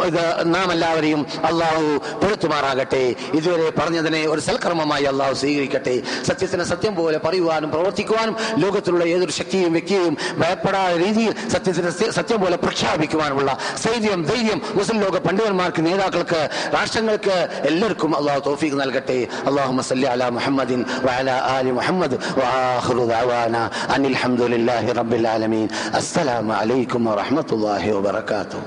ഇത് നാം എല്ലാവരെയും അള്ളാഹു പൊരുത്തുമാറാകട്ടെ. ഇതുവരെ പറഞ്ഞതിനെ ഒരു സൽക്കർമ്മമായി അള്ളാഹു സ്വീകരിക്കട്ടെ സത്യത്തിന് സത്യം പോലെ പറയുവാനും പ്രവർത്തിക്കുവാനും ലോകത്തിലുള്ള ഏതൊരു ശക്തിയും വ്യക്തിയും ഭയപ്പെടാത്ത രീതിയിൽ സത്യത്തിന് സത്യം പോലെ പ്രഖ്യാപിക്കുവാനുമുള്ള സ്ഥൈര്യം ധൈര്യം മുസ്ലിം ലോക പണ്ഡിതന്മാർക്ക് നേതാക്കൾക്ക് രാഷ്ട്രങ്ങൾക്ക് എല്ലാവർക്കും അള്ളാഹു തൗഫീഖ് നൽകട്ടെ. അള്ളാഹു സല്ലി അലാ മുഹമ്മദിൻ വഅലാ ആലി മുഹമ്മദ് വആഖിറു ദഅവാന അനിൽ ഹംദുലില്ലാഹി റബ്ബിൽ ആലമീൻ. അസ്സലാമു അലൈക്കും വറഹ്മത്തുള്ളാഹി വബറകാതുഹു.